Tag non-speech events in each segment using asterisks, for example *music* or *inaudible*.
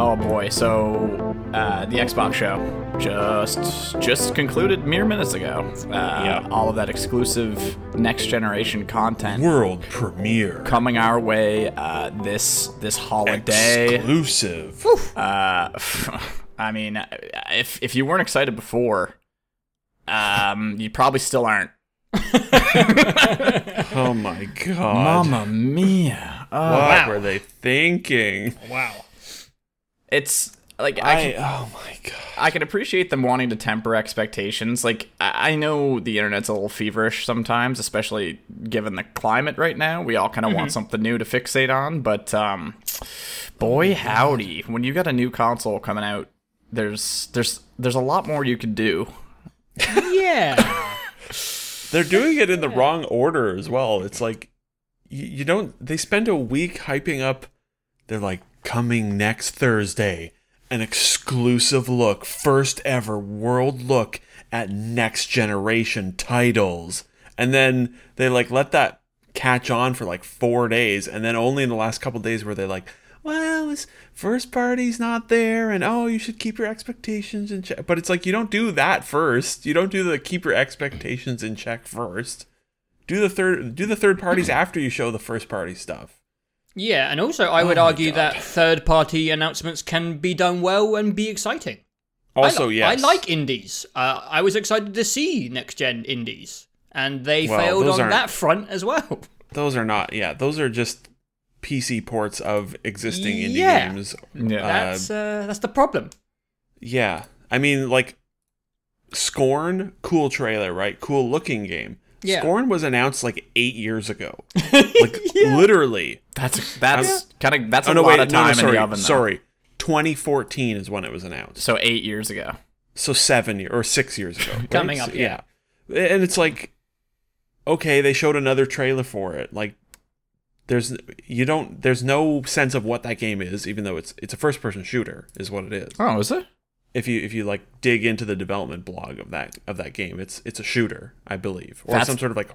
Oh boy, so uh, the Xbox show just just concluded mere minutes ago. Uh, Yeah. All of that exclusive next generation content World premiere. coming our way uh, this this holiday. Exclusive. Uh, *laughs* I mean, if if you weren't excited before, um, you probably still aren't. *laughs* Oh my god. Mamma mia! Oh, What were they thinking? Wow. It's like I, I can, oh my god. I can appreciate them wanting to temper expectations. Like I I know the internet's a little feverish sometimes, especially given the climate right now. We all kind of want something new to fixate on, but um, boy howdy, when you got a new console coming out, there's there's there's a lot more you could do. Yeah. *laughs* They're doing it in the wrong order as well. It's like you, you don't they spend a week hyping up they're like coming next Thursday an exclusive look, first ever world look at next generation titles. And then they like let that catch on for like 4 days and then only in the last couple days were they're like well, first party's not there, and oh, you should keep your expectations in check. But it's like you don't do that first. You don't do the keep your expectations in check first. Do the third, do the third parties after you show the first party stuff. Yeah, and also I would Oh my argue God. that third party announcements can be done well and be exciting. Also, I, li- yes, I like indies. Uh, I was excited to see next gen indies, and they Well, failed on that front as well. *laughs* those are not. Yeah, those are just PC ports of existing indie Yeah. games. Yeah. That's uh, that's the problem. Yeah, I mean, like Scorn, cool trailer, right? Cool looking game. Yeah. Scorn was announced like eight years ago. *laughs* Like literally. That's that's kind of that's oh, a oh no, lot wait, of no, no, time sorry, in the oven. though. sorry. 2014 is when it was announced. So eight years ago. So seven year, or six years ago. *laughs* right? Coming So- up, yeah. And it's like, okay, they showed another trailer for it. Like, there's you don't there's no sense of what that game is, even though it's it's a first person shooter, is what it is. Oh, is it? If you if you like dig into the development blog of that of that game, it's it's a shooter, I believe, or That's- some sort of like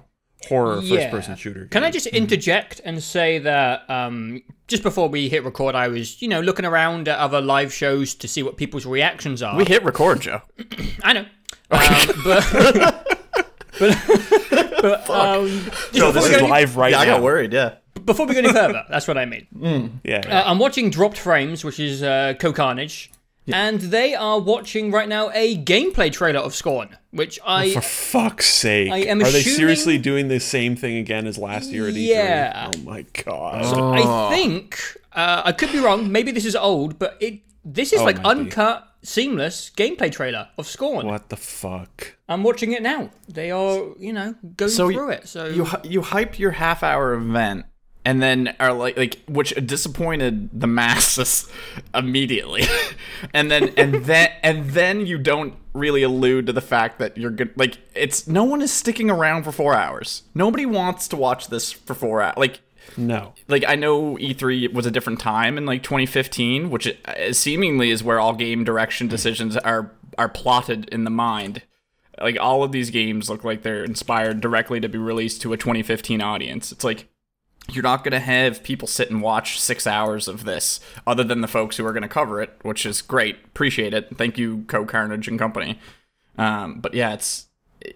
horror Yeah. first person shooter. Can I just interject and say that um, just before we hit record, I was, you know, looking around at other live shows to see what people's reactions are. We hit record, Joe. *clears throat* I know. Um, but *laughs* but, but um, just No, this is go any, live right yeah, I got worried. Yeah. before we go any further, that's what I mean. Yeah, Uh, I'm watching Dropped Frames, which is uh, Cohh Carnage, and they are watching right now a gameplay trailer of Scorn, which I For fuck's sake. I am Are they seriously doing the same thing again as last year at E3? Yeah. Oh my god. So I think uh, I could be wrong. Maybe this is old, but it this is Oh, like it might be. uncut, seamless gameplay trailer of Scorn. what the fuck? I'm watching it now. They are, you know, going So through it. So You hy- you hyped your half hour event and then are like like which disappointed the masses *laughs* immediately. *laughs* and then and *laughs* then and then you don't really allude to the fact that you're good like it's no one is sticking around for 4 hours. Nobody wants to watch this for 4 hours. Like No. like I know E3 was a different time in like 2015, which uh, seemingly is where all game direction decisions are are plotted in the mind. Like all of these games look like they're inspired directly to be released to a 2015 audience. It's like you're not going to have people sit and watch 6 hours of this other than the folks who are going to cover it, which is great. Appreciate it. Thank you Cohh Carnage and company. Um but yeah, it's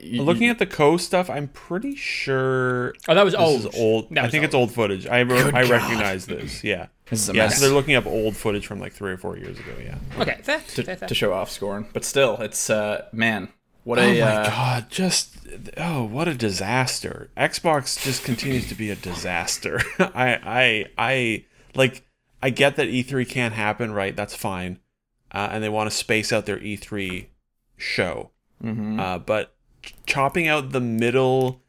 you- Looking at the Cohh stuff, I'm pretty sure oh, that was this old. is old. That I was think it's old. old footage. I re- I recognize this. Yeah. This is a yeah, mess. so they're looking up old footage from like three or four years ago. Yeah. Okay, fair, to, fair, fair. to show off Scorn. But still, it's uh man, what Oh a my uh, god! Just oh, what a disaster! Xbox just continues to be a disaster. *laughs* I I I like. I get that E3 can't happen, right? That's fine, uh, and they want to space out their E3 show. mhm. Uh, but ch- chopping out the middle,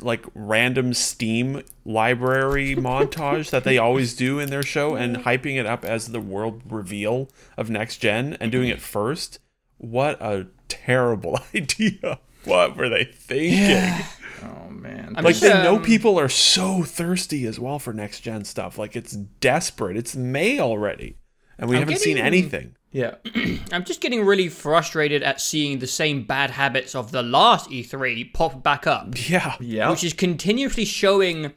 like random Steam library *laughs* montage that they always do in their show, and hyping it up as the world reveal of next gen and doing it first. What a terrible *laughs* idea! What were they thinking? Oh man. I'm Like just, they know um, people are so thirsty as well for next gen stuff. Like it's desperate. It's May already, and we I'm haven't seen anything. Yeah. *clears throat* I'm just getting really frustrated at seeing the same bad habits of the last E3 pop back up, Yeah, Yeah. which is continuously showing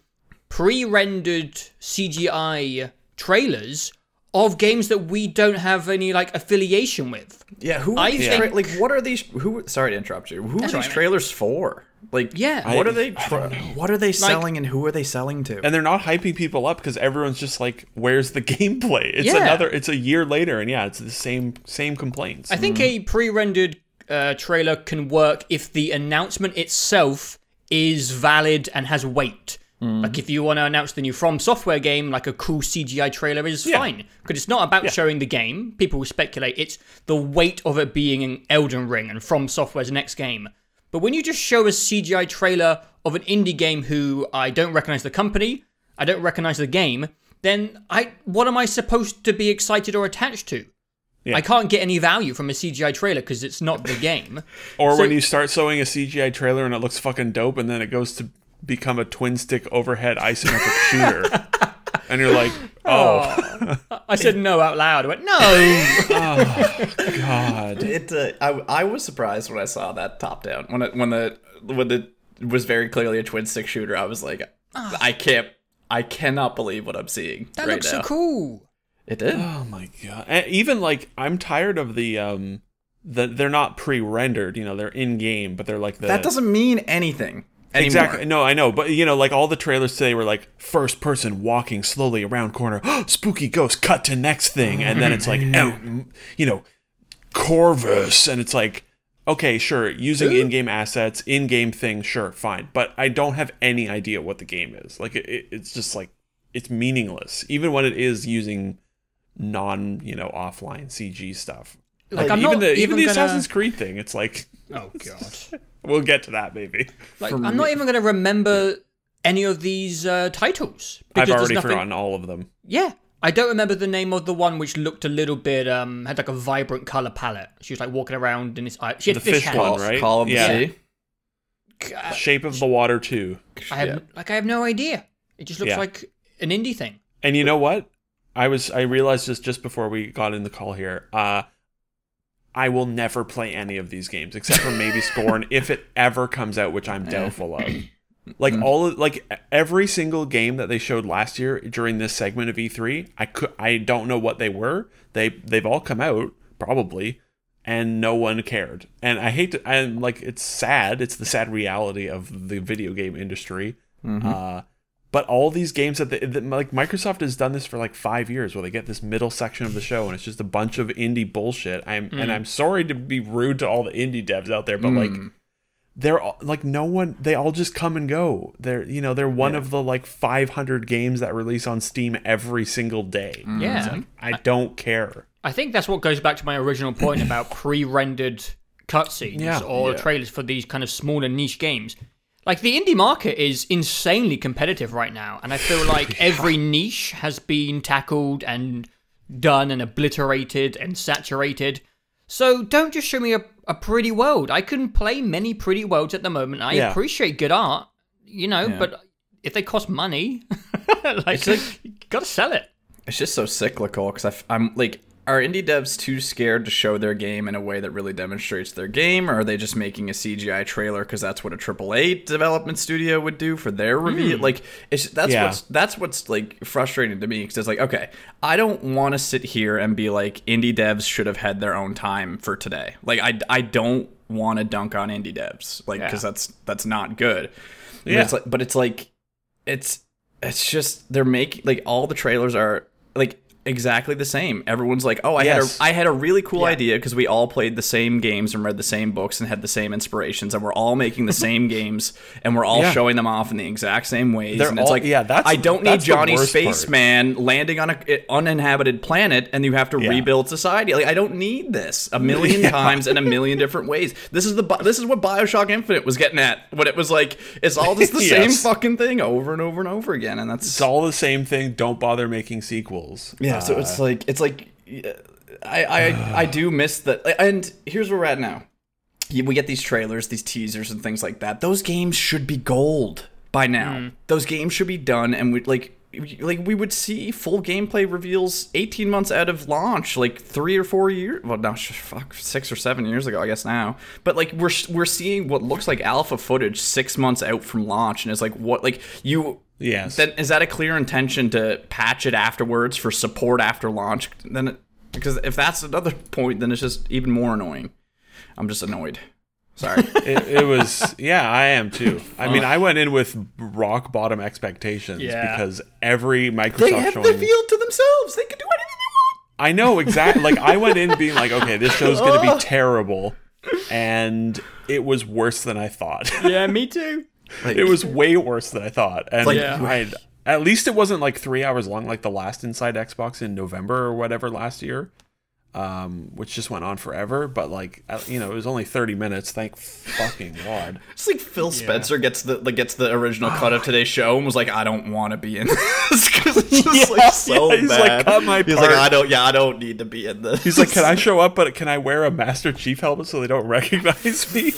pre-rendered CGI trailers of games that we don't have any like affiliation with. Yeah, who I are these think- tra- like what are these who sorry to interrupt you. Who are these trailers for? Like Yeah. what I- are they tra- what are they selling and who are they selling to? and they're not hyping people up because everyone's just like, "Where's the *laughs* gameplay?" It's Yeah. another. It's a year later, and yeah, it's the same same complaints. I think a pre-rendered uh, trailer can work if the announcement itself is valid and has weight. Mm. Like if you want to announce the new From Software game, like a cool CGI trailer is Yeah. fine because it's not about showing the game. People will speculate it's the weight of it being an Elden Ring and From Software's next game. But when you just show a CGI trailer of an indie game who I don't recognize the company, I don't recognize the game, then I what am I supposed to be excited or attached to? Yeah. I can't get any value from a CGI trailer because it's not the game. *laughs* Or So- when you start showing a CGI trailer and it looks fucking dope, and then it goes to become a twin stick overhead isometric shooter, and you're like, oh, I said no out loud. I went, no. god. It uh, I I was surprised when I saw that top down when it when the when the was very clearly a twin stick shooter. I was like, I can't I cannot believe what I'm seeing that right looks now. so cool. It did. Oh my god. And even like I'm tired of the um the they're not pre-rendered, you know, they're in game, but they're like the that doesn't mean anything anymore. Exactly. No, I know, but you know, like all the trailers today were like first person walking slowly around corner, *gasps* spooky ghost, cut to next thing, and then it's like out, you know, Corvus, and it's like, okay, sure, using in-game assets, in-game thing, sure, fine, but I don't have any idea what the game is. Like, it, it- it's just like it's meaningless, even when it is using non, you know, offline CG stuff. Like, I'm even not the even even the gonna- Assassin's Creed thing, it's like *laughs* Oh god. *laughs* we'll get to that maybe. Like I'm not even going to remember any of these uh, titles. I've because there's already nothing- forgotten all of them. Yeah. I don't remember the name of the one which looked a little bit um had like a vibrant color palette. She was like walking around in this eye. She had The fish, fish one, right? Call of the Yeah. Sea. God, Shape of the Water too. I have Yeah. like I have no idea. It just looks Yeah. like an indie thing. And you know what? I was I realized this just before we got in the call here. Uh I will never play any of these games except for maybe *laughs* Scorn if it ever comes out, which I'm doubtful of. *clears throat* Like all of, like every single game that they showed last year during this segment of E3, I could I don't know what they were. They they've all come out probably and no one cared. And I hate to and like it's sad. It's the sad reality of the video game industry. Uh but all these games that, they, that like Microsoft has done this for like five years, where they get this middle section of the show, and it's just a bunch of indie bullshit. I'm and mm. I'm sorry to be rude to all the indie devs out there, but mm. like they're all, like no one. They all just come and go. They're you know they're one of the like 500 games that release on Steam every single day. Mm. Yeah. I don't care. I think that's what goes back to my original point about pre-rendered cutscenes Yeah. or Yeah. trailers for these kind of smaller niche games. Like the indie market is insanely competitive right now, and I feel *laughs* like every niche has been tackled and done and obliterated and saturated. So don't just show me a, a pretty world. I can play many pretty worlds at the moment. I Yeah. appreciate good art, you know, but if they cost money, *laughs* like, you gotta sell it. It's just so cyclical because I'm like, are indie devs too scared to show their game in a way that really demonstrates their game, or are they just making a CGI trailer because that's what a AAA development studio would do for their review? Hmm. Like, it's that's Yeah. what's that's what's like frustrating to me because it's like, okay, I don't want to sit here and be like, indie devs should have had their own time for today. Like, I I don't want to dunk on indie devs, like, because Yeah. that's that's not good. But Yeah. it's like, but it's like it's it's just they're making like all the trailers are like exactly the same. Everyone's like, "Oh, I Yes. had a I had a really cool idea because we all played the same games and read the same books and had the same inspirations and we're all making the same *laughs* games and we're all Yeah. showing them off in the exact same ways." They're and it's all- like, yeah, that's- I don't need that's the Johnny Spaceman landing on a uninhabited planet and you have to Yeah. rebuild society. Like, I don't need this a million *laughs* Yeah. times in a million different ways. This is the this is what BioShock Infinite was getting at when it was like it's all just the *laughs* same fucking thing over and over and over again, and that's It's all the same thing. Don't bother making sequels. yeah. So it's like it's like I I I do miss that. And here's where we're at now. We get these trailers, these teasers, and things like that. Those games should be gold by now. Mm. Those games should be done, and we like like we would see full gameplay reveals 18 months out of launch like three or four years well no sh- fuck six or seven years ago i guess now but like we're we're seeing what looks like alpha footage six months out from launch and it's like what like you Yes. then is that a clear intention to patch it afterwards for support after launch? Then it, because if that's another point then it's just even more annoying. I'm just annoyed. Sorry. *laughs* It, it was yeah i am too. I mean i went in with rock bottom expectations Yeah. because every Microsoft they have the field to themselves. They can do anything they want. I know exactly like i went in being like okay this show's gonna be *laughs* oh. terrible and it was worse than i thought. Yeah, me too. Like, it was way worse than i thought and Like- Yeah. I'd- at least it wasn't like three hours long like the last inside xbox in november or whatever last year um, which just went on forever but like you know it was only 30 minutes thank fucking god *laughs* It's like Phil Spencer gets the like, gets the original cut of *sighs* today's show and was like, I don't want to be in *laughs* this because it's just Yeah, like *laughs* so yeah, he's like, "Cut my he's part." like, I don't, yeah, I don't need to be in this. He's like, "Can I show up, but can I wear a Master Chief helmet so they don't recognize me?"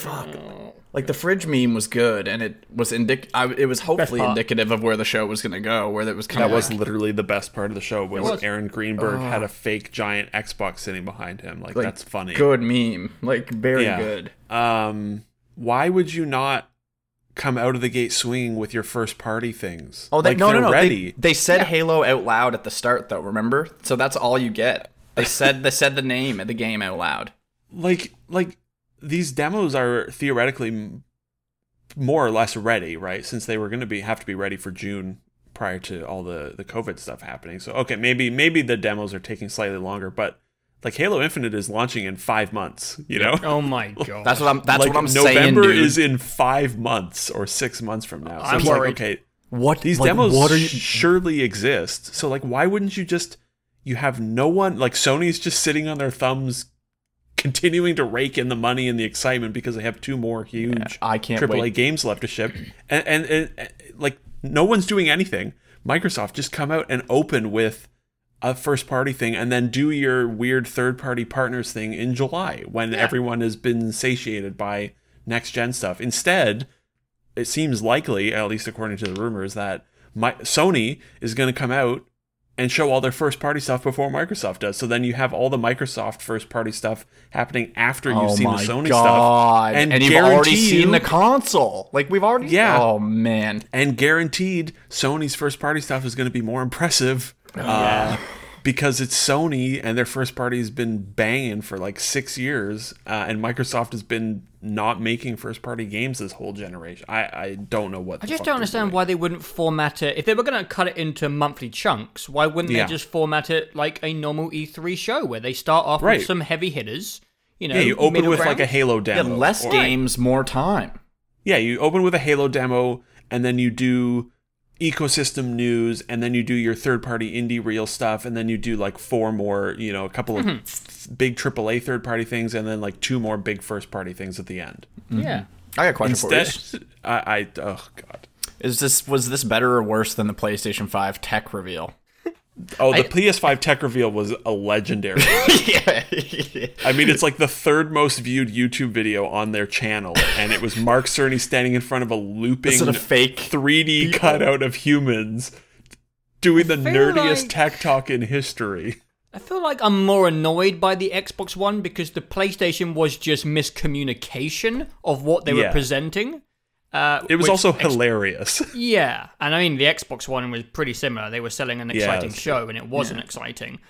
Like the fridge meme was good and it was indic. I, it was hopefully indicative of where the show was gonna go. Where it was kind That of was like, literally the best part of the show. Was, was. Aaron Greenberg had a fake giant Xbox sitting behind him? Like, like, that's funny. Good meme, like very Yeah. good. Um, why would you not come out of the gate swinging with your first party things? Oh, they, like, no, no, they're no. Ready. They, they said Halo out loud at the start, though. Remember? So that's all you get. They said they said the name of the game out loud. *laughs* like, like these demos are theoretically more or less ready, right? Since they were going to be have to be ready for June prior to all the the COVID stuff happening. So okay, maybe maybe the demos are taking slightly longer, but like Halo Infinite is launching in five months. You know, Oh my *laughs* god. That's what I'm. That's like what I'm November saying, dude. is in five months or six months from now. So I'm it's like worried. okay, what these like, demos What are you? surely exist. So like, why wouldn't you just? You have no one like Sony's just sitting on their thumbs, *laughs* continuing to rake in the money and the excitement because they have two more huge I can't AAA wait. games left to ship, *clears throat* and, and, and, and, like no one's doing anything. Microsoft just come out and open with a first party thing, and then do your weird third party partners thing in July when everyone has been satiated by next gen stuff. Instead, it seems likely, at least according to the rumors, that my, Sony is going to come out and show all their first party stuff before Microsoft does. So then you have all the Microsoft first party stuff happening after you've oh seen the Sony god! stuff, And, you've already seen the console. Like we've already. Yeah. Oh man. and guaranteed Sony's first party stuff is going to be more impressive. Oh, uh, because it's Sony and their first party has been banging for like six years, uh, and Microsoft has been not making first party games this whole generation. I, I don't know what. I just don't understand why they wouldn't format it. If they were going to cut it into monthly chunks, why wouldn't Yeah. they just format it like a normal E3 show where they start off Right. with some heavy hitters? You know, Yeah, you open middle with like a Halo Yeah, demo. less or- games, more time. Yeah, you open with a Halo demo, and then you do ecosystem news, and then you do your third party indie real stuff, and then you do like four more, you know, a couple of f- big AAA third party things, and then like two more big first party things at the end. Mm-hmm. Yeah. I got a question for you. I, I oh god. Is this was this better or worse than the PlayStation 5 tech reveal? Oh, the PS5 tech reveal was a legendary. *laughs* yeah. I mean, it's like the third most viewed YouTube video on their channel, and it was Mark Cerny standing in front of a looping it a fake? 3D cutout of humans doing the nerdiest like- tech talk in history. I feel like I'm more annoyed by the Xbox One because the PlayStation was just miscommunication of what they were presenting. Uh, It was which also X- hilarious. *laughs* Yeah, and I mean the Xbox One was pretty similar. They were selling an exciting that's show, and it wasn't exciting.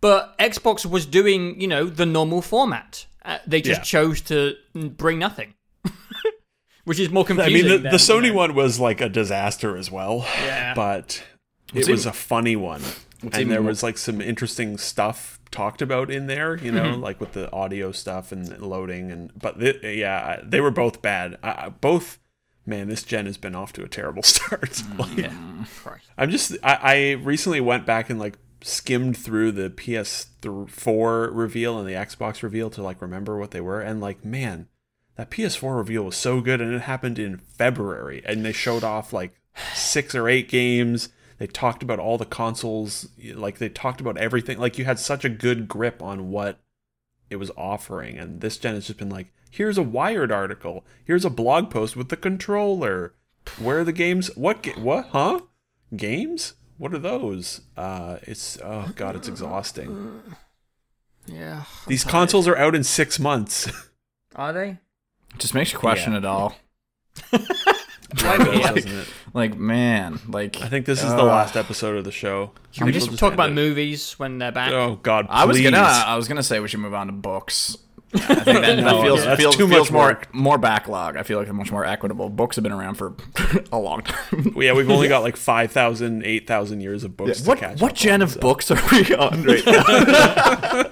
But Xbox was doing, you know, the normal format. Uh, they just Yeah. chose to bring nothing, *laughs* which is more I mean, the, than, the Sony you know. one was like a disaster as well. Yeah. But it What's was even- a funny one. And even there was like some interesting stuff talked about in there, you know, Mm-hmm. like with the audio stuff and loading. And but th- yeah, they were both bad. I, I- both, man, this gen has been off to a terrible *laughs* start. Mm, Like, Christ. I'm just I, I recently went back and like skimmed through the PS4 reveal and the Xbox reveal to like remember what they were. And like man that PS4 reveal was so good. And it happened in February. And they showed off like six or eight games. They talked about all the consoles. Like they talked about everything. Like you had such a good grip on what it was offering. And this gen has just been like here's a wired article here's a blog post with the controller where are the games what ga- what huh games what are those? Uh, it's oh god, it's exhausting. Yeah. These consoles are out in six months. *laughs* Are they? Just makes you question Yeah. it all. *laughs* *laughs* Doesn't it? Like man, like I think this is the last episode of the show. Can we We'll just talk about it. movies when they're back? Oh god, I was gonna I was gonna say we should move on to books. I think that, *laughs* that No, feels, that's feels, too feels much more work. more backlog. I feel like they're much more equitable. Books have been around for *laughs* a long time. Yeah, we've only *laughs* got like 5,000, 8,000 years of books to what catch what up gen on, of so. books are we on right now?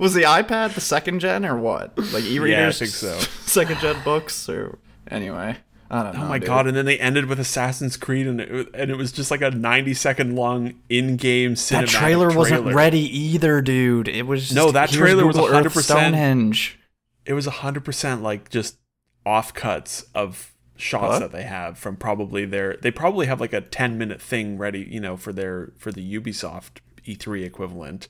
Was the iPad the second gen or what? Like e-readers? think so. Second gen books or anyway. I don't oh know. Oh my dude. god! And then they ended with Assassin's Creed, and it, and it was just like a ninety second long in-game cinematic That trailer wasn't ready either, dude. It was just, No, that trailer was Earth 100% Stonehenge. It was hundred percent like just offcuts of shots What? that they have from probably their. They probably have like a ten minute thing ready, you know, for their for the Ubisoft E3 equivalent.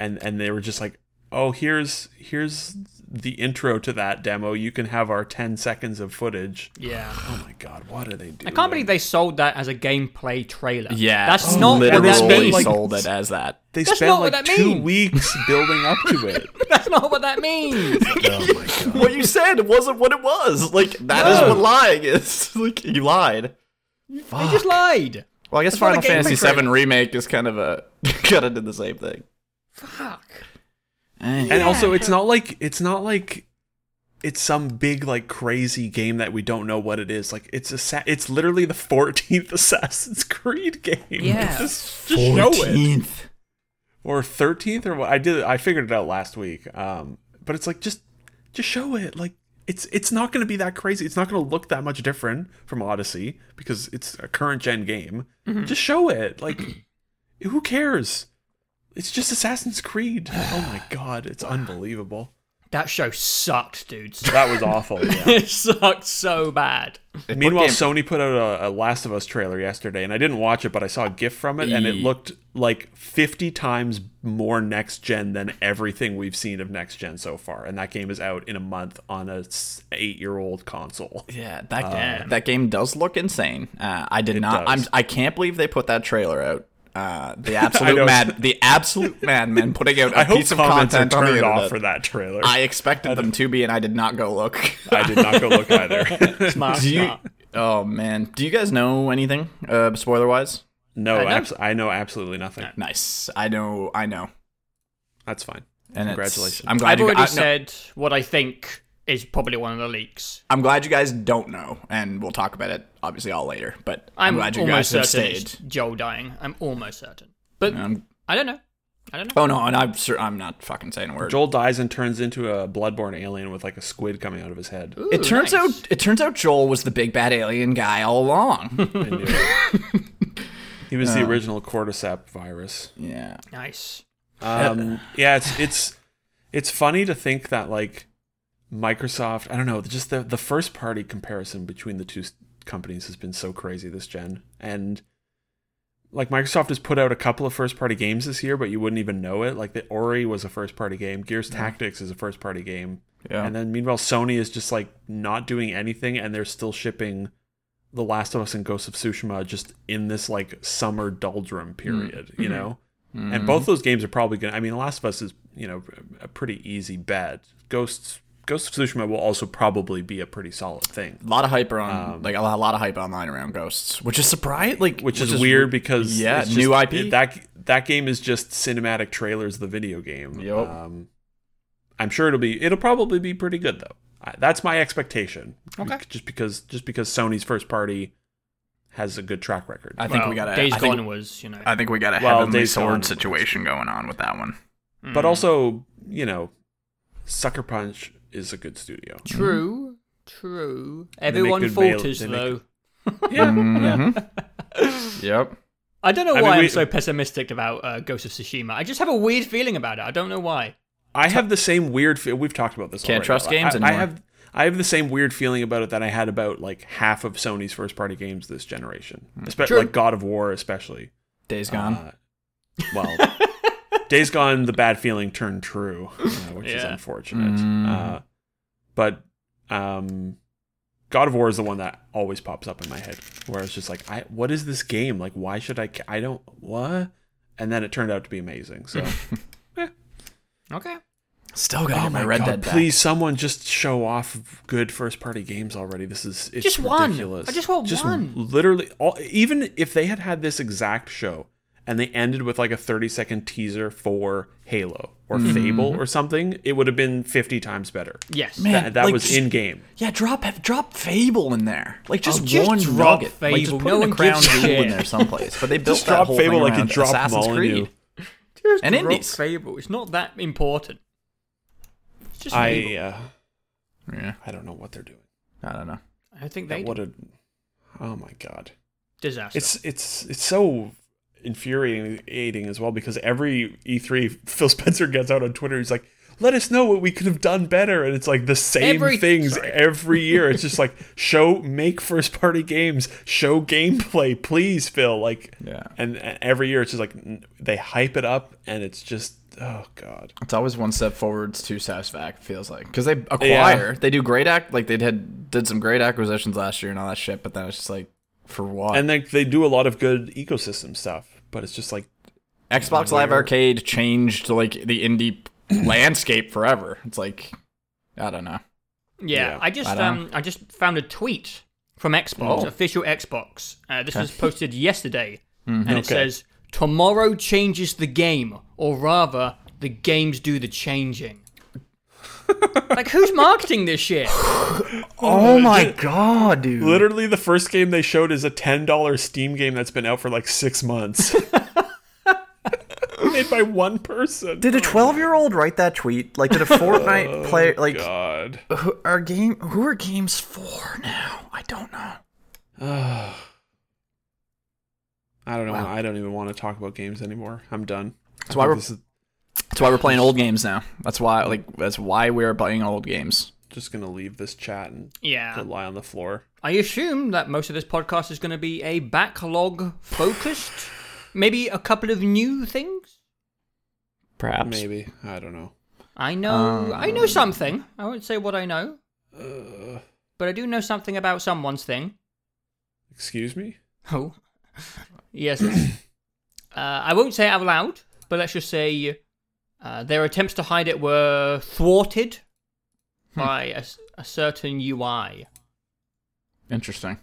And and they were just like, oh, here's here's the intro to that demo. You can have our ten seconds of footage. Yeah. Oh my god, what are they doing? I can't believe they sold that as a gameplay trailer. Yeah, That's not what literally that spent, like- sold it as that. They That's spent not what like that two means. weeks *laughs* building up to it. *laughs* That's not what that means. *laughs* oh my god. what you said wasn't what it was. Like that is No. what lying is. like you lied. they just lied. Well, I guess That's Final Fantasy gameplay VII remake is kind of a kind of did the same thing. Fuck. And also it's not like it's not like it's some big like crazy game that we don't know what it is. Like it's a sa- it's literally the 14th *laughs* Assassin's Creed game. Yeah. *laughs* just, just show it. 14th. Or 13th or what? I did I figured it out last week. Um but it's like just just show it. Like it's it's not going to be that crazy. It's not going to look that much different from Odyssey because it's a current gen game. Just show it. Like *clears throat* who cares? It's just Assassin's Creed. *sighs* Oh my god, it's unbelievable. That show sucked, dudes. *laughs* That was awful. Yeah. *laughs* it sucked so bad. Meanwhile, game- Sony put out a, a Last of Us trailer yesterday, and I didn't watch it, but I saw a GIF from it, and it looked like 50 times more next gen than everything we've seen of next gen so far. And that game is out in a month on a eight year old console. Yeah, that Damn. that game does look insane. Uh, I did not. does. I'm. I can't believe they put that trailer out. Uh, the *laughs* absolute mad, *laughs* the absolute madman putting out *laughs* a I hope piece of comments are content on the turned off for that trailer. I expected them to be, and I did not go look. I did not go look either. Smart, Do you? Oh man, do you guys know anything? Uh, spoiler wise. no, I know. abs- I know absolutely nothing. Nice. I know. I know. That's fine. And Congratulations. I'm glad I've you. already I, no, said what I think is probably one of the leaks. I'm glad you guys don't know, and we'll talk about it obviously all later. But I'm, I'm, glad you almost guys have certain stayed. it's Joel dying. I'm almost certain. But Um, I don't know. I don't know. oh no, and I'm sure I'm not fucking saying a word. Joel dies and turns into a bloodborne alien with like a squid coming out of his head. Ooh, it turns nice. out it turns out Joel was the big bad alien guy all along. *laughs* I knew it. *laughs* he was the original cordyceps virus. yeah. Nice. Um, *laughs* yeah, it's it's it's funny to think that like Microsoft, I don't know, just the the first party comparison between the two companies has been so crazy this gen, and like Microsoft has put out a couple of first party games this year, but you wouldn't even know it. Like the Ori was a first party game, Gears Tactics is a first party game, Yeah. and then meanwhile Sony is just like not doing anything, and they're still shipping. The Last of Us and Ghost of Tsushima just in this like summer doldrum mm. period, you mm-hmm. know? And mm-hmm. both those games are probably going to I mean, The Last of Us is, you know, a pretty easy bet. Ghosts Ghost of Tsushima will also probably be a pretty solid thing. a lot of hype around, like a lot, a lot of hype online around Ghosts, which is surprise, like Which, is, weird because yeah, it's just- new IP. that that game is just cinematic trailers of the video game. Yup. Um, I'm sure it'll be it'll probably be pretty good though. I, that's my expectation. Okay. Just because just because Sony's first party has a good track record. I think well, we got a Days I think, Gone was, you know. I think we got a Well, heavenly Days Gone sword was- situation going on with that one. but also, you know, Sucker Punch is a good studio. True. True. they make Everyone good mail- falters they make- though. *laughs* Yeah. Yep. I don't know I why mean, I'm so pessimistic about uh, Ghost of Tsushima. I just have a weird feeling about it. I don't know why. I have the same weird. Fe- we've talked about this. Can't already. trust games I, I have. I have the same weird feeling about it that I had about like half of Sony's first party games this generation, especially like God of War, especially. Days gone. Uh, well, *laughs* Days Gone, the bad feeling turned true, uh, which is unfortunate. Mm. Uh, but um, God of War is the one that always pops up in my head, where it's just like, I what is this game? Like, why should I? I don't what? And then it turned out to be amazing. So, *laughs* Okay. Still gotta oh my my Red god, Dead back. please, someone just show off good first party games already. This is it's Just one. ridiculous. I just want one. Literally, all, even if they had had this exact show and they ended with like a thirty second teaser for Halo or Mm-hmm. Fable or something, it would have been fifty times better. Yes. Man, That, that like, was just- in game. Yeah, drop drop Fable in there. Like just Oh, just one drop nugget. Like just Fable. put No in a one crown gives jewel in there someplace. But they *laughs* built Just that drop whole Fable thing like you around dropped Assassin's Molyneux. Creed. Just And drop indies. Fable. It's not that important. It's just Fable. I uh, Yeah, I don't know what they're doing. I don't know. I think they What a oh my god. disaster. It's it's it's so infuriating as well because every E3 *laughs* Phil Spencer gets out on Twitter he's like let us know what we could have done better and it's like the same Every- things sorry. every year it's just like *laughs* show make first party games show gameplay please Phil like Yeah. and, and every year it's just like they hype it up and it's just oh god It's always one step forwards, two steps back. Feels like because they acquire, they do great act. Like they had did some great acquisitions last year and all that shit. But then it's just like for what? and like they do a lot of good ecosystem stuff but it's just like Xbox Live Arcade changed like the indie *clears throat* landscape forever. It's like I don't know. Yeah, Yeah, I just I um I just found a tweet from Xbox, Oh. official Xbox. Uh, this was posted yesterday, Mm-hmm. and it Okay. says tomorrow changes the game, or rather, the games do the changing. Like, who's marketing this shit? *laughs* Oh, oh my god, dude! Literally, the first game they showed is a ten dollars Steam game that's been out for like six months, *laughs* *laughs* made by one person. Did a oh twelve-year-old write that tweet? Like, did a Fortnite oh player like God, who are game? Who are games for now? I don't know. *sighs* I don't know. Wow. I don't even want to talk about games anymore. I'm done. That's why we're- this is That's why we're playing old games now. That's why, like, that's why we're playing old games. just gonna leave this chat and Yeah, go lie on the floor. I assume that most of this podcast is going to be a backlog focused. Maybe a couple of new things. Perhaps. Maybe I don't know. I know, I know something. I won't say what I know, Uh, but I do know something about someone's thing. excuse me. *laughs* Oh, yes. yes. *coughs* uh, I won't say it out loud, but let's just say uh, their attempts to hide it were thwarted by a certain UI. Interesting.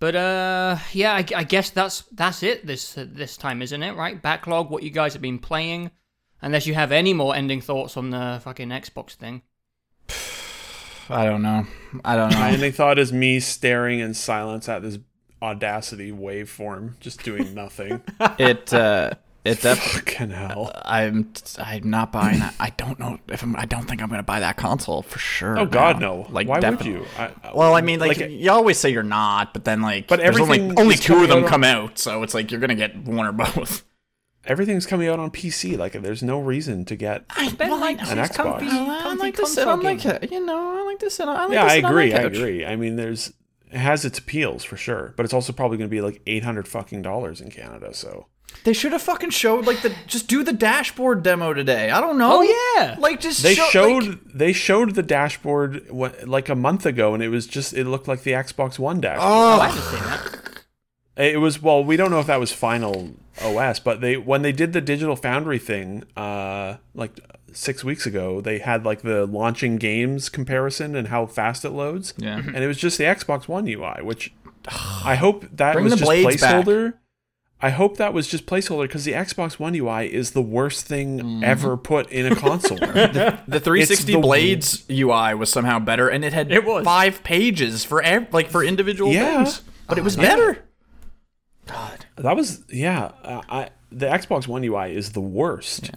But uh, yeah, I, I guess that's that's it this uh, this time, isn't it? Right, backlog. What you guys have been playing, unless you have any more ending thoughts on the fucking Xbox thing. *sighs* I don't know. I don't *laughs* My know. only thought is me staring in silence at this Audacity waveform, just doing nothing. *laughs* it. uh It def- Fucking hell. I'm. I'm not buying that. I don't know if I'm. I don't think I'm gonna buy that console for sure. Oh God, now. no! Like, why definitely. would you? I, Well, I mean, like, Like, you always say you're not, but then like, But there's only everything only two of them coming out come out, so it's like you're gonna get one or both. everything's coming out on PC. Like, there's no reason to get. Ben likes An Xbox. comfy, I like to sit console on my, you know, I like to sit on. I like yeah, to I sit on my agree. I agree. I mean, there's it has its appeals for sure, but it's also probably going to be like 800 fucking dollars in Canada. So They should have fucking showed like the just do the dashboard demo today. I don't know. Oh, yeah. like just they show, showed like- they showed the dashboard what, like a month ago, and it was just it looked like the Xbox One dashboard. Oh, I oh, haven't seen that. It was well, we don't know if that was final OS, but they when they did the Digital Foundry thing, uh, like six weeks ago, they had like the launching games comparison and how fast it loads. Yeah. and it was just the Xbox One UI, which I hope that Bring was the just blades back. Placeholder. I hope that was just placeholder because the Xbox One UI is the worst thing Mm-hmm. ever put in a *laughs* console. the 360 the- Blades UI was somehow better, and it had It was. five pages for ev- like for individual Yeah. things, but it was better. God, that was yeah. Uh, I the Xbox One UI is the worst.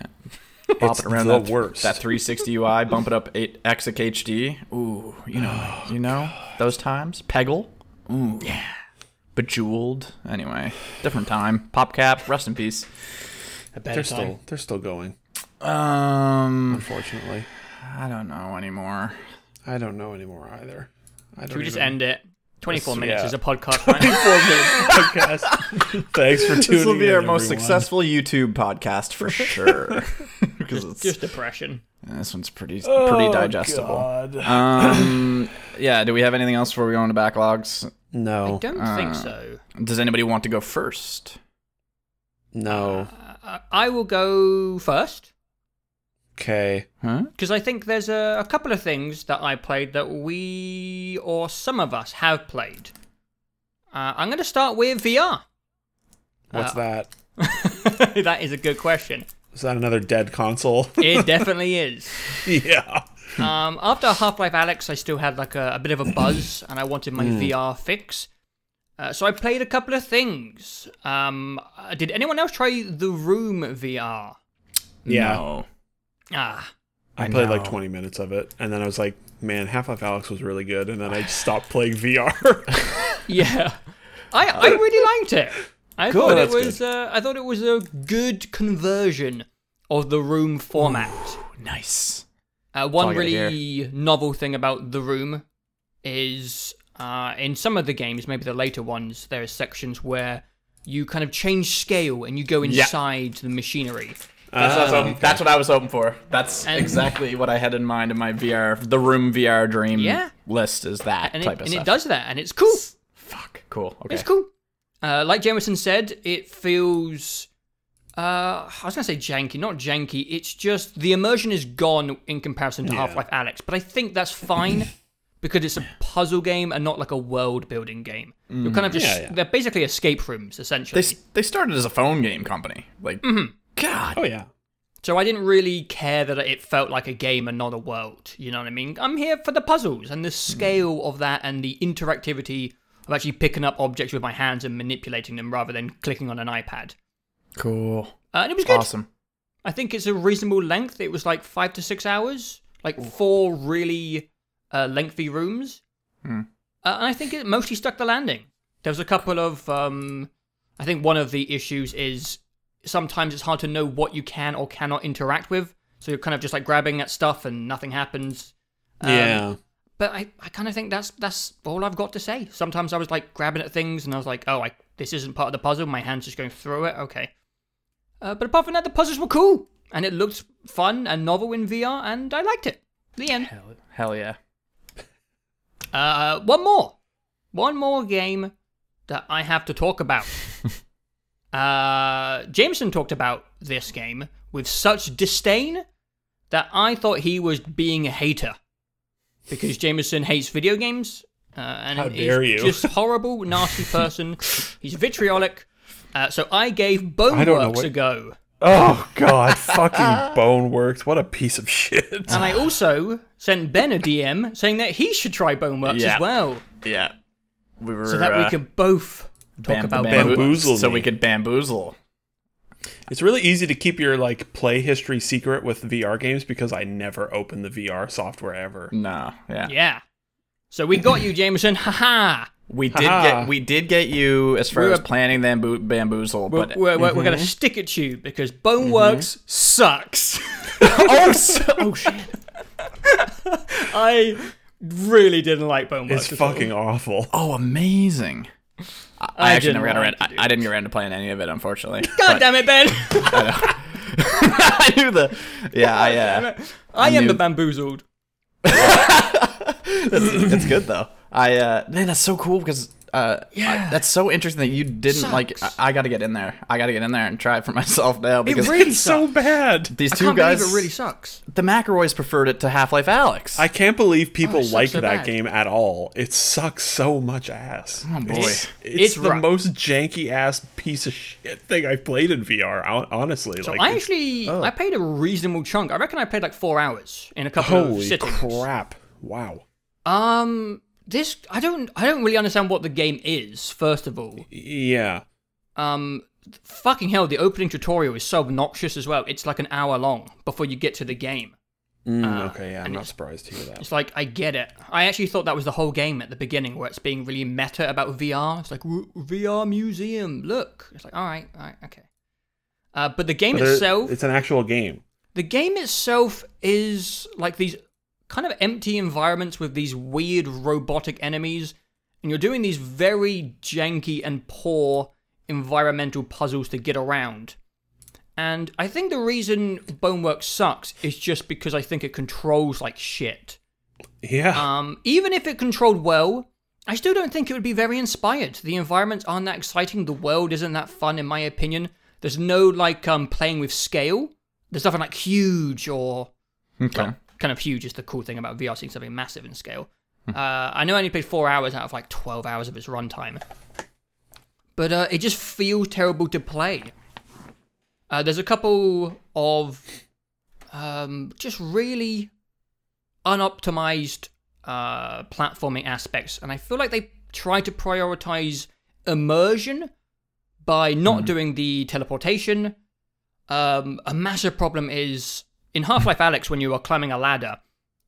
pop It's it around the that, worst. that 360 UI, bump it up eight exec HD. Ooh, you know, you know those times. Peggle. Ooh, yeah. Bejeweled. Anyway, different time. PopCap. Rest in peace. They're still they're still going. Um, Unfortunately, I don't know anymore. I don't know anymore either. I don't Should we just even- end it? 24 Yes, minutes yeah. is a *laughs* podcast, right? podcast. *laughs* Thanks for tuning in. This will be in, our most successful YouTube podcast for sure. *laughs* because just, it's just depression. this one's pretty Oh, pretty digestible. Um, yeah. Do we have anything else before we go into backlogs? No, I don't think so. Does anybody want to go first? no. Uh, I will go first Okay. Huh? because I think there's a, a couple of things that I played that we or some of us have played. Uh, I'm going to start with VR. What's that? *laughs* that is a good question. Is that another dead console? It *laughs* definitely is. yeah. Um, after Half Life Alyx, I still had like a, a bit of a *coughs* buzz, and I wanted my VR fix. Uh, so I played a couple of things. Um, uh, did anyone else try the Room VR? Yeah. No. Ah, I, I played like 20 minutes of it, and then I was like, man, Half Life Alyx was really good, and then I just *sighs* stopped playing VR. *laughs* *laughs* yeah. I I really liked it. I Good, thought it was uh, I thought it was a good conversion of the Room format. Nice. Uh, one really novel thing about the room is uh, in some of the games, maybe the later ones, there are sections where you kind of change scale and you go Yeah. inside the machinery. That's, what I was Ah, hoping- that's what I was hoping for. That's And- exactly what I had in mind in my VR, the room VR dream Yeah. list is that And, type it, of and stuff. And it does that, and it's cool. Fuck. Cool. Okay. It's cool. Uh, like Jameson said, it feels. Uh, I was gonna say janky, not janky. It's just the immersion is gone in comparison to Yeah. Half-Life Alyx, but I think that's fine *coughs* because it's a puzzle game and not like a world-building game. You're kind of just Yeah, yeah. they're basically escape rooms essentially. They they started as a phone game company. Like, Mm-hmm. God. oh, yeah. So I didn't really care that it felt like a game and not a world. You know what I mean? I'm here for the puzzles and the scale of that and the interactivity of actually picking up objects with my hands and manipulating them rather than clicking on an iPad. Cool. Uh, and it was good. Awesome. I think it's a reasonable length. It was like five to six hours, like four really uh, lengthy rooms. Hmm. Uh, and I think it mostly stuck the landing. There was a couple of, um, I think one of the issues is sometimes it's hard to know what you can or cannot interact with. So you're kind of just like grabbing at stuff and nothing happens. Um, yeah. But I, I kind of think that's that's all I've got to say. Sometimes I was like grabbing at things and I was like, oh, I, this isn't part of the puzzle. My hand's just going through it. Okay. Uh, but apart from that, the puzzles were cool and it looked fun and novel in VR, and I liked it. The end. Hell, hell yeah. Uh, one more, one more game that I have to talk about. *laughs* uh, Jameson talked about this game with such disdain that I thought he was being a hater because Jameson hates video games. Uh, and How is dare you. just *laughs* horrible, nasty person. *laughs* He's vitriolic. Uh, so I gave I Boneworks what- a go. Oh, God. fucking *laughs* Boneworks. What a piece of shit. And I also sent Ben a DM saying that he should try Boneworks Yeah. as well, Yeah. We were so that we uh, could both talk bam- about bambo- Boneworks. Bamboozle so we could bamboozle. It's really easy to keep your like play history secret with VR games because I never open the VR software ever. No. Yeah. Yeah. So we got you, Jameson. Haha. We did Haha. get we did get you as far We as were- planning the bamboo- bamboozle, We're, but we're, we're, Mm-hmm. going to stick it to you because Boneworks sucks. *laughs* oh, *laughs* so- oh, shit. *laughs* I really didn't like Boneworks. It's at all. fucking awful. oh, amazing. I, I I actually didn't never got around. like I, I didn't get around to playing any of it, unfortunately. God damn it, Ben. I knew the. Yeah, I. Uh, I am knew- the bamboozled. it's, it's good though. I uh, man, that's so cool because uh, Yeah. I- that's so interesting that you didn't like. I, I got to get in there. I got to get in there and try it for *laughs* myself now because really It's *laughs* so bad. these I two can't guys, it really sucks. the McElroys preferred it to Half Life Alyx. I can't believe people Oh, like so that bad. game at all. It sucks so much ass. Oh, boy. It's, it's, It's the rough. most janky ass piece of shit thing I've played in VR. Honestly, So like I actually, oh. I played a reasonable chunk. I reckon I played like four hours in a couple of holy sittings. crap! Wow. Um, this I don't, I don't really understand what the game is. First of all, Yeah. um, fucking hell, the opening tutorial is so obnoxious as well. It's like an hour long before you get to the game. Mm, Uh, okay. Yeah. I'm not surprised to hear that. It's like I get it. I actually thought that was the whole game at the beginning, where it's being really meta about VR. It's like VR museum. Look, it's like all right, all right, okay. Uh, but the game But itself, it's an actual game. the game itself is like these kind of empty environments with these weird robotic enemies, and you're doing these very janky and poor environmental puzzles to get around. And I think the reason Boneworks sucks is just because I think it controls like shit. Yeah. Um, even if it controlled well, I still don't think it would be very inspired. The environments aren't that exciting. The world isn't that fun, in my opinion. There's no like um playing with scale. There's nothing like huge or Okay. well, kind of huge is the cool thing about VR seeing something massive in scale. uh, I know I only played four hours out of like 12 hours of its runtime, but uh, it just feels terrible to play. Uh, there's a couple of um, just really unoptimized uh, platforming aspects, and I feel like they try to prioritize immersion by not doing the teleportation. Um, a massive problem is in Half Life Alyx when you are climbing a ladder,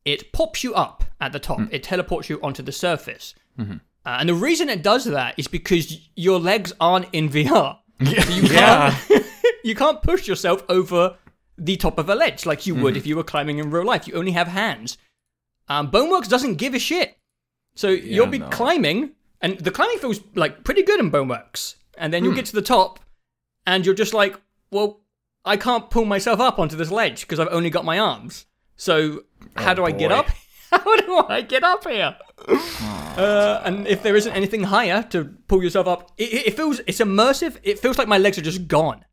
it pops you up at the top. It teleports you onto the surface. Uh, and the reason it does that is because your legs aren't in VR. So *laughs* you Yeah. can't *laughs* you can't push yourself over the top of a ledge like you would if you were climbing in real life. You only have hands. Um, Boneworks doesn't give a shit. So you'll be no. climbing, and the climbing feels like pretty good in Boneworks. And then you'll get to the top, and you're just like, well, I can't pull myself up onto this ledge because I've only got my arms. So how do I get up? *laughs* How do I get up here? *sighs* Uh, and if there isn't anything higher to pull yourself up, it, it feels it's immersive. It feels like my legs are just gone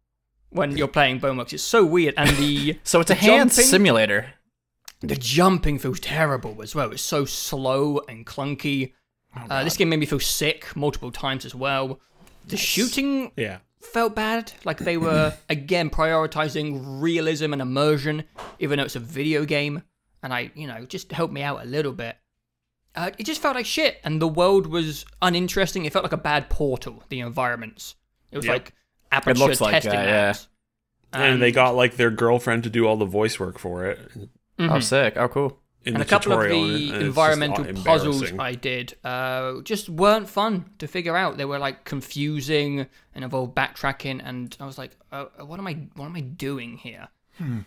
when you're playing Boneworks. It's so weird, and the *laughs* So it's a hand jumping- simulator. the jumping feels terrible as well. It's so slow and clunky. uh, this game made me feel sick multiple times as well. The shooting yeah. Felt bad. Like they were *laughs* again prioritizing realism and immersion, even though it's a video game. And I, you know, just helped me out a little bit. Uh, it just felt like shit, and the world was uninteresting. It felt like a bad portal. The environments. It was Yep. like aperture looks like testing that, yeah. labs. And they got like their girlfriend to do all the voice work for it Oh, sick. Oh, cool. In and the a couple of the and it's just environmental puzzles I did uh, just weren't fun to figure out. They were like confusing and involved backtracking, and I was like, uh, "What am I? What am I doing here?" Hmm.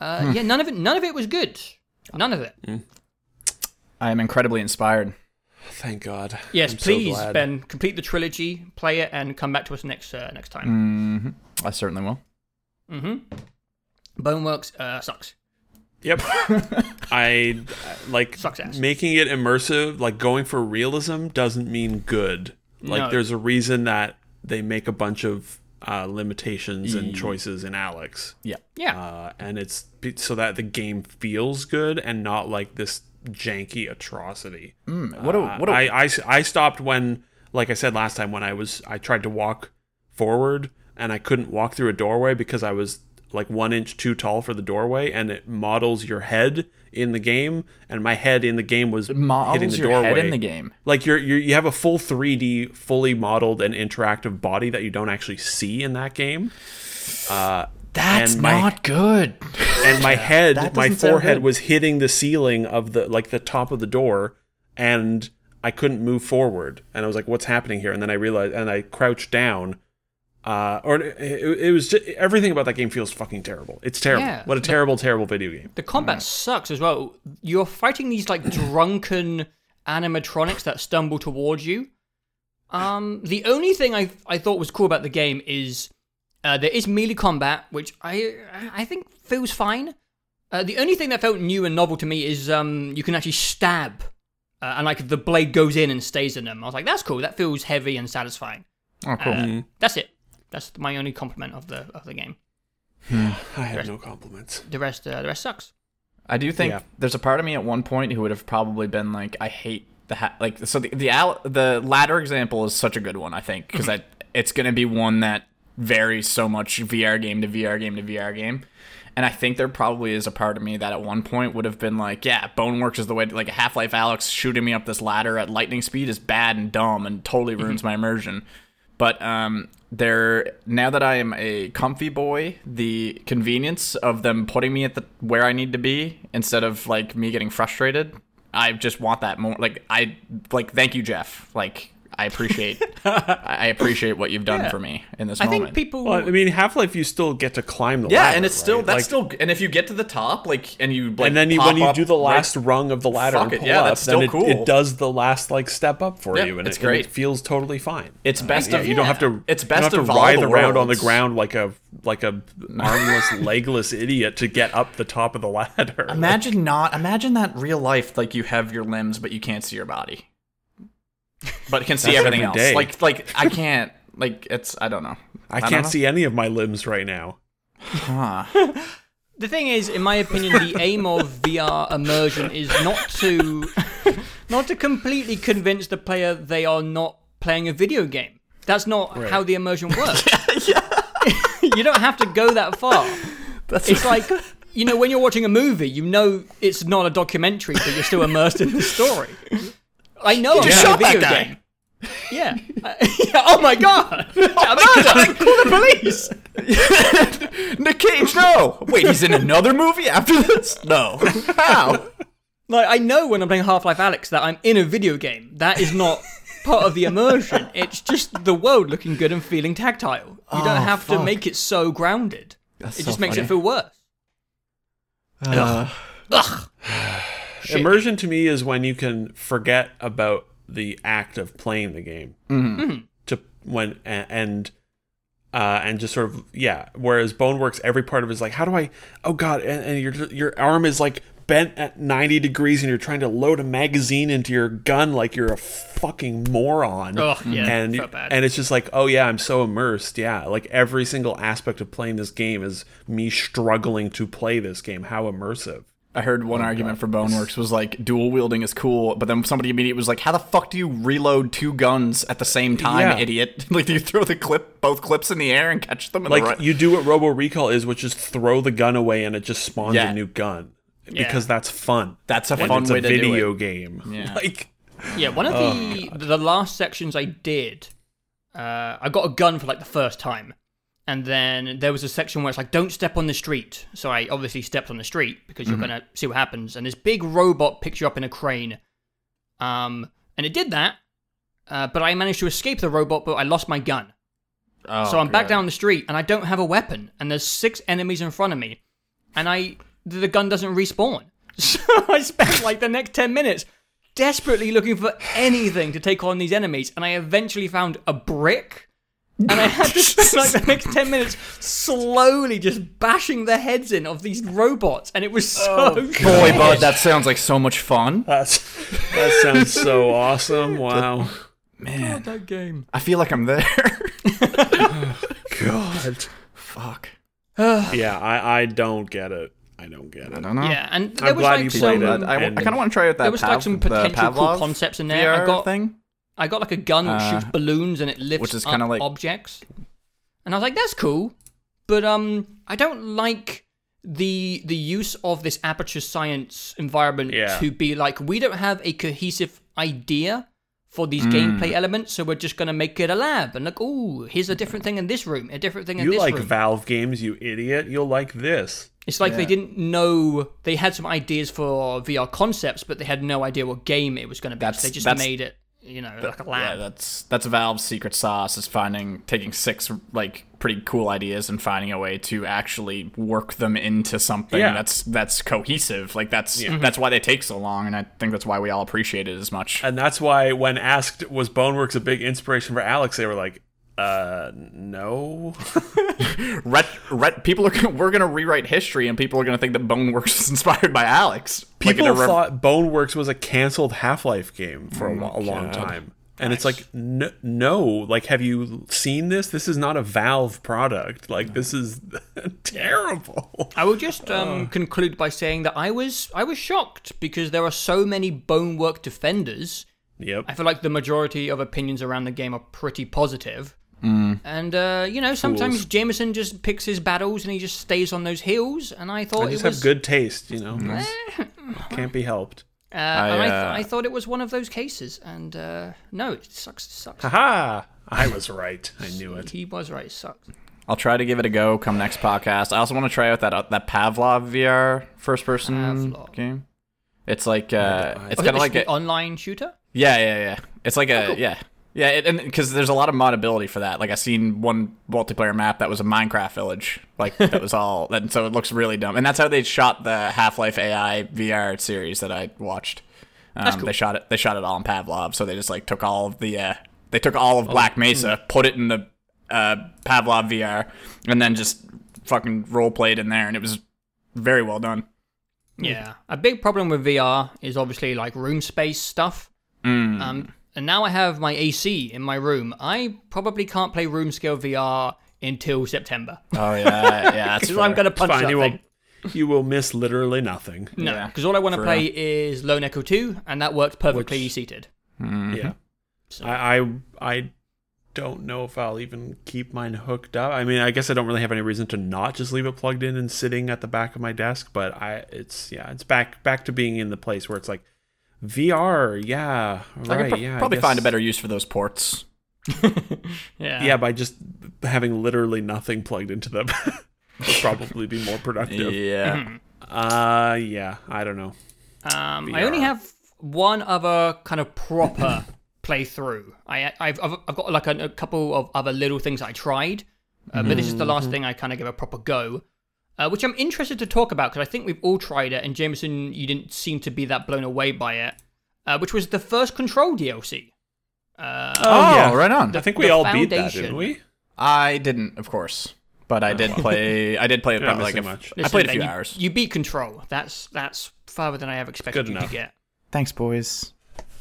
Uh, Yeah, none of it. None of it was good. None of it. I am incredibly inspired. Thank God. Yes, I'm please, glad. Ben, complete the trilogy, play it, and come back to us next uh, next time. hmm I certainly will. Mm-hmm. Boneworks uh, sucks. Yep. *laughs* I like Sucks ass. making it immersive, like going for realism doesn't mean good. Like No. there's a reason that they make a bunch of uh, limitations and choices in Alyx. Yeah. Yeah, Uh, and it's so that the game feels good and not like this janky atrocity. Mm, what a Uh, what a I, I, I stopped when, like I said last time, when I was I tried to walk forward and I couldn't walk through a doorway because I was like one inch too tall for the doorway, and it models your head in the game, and my head in the game was hitting models the your doorway. head in the game. Like you're, you're you have a full 3D, fully modeled and interactive body that you don't actually see in that game. Uh, That's and my- not good. and my *laughs* head, my forehead was hitting the ceiling of the like the top of the door, and I couldn't move forward. And I was like, "What's happening here?" And then I realized, and I crouched down. Uh, or it, it was just, everything about that game feels fucking terrible. It's terrible. Yeah. what a terrible, terrible video game. the combat sucks as well. You're fighting these like drunken animatronics that stumble towards you. Um, the only thing I I thought was cool about the game is uh, there is melee combat, which I I think feels fine. Uh, the only thing that felt new and novel to me is um you can actually stab, uh, and like the blade goes in and stays in them. I was like, that's cool. That feels heavy and satisfying. Oh, cool. Uh, That's it. That's my only compliment of the of the game. I have no compliments. The rest uh, the rest sucks. I do think Yeah. there's a part of me at one point who would have probably been like, I hate the ha- like. So the the, al- the ladder example is such a good one, I think, because Mm-hmm. *laughs* it's going to be one that varies so much VR game to VR game to VR game. And I think there probably is a part of me that at one point would have been like, yeah, Boneworks is the way. Like a Half Life Alyx shooting me up this ladder at lightning speed is bad and dumb and totally Mm-hmm. ruins my immersion. But um, there now that I am a comfy boy, the convenience of them putting me at the where I need to be instead of like me getting frustrated, I just want that more. Like I like, thank you, Jeff. Like I appreciate *laughs* I appreciate what you've done Yeah. for me in this I moment. think people. Well, I mean, Half Life, you still get to climb the ladder. yeah, ladder. and it's still right? that's Like, still and if you get to the top, like and you like and then you, pop when you up do the right- last rung of the ladder Fuck and it, pull yeah, up, that's then still it, cool. it does the last like step up for Yeah, you, and it's it, and great. it feels totally fine. it's uh, best Yeah, of you don't have to. It's best you best don't have to all writhe around on the ground like a like a *laughs* armless, legless idiot to get up the top of the *laughs* ladder. Imagine not. Imagine that real life, like you have your limbs, but you can't see your body, but can see everything every else. day. Like, like I can't. Like it's. I don't know. I don't can't know. see any of my limbs right now. Huh. *laughs* The thing is, in my opinion, the aim of VR immersion is not to *laughs* not to completely convince the player they are not playing a video game. That's not how the immersion *laughs* works. you don't have to go that far. it's like you know when you're watching a movie, you know it's not a documentary, but you're still immersed in the story. I know I'm just shot that guy. game. Yeah. yeah. *laughs* Oh my god! *laughs* A murder! *laughs* Call the police! Nick Cage, no. Wait, he's in another movie after this? No. How? Like I know when I'm playing Half-Life Alyx that I'm in a video game. That is not part of the immersion. It's just the world looking good and feeling tactile. You don't Oh, have to make it so grounded. That's it so just makes funny. it feel worse. Uh, *sighs* *sighs* Shit. Immersion to me is when you can forget about the act of playing the game Mm-hmm. to when and uh, and just sort of yeah. Whereas Boneworks, every part of it is like, how do I? Oh god, and, and your your arm is like bent at ninety degrees, and you're trying to load a magazine into your gun like you're a fucking moron. Ugh, yeah, and felt bad. and it's just like, oh yeah, I'm so immersed. Yeah, like every single aspect of playing this game is me struggling to play this game. How immersive. I heard one argument for Boneworks was like dual wielding is cool, but then somebody immediately was like, "How the fuck do you reload two guns at the same time, Yeah. idiot? *laughs* like, do you throw the clip, both clips in the air and catch them? In like the right- you do what Robo Recall is, which is throw the gun away and it just spawns Yeah. a new gun Yeah. because that's fun. That's a And fun it's way a to do video it. game. Yeah. *laughs* Like Yeah, one of the the last sections I did, uh, I got a gun for like the first time, and then there was a section where it's like, "Don't step on the street." So I obviously stepped on the street because you're gonna see what happens, and this big robot picks you up in a crane, um, and it did that, uh, but I managed to escape the robot, but I lost my gun. Oh, so I'm back down the street, and I don't have a weapon, and there's six enemies in front of me, and I the gun doesn't respawn. *laughs* So I spent like the next ten minutes desperately looking for anything to take on these enemies, and I eventually found a brick. And I *laughs* had to spend like the next 10 minutes slowly just bashing the heads in of these robots, and it was oh, so Boy, bud, that sounds like so much fun. that's that sounds so awesome. *laughs* Wow. Man, that game. I feel like I'm there. *laughs* God. fuck. Yeah, I I don't get it. I don't get it. I it. don't know. Yeah, and there I'm was glad like you some, played But it. I, And- kind of want to try out that. there was like some potential cool concepts in there. I got thing. I got like a gun that Uh, shoots balloons and it lifts which is up kinda like- objects. And I was like, that's cool. But um I don't like the the use of this aperture science environment Yeah. to be like we don't have a cohesive idea for these Hmm. gameplay elements, so we're just gonna make it a lab and like, ooh, here's a different thing in this room, a different thing in You this like room. Valve games, you idiot. You'll like this. It's like they didn't know they had some ideas for VR concepts, but they had no idea what game it was going to be. That's- so they just made it, you know, like a Yeah, that's that's Valve's secret sauce is finding taking six like pretty cool ideas and finding a way to actually work them into something Yeah. that's that's cohesive. Like that's that's why they take so long, and I think that's why we all appreciate it as much. And that's why when asked was Boneworks a big inspiration for Alyx, they were like, uh no. *laughs* Ret, ret, people are gonna, we're gonna rewrite history, and people are gonna think that Boneworks *laughs* is inspired by Alyx. People in a rev- thought Boneworks was a canceled Half-Life game for a, Oh lo- a long time. And it's like no, no, like have you seen this? This is not a Valve product. Like this is *laughs* terrible. I will just um, conclude by saying that I was I was shocked because there are so many bonework defenders. Yep. I feel like the majority of opinions around the game are pretty positive. And uh, you know, sometimes Fools. Jameson just picks his battles and he just stays on those hills. And I thought I just it was have good taste, you know. Can't be helped. *laughs* Uh, and I, th- uh, I thought it was one of those cases, and uh, no, it sucks. It sucks. Haha! I was right. I knew it. he was right. It sucks. I'll try to give it a go come next podcast. I also want to try out that uh, that Pavlov VR first person Pavlov. game. It's like uh, it's Oh, kind of like it a, online shooter. yeah, yeah, yeah. It's like a yeah, Yeah, it, and because there's a lot of modability for that. Like I seen one multiplayer map that was a Minecraft village, like *laughs* that was all, and so it looks really dumb. And that's how they shot the Half Life AI VR series that I watched. Um, cool. They shot it. They shot it all in Pavlov. So they just like took all of the. Uh, they took all of Oh, Black hmm. Mesa, put it in the uh, Pavlov VR, and then just fucking role played in there, and it was very well done. Yeah. A big problem with VR is obviously like room space stuff. Mm. Um, and now I have my AC in my room. I probably can't play room scale VR until September. Oh yeah, yeah. That's *laughs* Because I'm going to punch Fine, that you will, you will miss literally nothing. No, Yeah, because all I want to for play is Lone Echo 2, and that works perfectly Which- seated. Mm-hmm. Yeah. I, I I don't know if I'll even keep mine hooked up. I mean, I guess I don't really have any reason to not just leave it plugged in and sitting at the back of my desk, but I it's yeah, it's back back to being in the place where it's like VR, yeah, I could right, pro- yeah. I probably find a better use for those ports. *laughs* Yeah. Yeah, by just having literally nothing plugged into them. *laughs* would probably be more productive. Yeah. Uh yeah, I don't know. Um, I only have one other kind of proper *coughs* playthrough. I, I've, I've, I've got like a, a couple of other little things I tried, uh, but this is the last thing I kind of give a proper go. Uh, which I'm interested to talk about because I think we've all tried it, and Jameson, you didn't seem to be that blown away by it. Uh, which was the first Control DLC. Uh, Oh, yeah. right on. I think we the all beat that, foundation. didn't we? I didn't, of course, but I did play. I did play it *laughs* probably like a, much. I played a few you, hours. You beat Control. That's that's farther than I ever expected Good you enough. to get. Thanks, boys.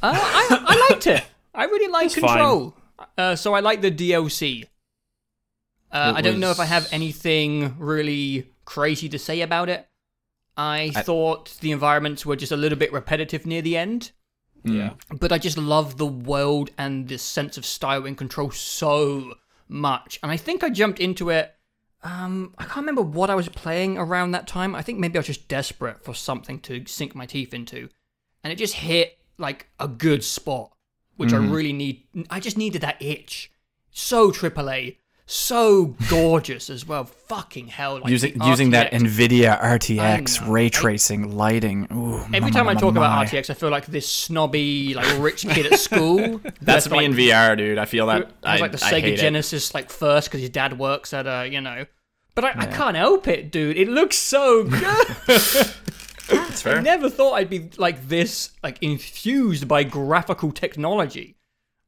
Uh, I, I liked it. I really like It's. Control. Uh, so I like the DLC. Uh, I don't know if I have anything really crazy to say about it. I, I- thought the environments were just a little bit repetitive near the end, Yeah. but I just love the world and this sense of style and control so much. And I think I jumped into it. Um, I can't remember what I was playing around that time. I think maybe I was just desperate for something to sink my teeth into, and it just hit like a good spot, which I really need. I just needed that itch. So AAA, so gorgeous as well. Fucking hell! Like using using that Nvidia RTX know. ray I- tracing lighting. Ooh, Every my, time my, I my, talk about. RTX, I feel like this snobby, like rich kid at school. *laughs* that's me has in VR, dude. I feel that. has I, like the I Sega hate it. Genesis like first because his dad works at a you know. But I, I can't help it, dude. It looks so good. *laughs* It's I never thought I'd be like this, like infused by graphical technology.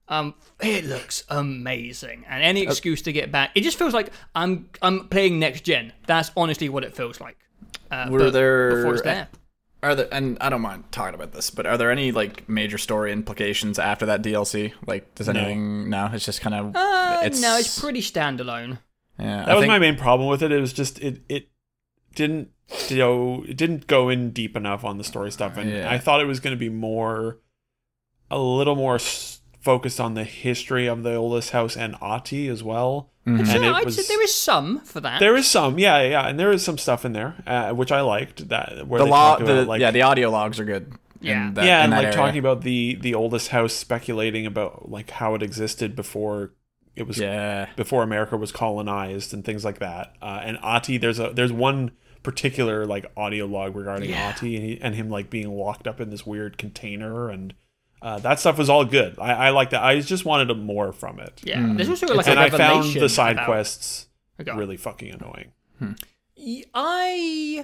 Um, it looks amazing, and any Uh, excuse to get back, it just feels like I'm I'm playing next gen. That's honestly what it feels like. Uh, Were there- before it's there? Are there and I don't mind talking about this, but are there any like major story implications after that DLC? Like, does anything? No, it's just kind of. Uh, no, it's pretty standalone. Yeah, That was my main problem with it. It was just it it didn't you know it didn't go in deep enough on the story stuff, and Yeah. I thought it was going to be more a little more s- focused on the history of the oldest house and Ahti as well. Mm-hmm. And Yeah, it I'd was say there is some for that. there is some, yeah, yeah, and there is some stuff in there uh, which I liked that where the they law. talk about The, like yeah, the audio logs are good. Yeah. that, yeah, and like area. talking about the the oldest house, speculating about like how it existed before it was Yeah, before America was colonized and things like that. Uh, and Ahti, there's a there's one particular like audio log regarding Yeah. Ahti and, he, and him like being locked up in this weird container and uh, that stuff was all good. I, I like that. I just wanted more from it. yeah, there's also like and a I found the side about- quests Okay. really fucking annoying, I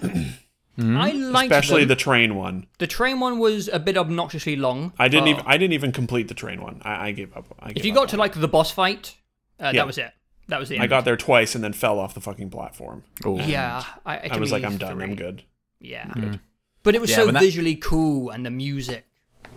*clears throat* I liked especially them. the train one. The train one was a bit obnoxiously long. I didn't even I didn't even complete the train one. I, I gave up. I If you up got to on like the boss fight, uh, Yeah. that was it. That was the it. end. I got there twice and then fell off the fucking platform. Ooh. Yeah, I, it I was like, I'm done. I'm three. good. Yeah, but it was Yeah, so when that- visually cool and the music.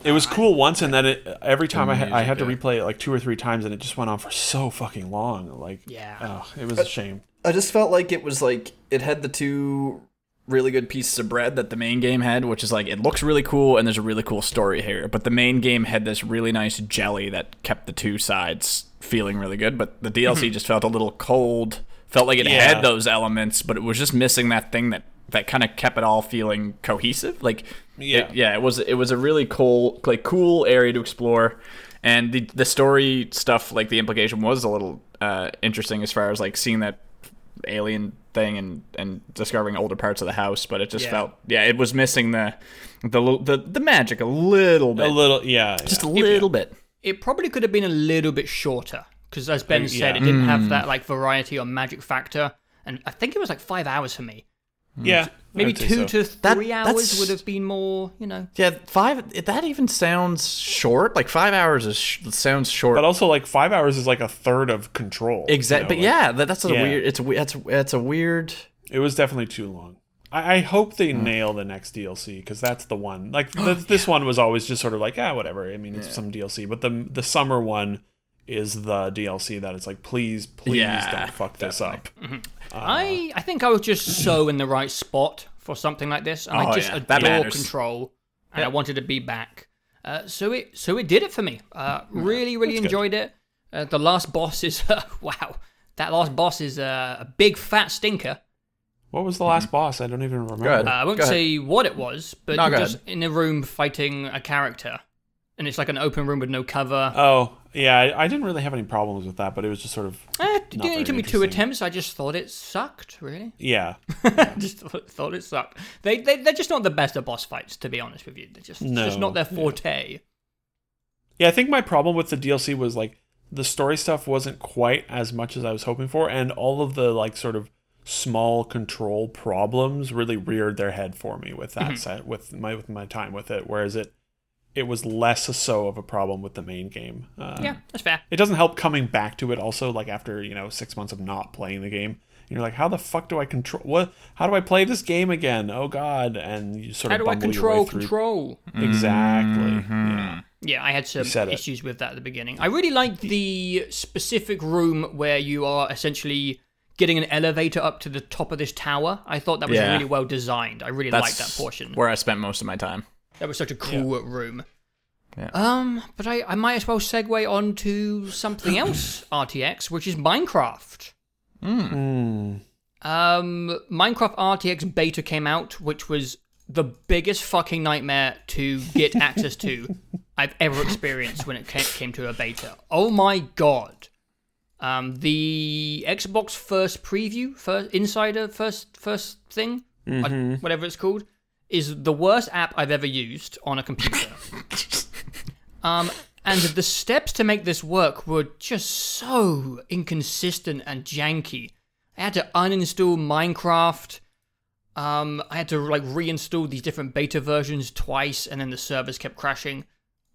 It was cool once, and then it every time I, ha- I had to replay it like two or three times, and it just went on for so fucking long. Like, Yeah. oh, it was a shame. I just felt like it was like it had the two really good pieces of bread that the main game had, which is like it looks really cool and there's a really cool story here. But the main game had this really nice jelly that kept the two sides feeling really good. But the DLC mm-hmm. just felt a little cold. Felt like it Yeah. had those elements, but it was just missing that thing that that kind of kept it all feeling cohesive. Like Yeah. it, yeah, it was it was a really cool like cool area to explore. And the the story stuff, like the implication was a little uh, interesting as far as like seeing that alien thing and and discovering older parts of the house, but it just Yeah. felt yeah, it was missing the the the the magic a little bit, A little, yeah, just yeah. a little bit. it probably could have been a little bit shorter because, as Ben Uh, said, it didn't have that like variety or magic factor, and I think it was like five hours for me. Yeah, Maybe two so. to That- three hours would have been more, you know. Yeah, five. That even sounds short. Like five hours is sh- sounds short. But also, like five hours is like a third of control. exactly. you but like, yeah, that, that's a Yeah. weird. It's that's that's a weird. it was definitely too long. I, I hope they Hmm. nail the next DLC because that's the one. Like *gasps* Oh, th- this one was always just sort of like ah whatever. I mean it's some DLC, but the the summer one is the DLC that it's like please please Yeah, don't fuck this up. I I think I was just so in the right spot for something like this, and I Oh, just yeah, that adore matters. Control, and I wanted to be back. Uh, so it so it did it for me. Uh, really really That's good. enjoyed it. Uh, the last boss is *laughs* wow. That last boss is uh, a big fat stinker. What was the last boss? I don't even remember. Uh, I won't say what it was, but No, you're just in a room fighting a character, and it's like an open room with no cover. Oh yeah, I, I didn't really have any problems with that, but it was just sort of Eh, it didn't took me two attempts. I just thought it sucked. Really, *laughs* yeah. just thought, thought it sucked. They, they they're just not the best at boss fights, to be honest with you. They're just it's just not their forte. Yeah, I think my problem with the DLC was like the story stuff wasn't quite as much as I was hoping for, and all of the like sort of small control problems really reared their head for me with Mm-hmm. that set with my with my time with it. Whereas it it was less so of a problem with the main game. Uh, Yeah, that's fair. It doesn't help coming back to it also like after you know six months of not playing the game. You're like, how the fuck do I control? What? How do I play this game again? Oh God! And you sort How of do I control control? Exactly. Mm-hmm. Yeah. Yeah, I had some said it. issues with that at the beginning. I really liked the specific room where you are essentially getting an elevator up to the top of this tower. I thought that was Yeah. really well designed. I really That's liked that portion. where I spent most of my time. That was such a cool room. Yeah. Um, but I, I might as well segue on to something *coughs* else, RTX, which is Minecraft. Mm. Um, Minecraft RTX beta came out, which was the biggest fucking nightmare to get *laughs* access to I've ever experienced when it came, to a beta. Oh my god. Um, the Xbox first preview, first insider, first first thing, I- whatever it's called, is the worst app I've ever used on a computer. *laughs* um, and the steps to make this work were just so inconsistent and janky. I had to uninstall Minecraft. Um, I had to like reinstall these different beta versions twice, and then the servers kept crashing.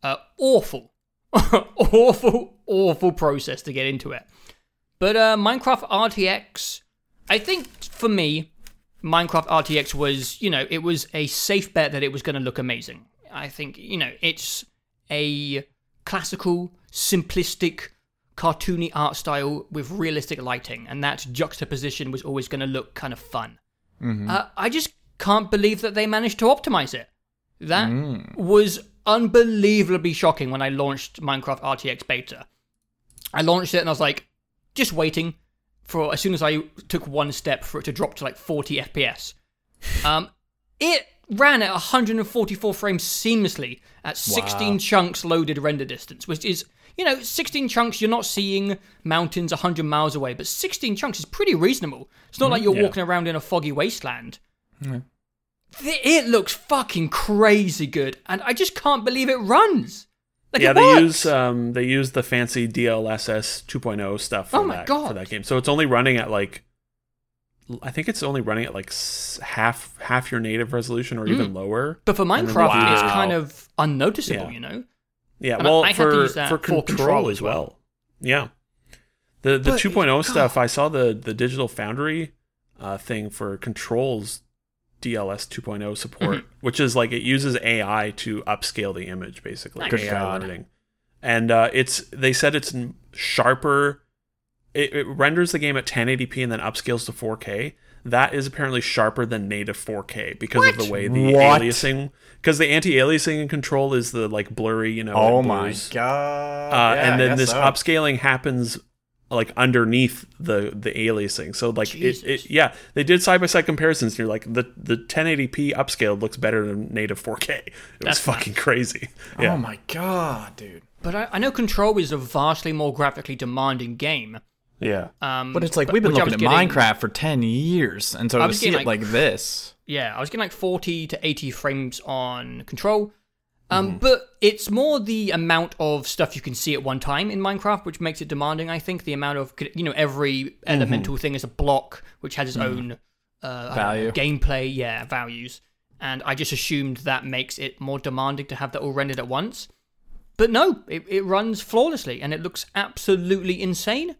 Uh, awful, *laughs* awful, awful process to get into it. But uh, Minecraft RTX, I think for me, Minecraft RTX was, you know, it was a safe bet that it was going to look amazing. I think, you know, it's a classical, simplistic, cartoony art style with realistic lighting, and that juxtaposition was always going to look kind of fun. Uh, I just can't believe that they managed to optimize it. That was unbelievably shocking when I launched Minecraft RTX beta. I launched it and I was like, just waiting for as soon as I took one step for it to drop to like 40 FPS. *laughs* Um, it ran at 144 frames seamlessly at 16 chunks loaded render distance, which is, you know, 16 chunks, you're not seeing mountains 100 miles away, but 16 chunks is pretty reasonable. It's not like you're yeah. walking around in a foggy wasteland. It looks fucking crazy good, and I just can't believe it runs. Like yeah, they use um they use the fancy DLSS 2.0 stuff for Oh my that God. for that game. So it's only running at like I think it's only running at like half half your native resolution or even lower. But for Minecraft, it's kind of unnoticeable, Yeah. you know. Yeah, And well I had for to use that for control, control as well. well. Yeah. The the But- 2.0 stuff, I saw the the Digital Foundry uh, thing for controls DLSS 2.0 support, Mm-hmm. which is like it uses AI to upscale the image basically. Good AI God. And uh, it's they said it's sharper it, it renders the game at 1080p and then upscales to 4K. That is apparently sharper than native 4K because of the way the What? aliasing because the anti-aliasing in control is the like blurry, you know. Oh my god! Uh, Yeah, and then this so. upscaling happens like underneath the the aliasing. So like it, it yeah, they did side by side comparisons. And you're like the the 1080p upscaled looks better than native 4K. It was That's fucking crazy. Yeah. Oh my god, dude! But I, I know Control is a vastly more graphically demanding game. yeah. Um, But it's like we've been looking at getting- Minecraft for ten years, and so I to see it like, like- this, Yeah, I was getting like 40 to 80 frames on Control, Um, But it's more the amount of stuff you can see at one time in Minecraft, which makes it demanding. I think the amount of you know every elemental thing is a block, which has its own uh, don't know, gameplay, yeah, values. And I just assumed that makes it more demanding to have that all rendered at once. But no, it, it runs flawlessly and it looks absolutely insane.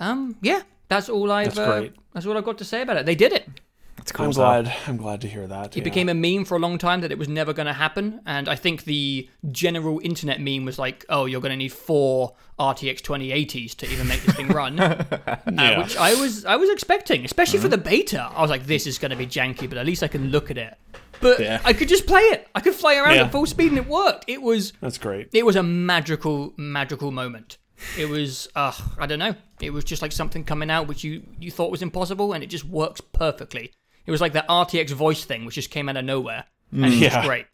Um, yeah, that's all I've That's uh, that's all I've got to say about it. They did it. It's cool. I'm as hell. glad. I'm glad to hear that. It became a meme for a long time that it was never going to happen, and I think the general internet meme was like, "Oh, you're going to need four RTX 2080s to even make this thing run," *laughs* uh, which I was I was expecting, especially for the beta. I was like, "This is going to be janky, but at least I can look at it." But Yeah. I could just play it. I could fly around Yeah. at full speed, and it worked. It was That's great. it was a magical magical moment. It was uh, I don't know. It was just like something coming out which you you thought was impossible, and it just works perfectly. It was like that RTX voice thing, which just came out of nowhere, and it was great.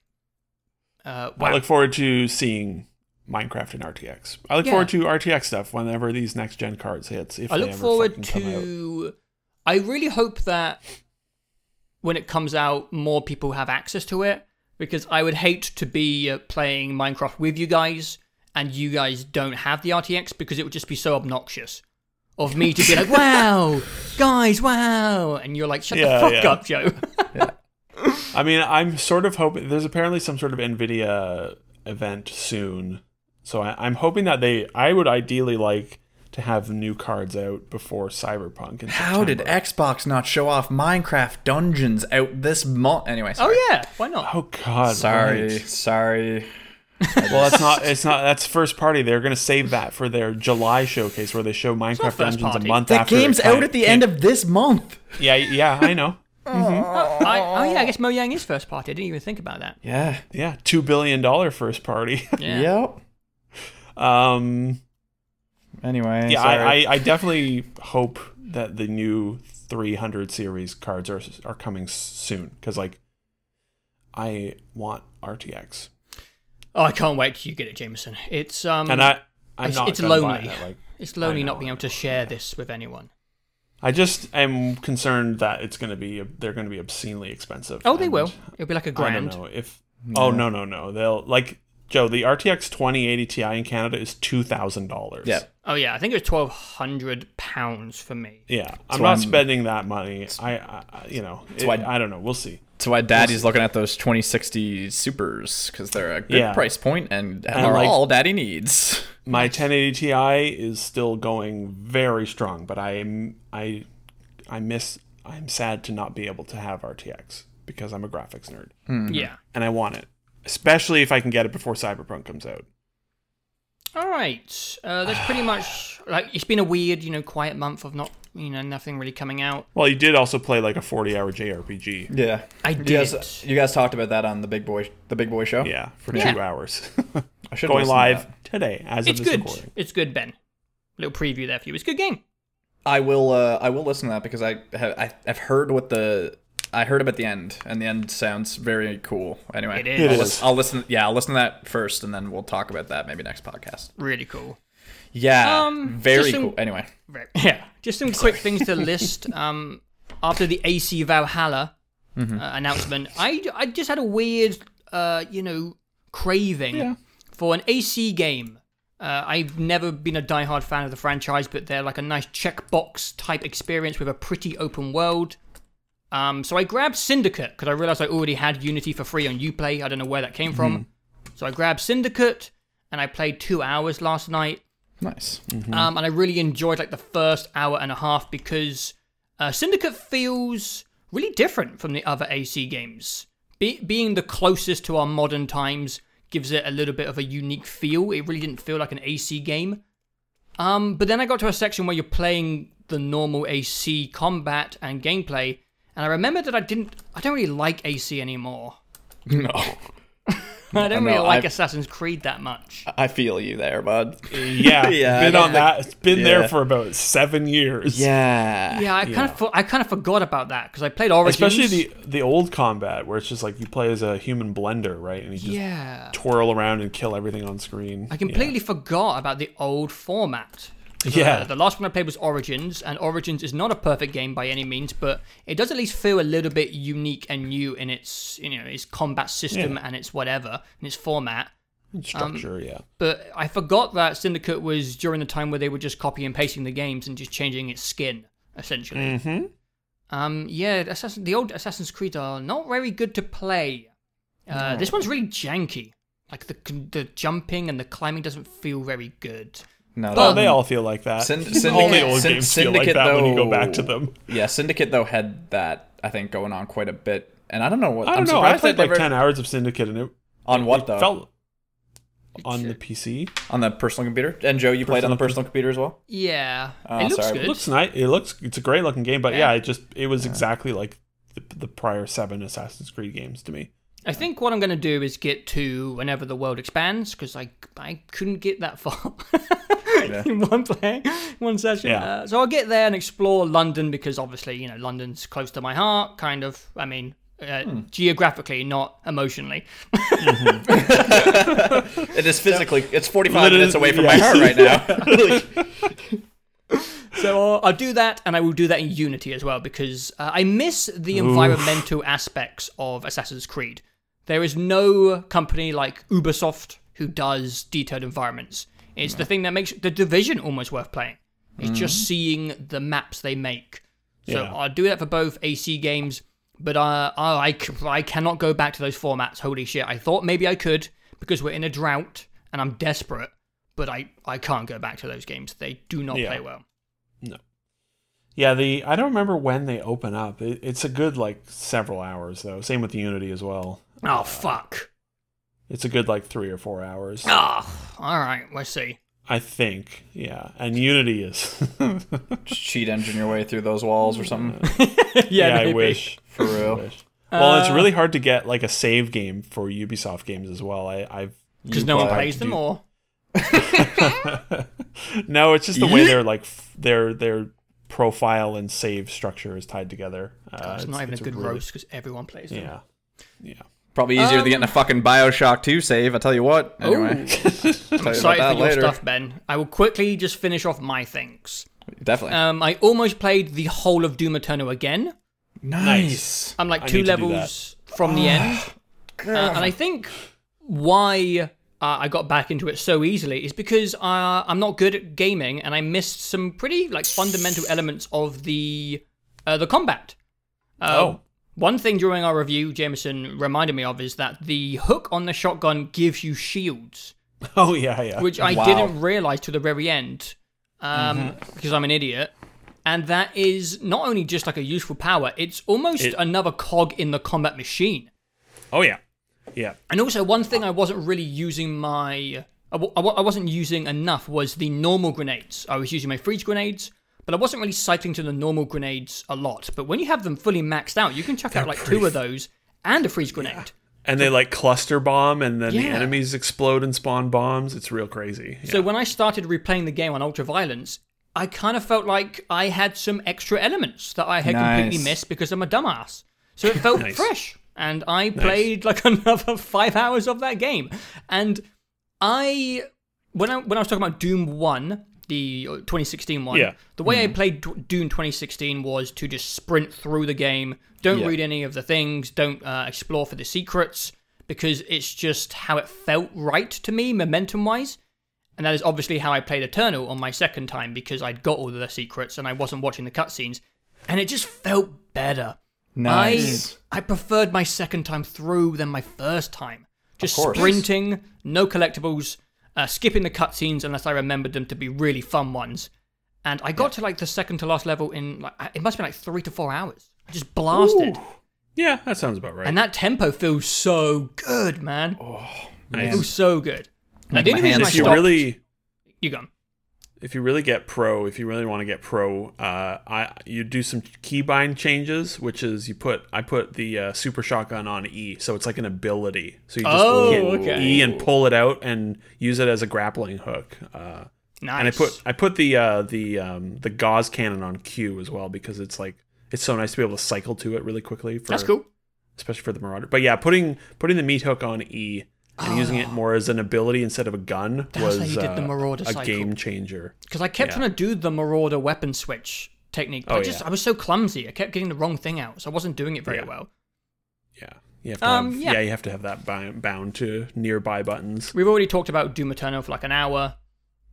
Uh, wow. I look forward to seeing Minecraft in RTX. I look Yeah. forward to RTX stuff whenever these next gen cards hits. If I they look ever forward fucking come out. to. I really hope that when it comes out, more people have access to it because I would hate to be uh, playing Minecraft with you guys and you guys don't have the RTX because it would just be so obnoxious of me to be like, "Wow, guys, wow," and you're like, "Shut Yeah, the fuck yeah. up, Joe." *laughs* I mean, I'm sort of hoping there's apparently some sort of Nvidia event soon, so I, I'm hoping that they. I would ideally like to have new cards out before Cyberpunk. In How did Xbox not show off Minecraft Dungeons out this month? Anyway, sorry. oh yeah, why not? Oh God! Sorry, right. sorry. Well, that's not. It's not. That's first party. They're going to save that for their July showcase where they show Minecraft first Dungeons a party. month That after. it game's out at the came- end of this month. Yeah, yeah, I know. *laughs* I, oh yeah, I guess Mojang is first party. I didn't even think about that. Yeah. Yeah, two billion dollar first party. *laughs* Yeah. Yep. um, Anyway. yeah. I, I, I definitely hope that the new 300 series cards are are coming soon because like I want RTX Oh, I can't wait till you get it, Jameson. It's um, and I I'm it's, not it's lonely. it, like it's lonely not being able to share this with anyone. I just am concerned that it's going to be they're going to be obscenely expensive. Oh, they will. It'll be like a grand. don't know if. Oh no no no! They'll like Joe. The RTX 2080 Ti in Canada is two thousand dollars. Yeah. Oh yeah, I think it was twelve hundred pounds for me. Yeah, I'm not I'm- spending that money. I, I I- you know, it- why- I don't know. We'll see. That's why Daddy's looking at those 2060 Supers because they're a good Yeah. price point and, And, are like- all Daddy needs. *laughs* My 1080 Ti is still going very strong, but I'm I I miss. I'm sad to not be able to have RTX because I'm a graphics nerd mm-hmm. Yeah. and I want it, especially if I can get it before Cyberpunk comes out. All right. Uh, that's pretty much like it's been a weird, you know, quiet month of not, you know, nothing really coming out. Well, you did also play like a 40 hour JRPG. Yeah. I You did. guys, you guys talked about that on the Big Boy the Big Boy show. Yeah, for Yeah. two hours. *laughs* I should Going listen to live today as It's of this good. recording. It's good, Ben. Little preview there for you. It's a good game. I will. Uh, I will listen to that because I have. I've heard what the. I heard about the end, and the end sounds very cool. Anyway, It is. I'll, is. lis- I'll listen. Yeah, I'll listen to that first, and then we'll talk about that maybe next podcast. Really cool. Yeah, Um, very some- cool. Anyway, Right. Yeah. Just some quick things to list. *laughs* Um, after the AC Valhalla uh, announcement, I, I just had a weird, uh, you know, craving for an AC game. Uh, I've never been a diehard fan of the franchise, but they're like a nice checkbox type experience with a pretty open world. Um, so I grabbed Syndicate because I realized I already had Unity for free on Uplay. I don't know where that came from. So I grabbed Syndicate and I played two hours last night. nice. Um, and I really enjoyed like the first hour and a half because uh, Syndicate feels really different from the other AC games. Be- being the closest to our modern times gives it a little bit of a unique feel. It really didn't feel like an AC game. Um, but then I got to a section where you're playing the normal AC combat and gameplay, and I remember that I didn't, I don't really like AC anymore. *laughs* No, *laughs* I don't No, really like I've- Assassin's Creed that much. I feel you there, bud. *laughs* Yeah, Yeah, been I on that. It's been yeah. there for about seven years. Yeah, Yeah, I kind Yeah. of, fo- I kind of forgot about that because I played Origins. especially the the old combat where it's just like you play as a human blender, right? And you just yeah. twirl around and kill everything on screen. I completely forgot about the old format. Yeah. the last one I played was Origins, and Origins is not a perfect game by any means, but it does at least feel a little bit unique and new in its you know its combat system Yeah. and its whatever and its format. Structure, yeah. But I forgot that Syndicate was during the time where they were just copy and pasting the games and just changing its skin, essentially. Mm-hmm. Um, yeah, Assassin, the old Assassin's Creed are not very good to play. Uh, This one's really janky. Like the the jumping and the climbing doesn't feel very good. No, Oh, that- they all feel like that. Syn- *laughs* all Syndicate- the old Syn- games feel like that when you go back to them. Yeah, Syndicate though had that I think going on quite a bit, and I don't know what I don't I'm know. I played like never- ten hours of Syndicate, and it on what it though felt on the PC. on the personal computer. And Joe, you played on the personal computer as well. Yeah, Oh, it looks sorry. good. It looks nice. It looks. It's a great looking game, but Yeah. yeah, it just it was exactly like the, the prior seven Assassin's Creed games to me. I think what I'm going to do is get to whenever the world expands because I I couldn't get that far *laughs* *laughs* in one play, *laughs* one session. Yeah. Uh, so I'll get there and explore London because obviously you know London's close to my heart, kind of. I mean. Uh, Geographically, not emotionally. *laughs* It is physically. It's 45 Literally- minutes away from yeah. my heart right now. So I'll, I'll do that, and I will do that in Unity as well because uh, I miss the environmental aspects of Assassin's Creed. There is no company like Ubisoft who does detailed environments. It's the thing that makes the Division almost worth playing. It's just seeing the maps they make. So Yeah. I'll do that for both AC games, but uh, I, I I cannot go back to those formats. Holy shit! I thought maybe I could because we're in a drought and I'm desperate, but I, I can't go back to those games. They do not Yeah. play well. No. Yeah, the I don't remember when they open up. It, it's a good like several hours though. Same with the Unity as well. Oh fuck. It's a good like three or four hours. Ah, all right. Let's see. I think. Yeah, and Unity is. *laughs* Just cheat engine your way through those walls or something. *laughs* yeah, I maybe. wish. For real. wish. Well, Uh, it's really hard to get like a save game for Ubisoft games as well. I, I've because no one plays them, do- or *laughs* no, it's just the way they're like f- their their profile and save structure is tied together. Uh, it's, not even a good really- roast because everyone plays them. Yeah, yeah. Probably easier Um, than getting a fucking Bioshock 2 save. I tell you what. Anyway, *laughs* I'm you excited for that your later. stuff, Ben. I will quickly just finish off my things. definitely. Um, I almost played the whole of Doom Eternal again. nice. I'm like two need to do levels from the end, uh, and I think why uh, I got back into it so easily is because uh, I'm not good at gaming, and I missed some pretty like fundamental elements of the uh, the combat. Uh, Oh. One thing during our review, Jameson reminded me of is that the hook on the shotgun gives you shields, *laughs* Oh yeah, yeah. which I Wow. didn't realize to the very end um, because I'm an idiot. And that is not only just like a useful power, it's almost It- another cog in the combat machine. oh yeah, yeah. And also, one thing I wasn't really using my. I wa- I wa- I wasn't using enough was the normal grenades. I was using my freeze grenades, but I wasn't really cycling to the normal grenades a lot. But when you have them fully maxed out, you can chuck out like two of those and a freeze grenade. And they like cluster bomb, and then the enemies explode and spawn bombs. It's real crazy. Yeah. So when I started replaying the game on Ultra Violence, I kind of felt like I had some extra elements that I had completely missed because I'm a dumbass. So it felt *laughs* Nice. fresh. And I played like *laughs* another five hours of that game. And I when I when I was talking about Doom One, the 2016 one, Yeah. the way I played Doom 2016 was to just sprint through the game. Don't Yeah. read any of the things. Don't uh, explore for the secrets because it's just how it felt right to me, momentum wise. And that is obviously how I played Eternal on my second time because I'd got all the secrets and I wasn't watching the cutscenes. And it just felt better. Nice. I I preferred my second time through than my first time. Just course. sprinting, no collectibles, uh, skipping the cutscenes unless I remembered them to be really fun ones. And I got to like the second to last level in like it must have been like three to four hours. I just blasted, yeah, that sounds about right. and that tempo feels so good, man. Oh, nice. It feels so good. Now, the my only reason I hands if you stopped, really you go. If you really get pro, if you really want to get pro, uh, I you do some keybind changes, which is you put I put the uh, super shotgun on E, so it's like an ability. So you just Oh, hit okay. E and pull it out and use it as a grappling hook. Uh, Nice. and I put I put the uh, the um, the Gauss cannon on Q as well because it's like it's so nice to be able to cycle to it really quickly. For, That's cool. especially for the marauder. But yeah, putting putting the meat hook on E and using it more as an ability instead of a gun That's was how you did the uh, Marauder a cycle. game changer. Because I kept Yeah. trying to do the Marauder weapon switch technique, but Oh, I just yeah. I was so clumsy. I kept getting the wrong thing out, so I wasn't doing it very Yeah. well. Yeah, you have to Um, have, yeah. yeah. you have to have that bound, to nearby buttons. We've already talked about Doom Eternal for like an hour.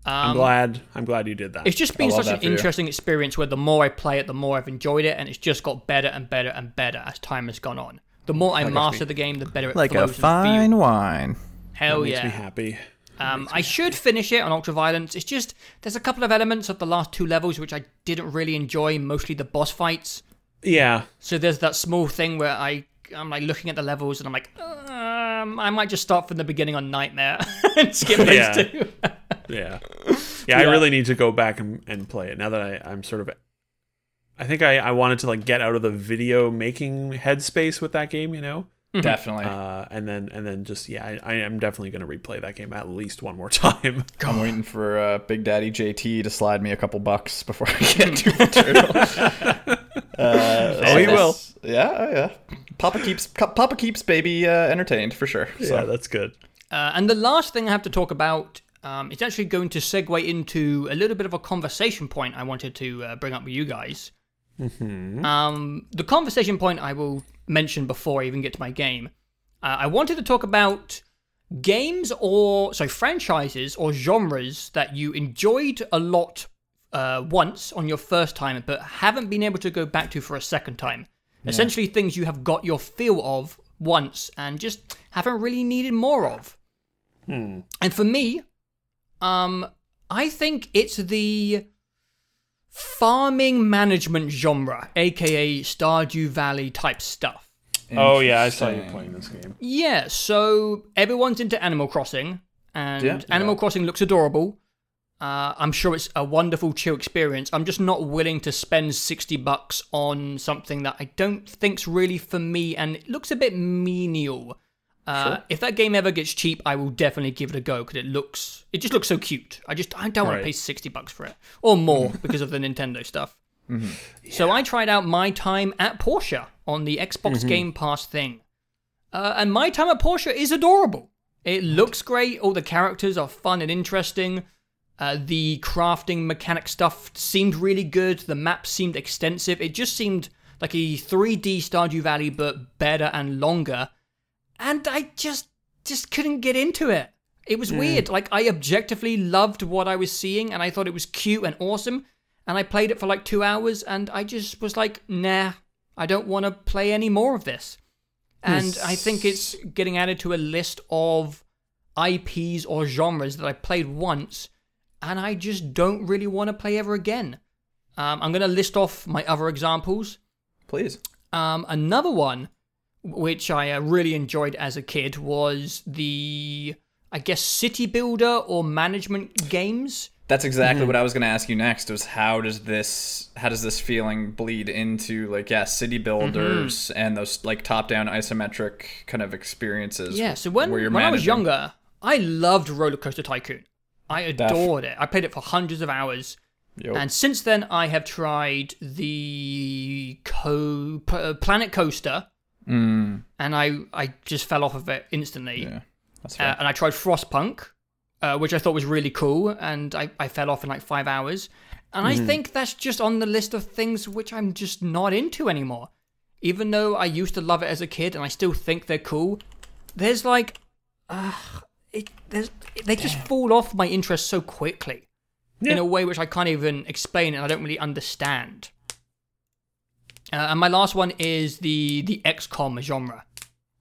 Um, I'm glad. I'm glad you did that. It's just been such an for you. interesting experience where the more I play it, the more I've enjoyed it, and it's just got better and better and better as time has gone on. The more I master the game, the better it Like a flows and fine feels. wine. Hell makes yeah! Makes me happy. Um, I should finish it on Ultraviolence. It's just there's a couple of elements of the last two levels which I didn't really enjoy, mostly the boss fights. Yeah, So there's that small thing where I I'm like looking at the levels and I'm like, um, I might just start from the beginning on Nightmare *laughs* and skip those Yeah. two. yeah, yeah. I really need to go back and, and play it now that I, I'm sort of. I think I, I wanted to like get out of the video making headspace with that game, you know, Definitely. uh, and then and then just yeah, I, I am definitely going to replay that game at least one more *laughs* time. I'm waiting for uh, Big Daddy JT to slide me a couple bucks before I get *laughs* to Eternal. *laughs* uh, Oh, he will. Yeah, oh, yeah. Papa keeps Papa keeps baby uh, entertained for sure. So. yeah, that's good. Uh, and the last thing I have to talk about, um, it's actually going to segue into a little bit of a conversation point I wanted to uh, bring up with you guys. Um, the conversation point I will mention before I even get to my game. Uh, I wanted to talk about games or so franchises or genres that you enjoyed a lot uh, once on your first time, but haven't been able to go back to for a second time. Essentially, things you have got your feel of once and just haven't really needed more of. And for me, um, I think it's the farming management genre, aka Stardew Valley type stuff. Oh yeah, I saw you playing this game. Yeah, so everyone's into Animal Crossing, and Yeah. Animal Yeah. Crossing looks adorable. Uh, I'm sure it's a wonderful, chill experience. I'm just not willing to spend 60 bucks on something that I don't think's really for me, and it looks a bit menial. Uh, If that game ever gets cheap, I will definitely give it a go because it looks, it just looks so cute. I just, I don't want Right. to pay 60 bucks for it or more *laughs* because of the Nintendo stuff. So I tried out my time at Portia on the Xbox Game Pass thing. Uh, and my time at Portia is adorable. It looks great. All the characters are fun and interesting. Uh, the crafting mechanic stuff seemed really good. The map seemed extensive. It just seemed like a 3D Stardew Valley, but better and longer. And I just just couldn't get into it. It was weird. Like I objectively loved what I was seeing, and I thought it was cute and awesome. And I played it for like two hours, and I just was like, nah, I don't want to play any more of this. And I think it's getting added to a list of IPs or genres that I played once, and I just don't really want to play ever again. Um, I'm going to list off my other examples. Please. Um, another one, which I uh, really enjoyed as a kid, was the, I guess, city builder or management games. That's exactly what I was going to ask you next. Was how does this how does this feeling bleed into like yeah city builders and those like top down isometric kind of experiences? Yeah, so when, where when you're I was younger, I loved Roller Coaster Tycoon. I adored it. I played it for hundreds of hours. Yo. And since then, I have tried the co- uh, Planet Coaster, Mm, and I I just fell off of it instantly. yeah, that's Uh, and I tried Frostpunk, uh, which I thought was really cool, and I, I fell off in like five hours. And I think that's just on the list of things which I'm just not into anymore. Even though I used to love it as a kid, and I still think they're cool, there's like, uh, it, there's, they just fall off my interest so quickly in a way which I can't even explain and I don't really understand. Uh, and my last one is the the XCOM genre.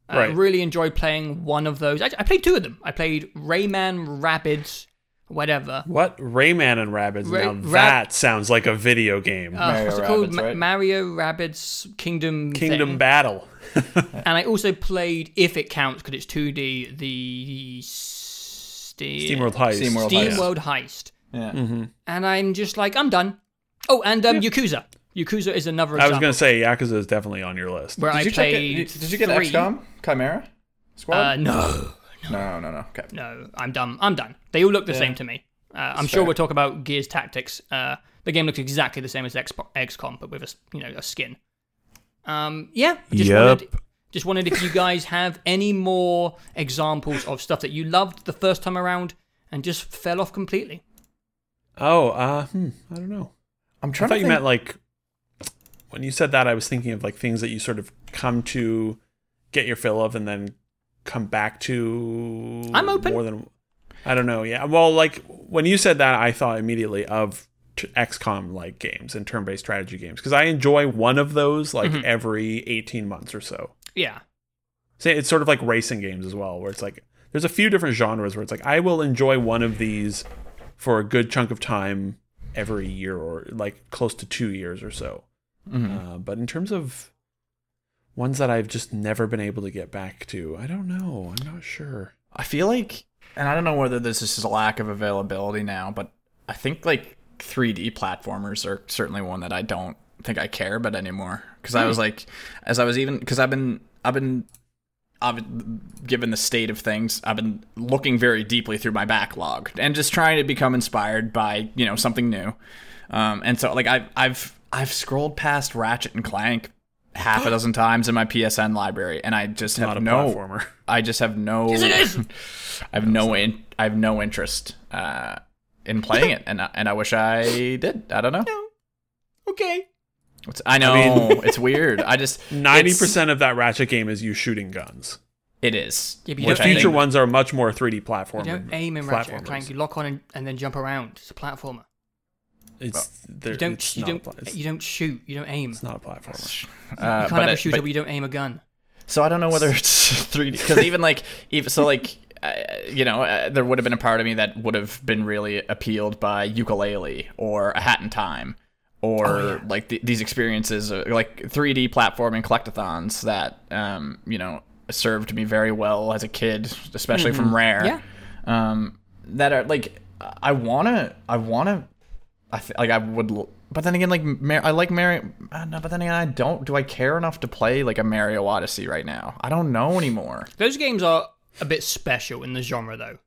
Uh, I Right. really enjoyed playing one of those. I, I played two of them. I played Rayman Rabbids, whatever. What Rayman and Rabbids? Ra- now Rab- that sounds like a video game. Uh, Mario what's it called? Rabbids, Ma- right? Mario Rabbids Kingdom. Kingdom thing. Battle. *laughs* And I also played, if it counts, because it's 2D, the Ste- SteamWorld Heist. SteamWorld Steam Heist. World Heist. yeah. And I'm just like, I'm done. Oh, and um, Yakuza. Yakuza is another I was gonna say Yakuza is definitely on your list. where Did I you check played. it? Did you get three. XCOM Chimera Squad? Uh, no, no, no, no. Okay. no, I'm done. I'm done. They all look the same to me. Uh, I'm sure fair. we'll talk about Gears Tactics. Uh, the game looks exactly the same as X- XCOM, but with a s- you know a skin. Um, yeah, I just Yup. wanted Just wondered if you guys have any more examples of stuff that you loved the first time around and just fell off completely. Oh, uh, hmm, I don't know. I'm I trying thought to you meant like when you said that. I was thinking of like things that you sort of come to get your fill of, and then come back to. I'm open. More than I don't know. Yeah. Well, like when you said that, I thought immediately of t- XCOM like games and turn-based strategy games because I enjoy one of those like Mhm. every 18 months or so. Yeah. Say it's sort of like racing games as well, where it's like there's a few different genres where it's like I will enjoy one of these for a good chunk of time every year or like close to two years or so. Mhm. Uh, but in terms of ones that I've just never been able to get back to, I don't know. I'm not sure. I feel like, and I don't know whether this is a lack of availability now, but I think like 3D platformers are certainly one that I don't think I care about anymore. Because I was like, as I was even, because I've been, I've been, I've given the state of things, I've been looking very deeply through my backlog and just trying to become inspired by you know something new. Um, and so like I've I've I've scrolled past Ratchet and Clank half a dozen times in my PSN library, and I just have Not a no platformer. *laughs* I just have no. *laughs* I have no in, I have no interest uh, in playing it, and I, and I wish I did. I don't know. No. Okay. It's, I know mean- *laughs* it's weird. I just ninety percent of that Ratchet game is you shooting guns. It is. Yeah, but The future ones are much more 3D platform. You don't aim in Ratchet and. Clank. You lock on and, and then jump around. It's a platformer. It's there, You don't. it's You don't. pla- You don't shoot. You don't aim. it's not a platformer. Uh, you can't but have a shooter but- where you don't aim a gun. So I don't know whether it's *laughs* 3D because even like even so like uh, you know uh, there would have been a part of me that would have been really appealed by Yooka-Laylee or a Hat in Time or Oh, yeah. like th- these experiences uh, like 3D platforming collectathons that um you know served me very well as a kid especially from Rare Yeah. um that are like I wanna I wanna I th- like I would, l- but then again, like Mar- I like Mario. Uh, no, but then again, I don't. Do I care enough to play like a Mario Odyssey right now? I don't know anymore. Those games are a bit special in the genre, though.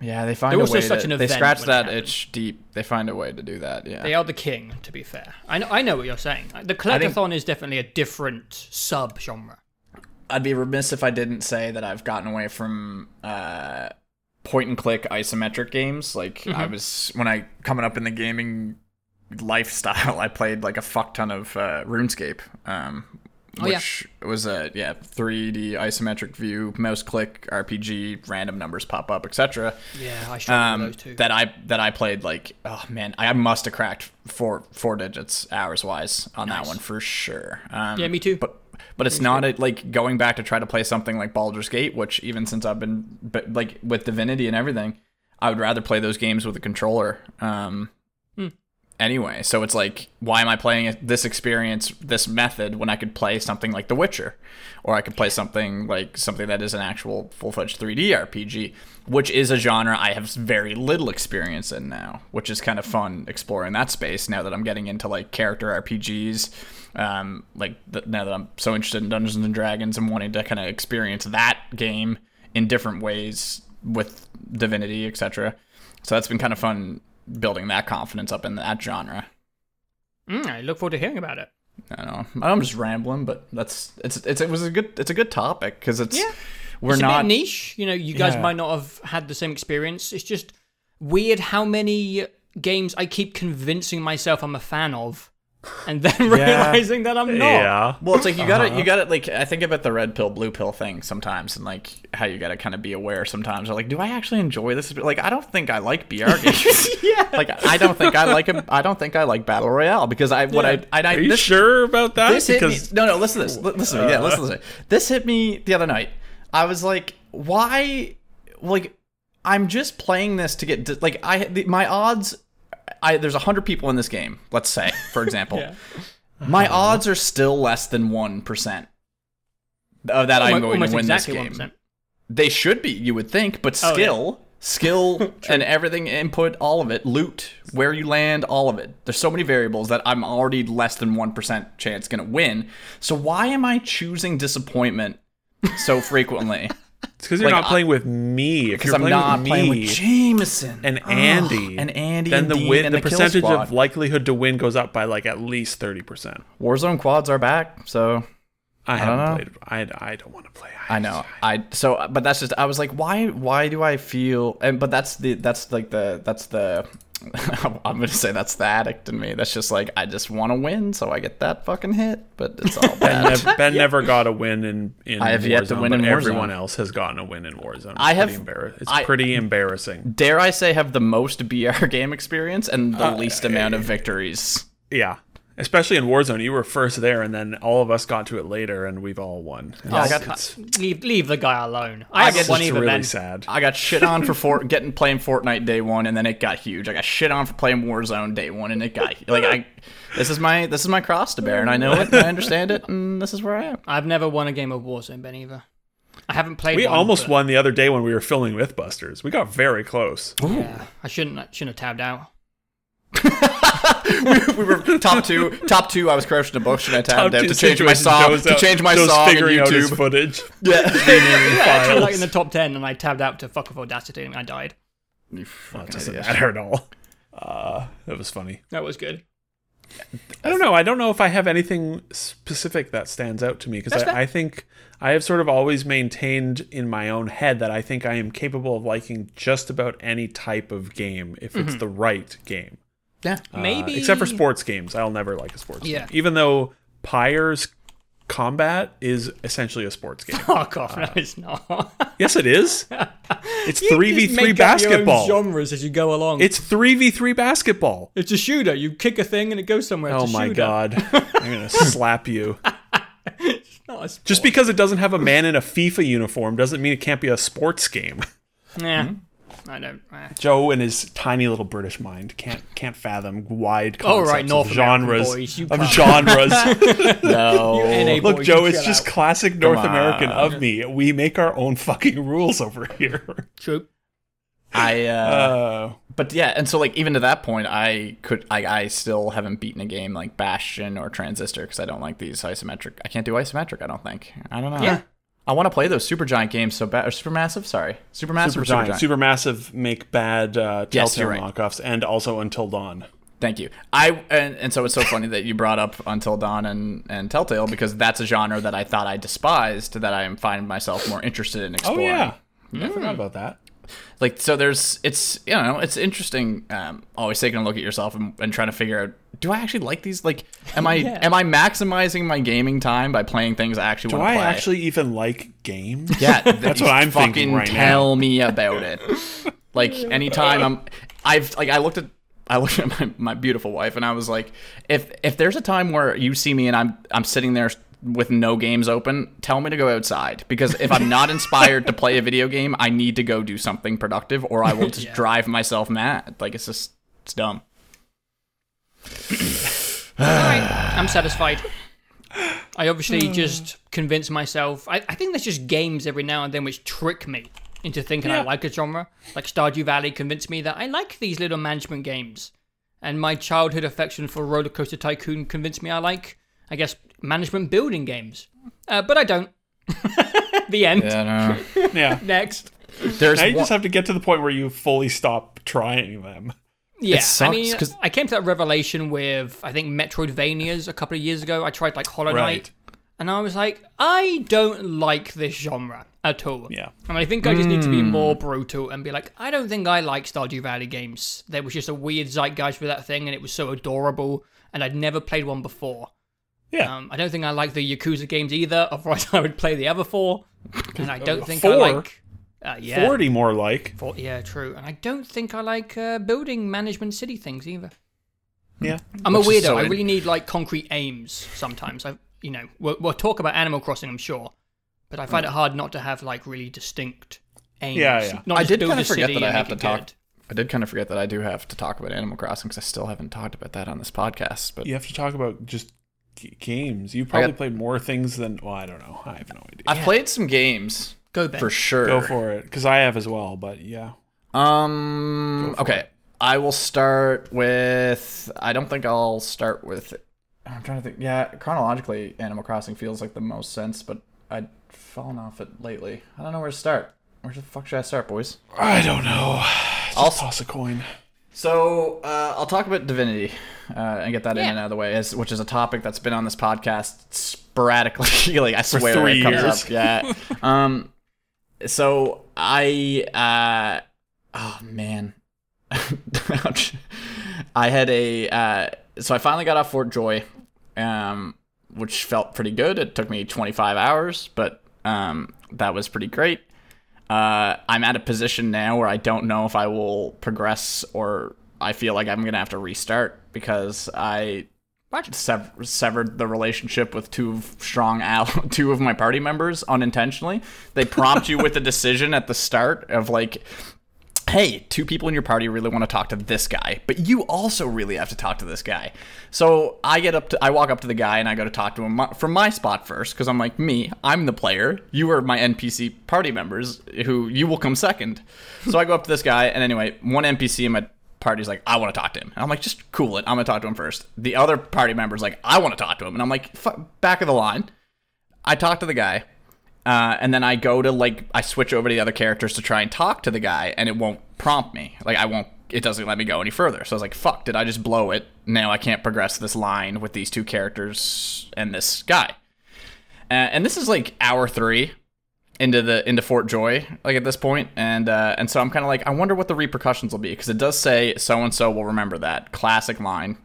Yeah, they find They're a also way such to. an they scratch when it that happens. itch deep. They find a way to do that. Yeah. They are the king, to be fair. I know. I know what you're saying. The collectathon is definitely a different sub genre. I'd be remiss if I didn't say that I've gotten away from uh, point and click isometric games. Like Mm-hmm. I was when I coming up in the gaming lifestyle, *laughs* I played like a fuck ton of uh, RuneScape, um, Oh, yeah. which was a yeah 3D isometric view, mouse click RPG, random numbers pop up, etc. Yeah, I struggle Um, those too. that I that I played like oh man, I must have cracked four four digits hours wise on that one for sure. Um, Yeah, me too. But but it's not a, like going back to try to play something like Baldur's Gate, which even since I've been but like with Divinity and everything, I would rather play those games with a controller. Um. Anyway, so it's like, why am I playing this experience, this method, when I could play something like The Witcher, or I could play something like something that is an actual full-fledged 3D RPG, which is a genre I have very little experience in now, which is kind of fun exploring that space now that I'm getting into like character RPGs. Um, like th- now that I'm so interested in Dungeons and Dragons and wanting to kind of experience that game in different ways with Divinity, etc. So that's been kind of fun building that confidence up in that genre. Mm, I look forward to hearing about it. I know. I'm just rambling, but that's it's it's it was a good it's a good topic because it's Yeah. we're it's a not bit niche. You know, you guys Yeah. might not have had the same experience. It's just weird how many games I keep convincing myself I'm a fan of, and then *laughs* realizing that I'm not. Yeah. Well, it's like you gotta Uh-huh. you gotta like I think about the red pill blue pill thing sometimes, and like how you gotta kind of be aware sometimes. Like, do I actually enjoy this? Like, I don't think I like BR *laughs* games. Yeah. Like, I don't think I like a, I don't think I like battle royale because I what Yeah. I I, I Are you this, sure about that? this hit me. No, no. Listen to this. Li- Listen to me. Yeah, listen to this. This hit me the other night. I was like, why? Like, I'm just playing this to get like I the, my odds. I there's a hundred people in this game. Let's say, for *laughs* example, Yeah. my odds are still less than one percent of that I'm going to win exactly this game. 1%. They should be, you would think, but Oh, yeah. skill, skill, *laughs* and everything, input, all of it, loot, where you land, all of it. There's so many variables that I'm already less than 1% chance going to win. So why am I choosing disappointment so frequently? *laughs* it's because you're like, not uh, playing with me. If Because you're I'm playing not with playing me with Jameson and Ugh, Andy, and Andy, then and the win, the Kill percentage of likelihood to win goes up by like at least thirty percent. Warzone quads are back, so I don't haven't know. played. I, I don't want to play. I know. I so but that's just I was like why why do I feel and but that's the that's like the that's the *laughs* I'm going to say that's the addict in me. That's just like I just want to win so I get that fucking hit, but it's all *laughs* Ben, nev- ben *laughs* never got a win in, in I have yet to Warzone, win but in everyone else has gotten a win in Warzone. It's I have- pretty embarrass- It's I- pretty embarrassing. Dare I say have the most BR game experience and Uh, the least amount of victories. Yeah. Especially in Warzone, you were first there, and then all of us got to it later, and we've all won. Oh, I got- Leave leave the guy alone. I, I haven't get won really Ben. sad. I got shit on for for getting playing Fortnite day one, and then it got huge. I got shit on for playing Warzone day one, and it got like I. This is my this is my cross to bear, and I know it, and I understand it, and this is where I am. I've never won a game of Warzone, Ben either. I haven't played. We one, almost but- won the other day when we were filming with Busters. We got very close. Yeah, I shouldn't I shouldn't have tabbed out. *laughs* we were top two. Top two. I was crouched in a bush, and I tabbed out to change my song. Joe's To change my song on figuring out his YouTube. footage. *laughs* Yeah. *laughs* Yeah, I tried like in the top ten, and I tabbed out to fuck with Audacity, and I died. You That fucking doesn't idiot. matter at all. Uh, that was funny. That was good. I don't know. I don't know if I have anything specific that stands out to me because I, I think I have sort of always maintained in my own head that I think I am capable of liking just about any type of game if Mm-hmm. it's the right game. Yeah. Uh, Maybe except for sports games, I'll never like a sports Yeah. game. Even though Pyre's combat is essentially a sports game. *laughs* Fuck off! No, it's not. *laughs* yes, it is. It's three v three make your own basketball. genres as you go along. It's three v three basketball. It's a shooter. You kick a thing and it goes somewhere. It's Oh a my shooter. god! *laughs* I'm gonna slap you. Not a. Just because it doesn't have a man in a FIFA uniform doesn't mean it can't be a sports game. Yeah. Hmm? I don't. eh. Joe and his tiny little British mind can't can't fathom wide Oh, concepts right, North of American genres boys, you of genres. *laughs* No. Look, boys, Joe, it's just out. classic North on. American of me. We make our own fucking rules over here. True. I. Uh, Uh, but yeah, and so like even to that point, I could. I, I still haven't beaten a game like Bastion or Transistor because I don't like these isometric. I can't do isometric. I don't think. I don't know. Yeah. I want to play those super giant games so bad. Or super massive. Sorry, super massive. super or giant, giant. supermassive make bad uh, Yes, Telltale right. knockoffs, and also Until Dawn. Thank you. I and, and so it's so funny that you brought up Until Dawn and, and Telltale because that's a genre that I thought I despised that I am finding myself more interested in exploring. Oh exploring. yeah, I Hmm. forgot about that. Like so, there's it's you know it's interesting. Um, always taking a look at yourself and, and trying to figure out do I actually like these? Like, am I *laughs* Yeah. am I maximizing my gaming time by playing things I actually Do want I to play? Do I actually even like games? Yeah, *laughs* That's what I'm fucking thinking right tell me about it. *laughs* Like anytime I'm, I've like I looked at I looked at my, my beautiful wife and I was like, if if there's a time where you see me and I'm I'm sitting there with no games open, tell me to go outside because if I'm not inspired to play a video game, I need to go do something productive or I will *laughs* just Yeah. drive myself mad. Like it's just it's dumb. Alright, I'm satisfied. I obviously *sighs* just convince myself. I, I think there's just games every now and then which trick me into thinking I like a genre. Like Stardew Valley convinced me that I like these little management games. And my childhood affection for Roller Coaster Tycoon convinced me I like, I guess, management building games. Uh, but I don't. *laughs* the end. Yeah, no. *laughs* yeah. Next. There's Now you one- just have to get to the point where you fully stop trying them. Yeah, I sucks, mean, 'cause- I came to that revelation with I think Metroidvanias a couple of years ago. I tried like Hollow Knight, Right. and I was like, I don't like this genre at all. Yeah. and I think I just need to be more brutal and be like, I don't think I like Stardew Valley games. There was just a weird zeitgeist for that thing, and it was so adorable, and I'd never played one before. Yeah. Um, I don't think I like the Yakuza games either. *laughs* Otherwise, I would play the other four. And I don't think I like. Uh, yeah. 40 more like. Four- yeah, true. And I don't think I like uh, building management city things either. Yeah. I'm a Which is weirdo. so I really need like concrete aims sometimes. I, you know, we'll, we'll talk about Animal Crossing, I'm sure, but I find it hard not to have like really distinct aims. Yeah, yeah. Not I did kind of forget that I have to talk. good. I did kind of forget that I do have to talk about Animal Crossing because I still haven't talked about that on this podcast. But You have to talk about just g- games. You probably got- played more things than. Well, I don't know. I have no idea. I've played some games Go Ben. for sure. Go for it. Because I have as well, but yeah. Um. Go for okay. I will start with. I don't think I'll start with. I'm trying to think. Yeah, chronologically, Animal Crossing feels like the most sense, but I've fallen off it lately. I don't know where to start. Where the fuck should I start, boys? I don't know. I'll toss a coin. So uh, I'll talk about divinity uh, and get that in and out of the way, as, which is a topic that's been on this podcast sporadically. *laughs* like I swear three it comes years. up. Yeah. *laughs* um. So I. Uh, oh man. Ouch. *laughs* I had a. Uh, so I finally got off Fort Joy, um, which felt pretty good. It took me 25 hours, but um, that was pretty great. Uh, I'm at a position now where I don't know if I will progress or I feel like I'm gonna have to restart because I sev- severed the relationship with two strong al- *laughs* two of my party members unintentionally. They prompt you with a *laughs* decision at the start of like. Hey, two people in your party really want to talk to this guy, but you also really have to talk to this guy. So I get up to, I walk up to the guy and I go to talk to him from my spot first because I'm like, me, I'm the player. You are my NPC party members who you will come second. So I go up to this guy and anyway, one NPC in my party's like, I want to talk to him. And I'm like, just cool it. I'm gonna talk to him first. The other party member's like, I want to talk to him, and I'm like, back of the line. I talk to the guy, uh, and then I go to like I switch over to the other characters to try and talk to the guy, and it won't prompt me. Like I won't. It doesn't let me go any further. So I was like, "Fuck! Did I just blow it? Now I can't progress this line with these two characters and this guy." Uh, and this is like hour three into the into Fort Joy, like at this point, and uh, and so I'm kind of like, I wonder what the repercussions will be because it does say so and so will remember that classic line.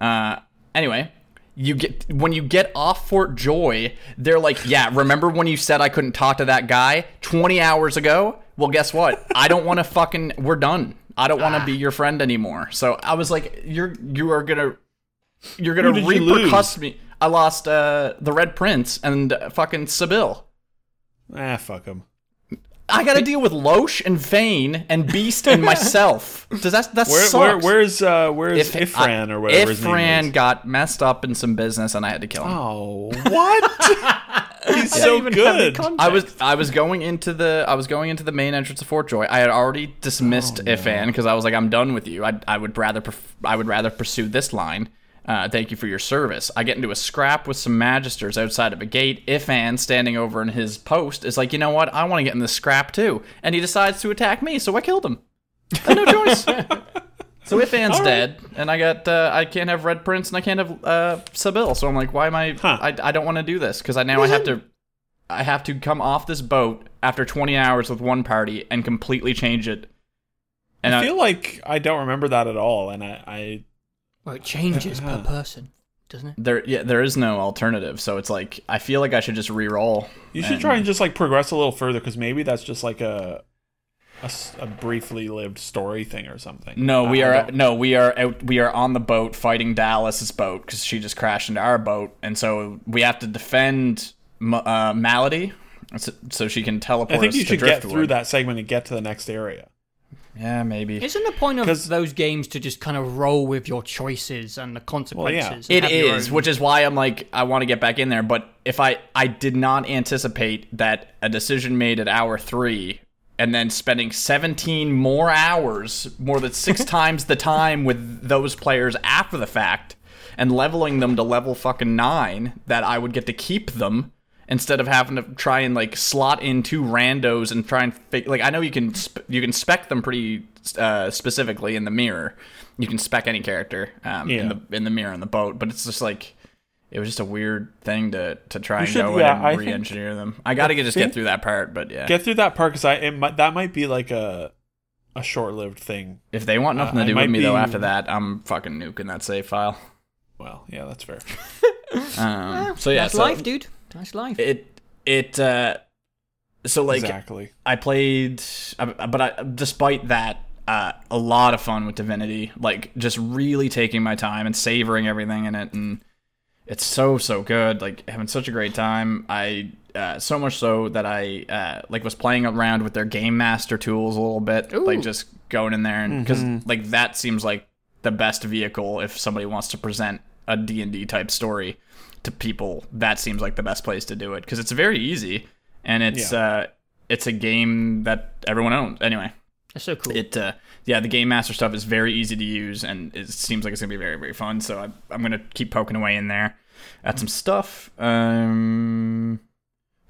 Uh, anyway, you get when you get off Fort Joy, they're like, yeah, remember when you said I couldn't talk to that guy 20 hours ago? Well, guess what? I don't want to fucking. We're done. I don't want to be your friend anymore. So I was like, you're you are gonna you're gonna Who did you repercuss me. I lost uh, the Red Prince and uh, fucking Sebille. Ah, fuck them. I got to deal with Lohse and Fane and Beast and myself. Does that that Where, sucks? where, where's uh, where's If- Ifan I- or whatever his name Ifan is? got messed up in some business and I had to kill him. Oh, what? *laughs* He's so good. I was I was going into the I was going into the main entrance of Fort Joy. I had already dismissed Ifan because I was like I'm done with you. I I would rather pref- I would rather pursue this line. Uh, thank you for your service. I get into a scrap with some magisters outside of a gate. Ifan, standing over in his post, is like, you know what? I want to get in this scrap too, and he decides to attack me. So I killed him. I no choice. *laughs* So Ifan's dead, and I got uh, I can't have Red Prince and I can't have uh, Sebille. So I'm like, why am I? Huh. I, I don't want to do this because I now I have to I have to come off this boat after 20 hours with one party and completely change it. And I feel like I don't remember that at all, and I, I Well, it changes per person, doesn't it? there yeah there is no alternative. So it's like I feel like I should just re-roll. you should try and just like progress a little further because maybe that's just like a a briefly lived story thing or something. No, we I- I are don't- no, we are out. We are on the boat fighting Dallis's boat because she just crashed into our boat, and so we have to defend uh, Malady, so, so she can teleport. I think us you to should get through that segment and get to the next area. Yeah, maybe. Isn't the point of 'Cause- those games to just kind of roll with your choices and the consequences? and It have your is, own- which is why I'm like I want to get back in there. But if I I did not anticipate that a decision made at hour three and then spending 17 more hours, more than six *laughs* times the time with those players after the fact, and leveling them to level fucking nine, that I would get to keep them instead of having to try and like slot in two randos and try and fig- like I know you can sp- you can spec them pretty uh, specifically in the mirror. You can spec any character um, Yeah. in the in the mirror in the boat, but it's just like it was just a weird thing to to try and should- go yeah, in I and think- re-engineer them. I got to just get through that part, but yeah, Get through that part because I it might, that might be like a a short lived thing. if they want nothing Uh, to do with might me though, after that, I'm fucking nuking that save file. Well, yeah, that's fair. *laughs* Um, so yeah, That's so life, dude. That's life. it it uh, so like exactly. I played, uh, but I, despite that, uh, a lot of fun with Divinity. Like just really taking my time and savoring everything in it, and it's so so good. Like having such a great time. I uh, so much so that I uh, like was playing around with their game master tools a little bit, like just going in there and because like that seems like the best vehicle if somebody wants to present a D and D type story to people. That seems like the best place to do it because it's very easy and it's Yeah. uh it's a game that everyone owns anyway That's so cool. it uh yeah the game master stuff is very easy to use and it seems like it's gonna be very very fun so I'm i'm gonna keep poking away in there at some stuff um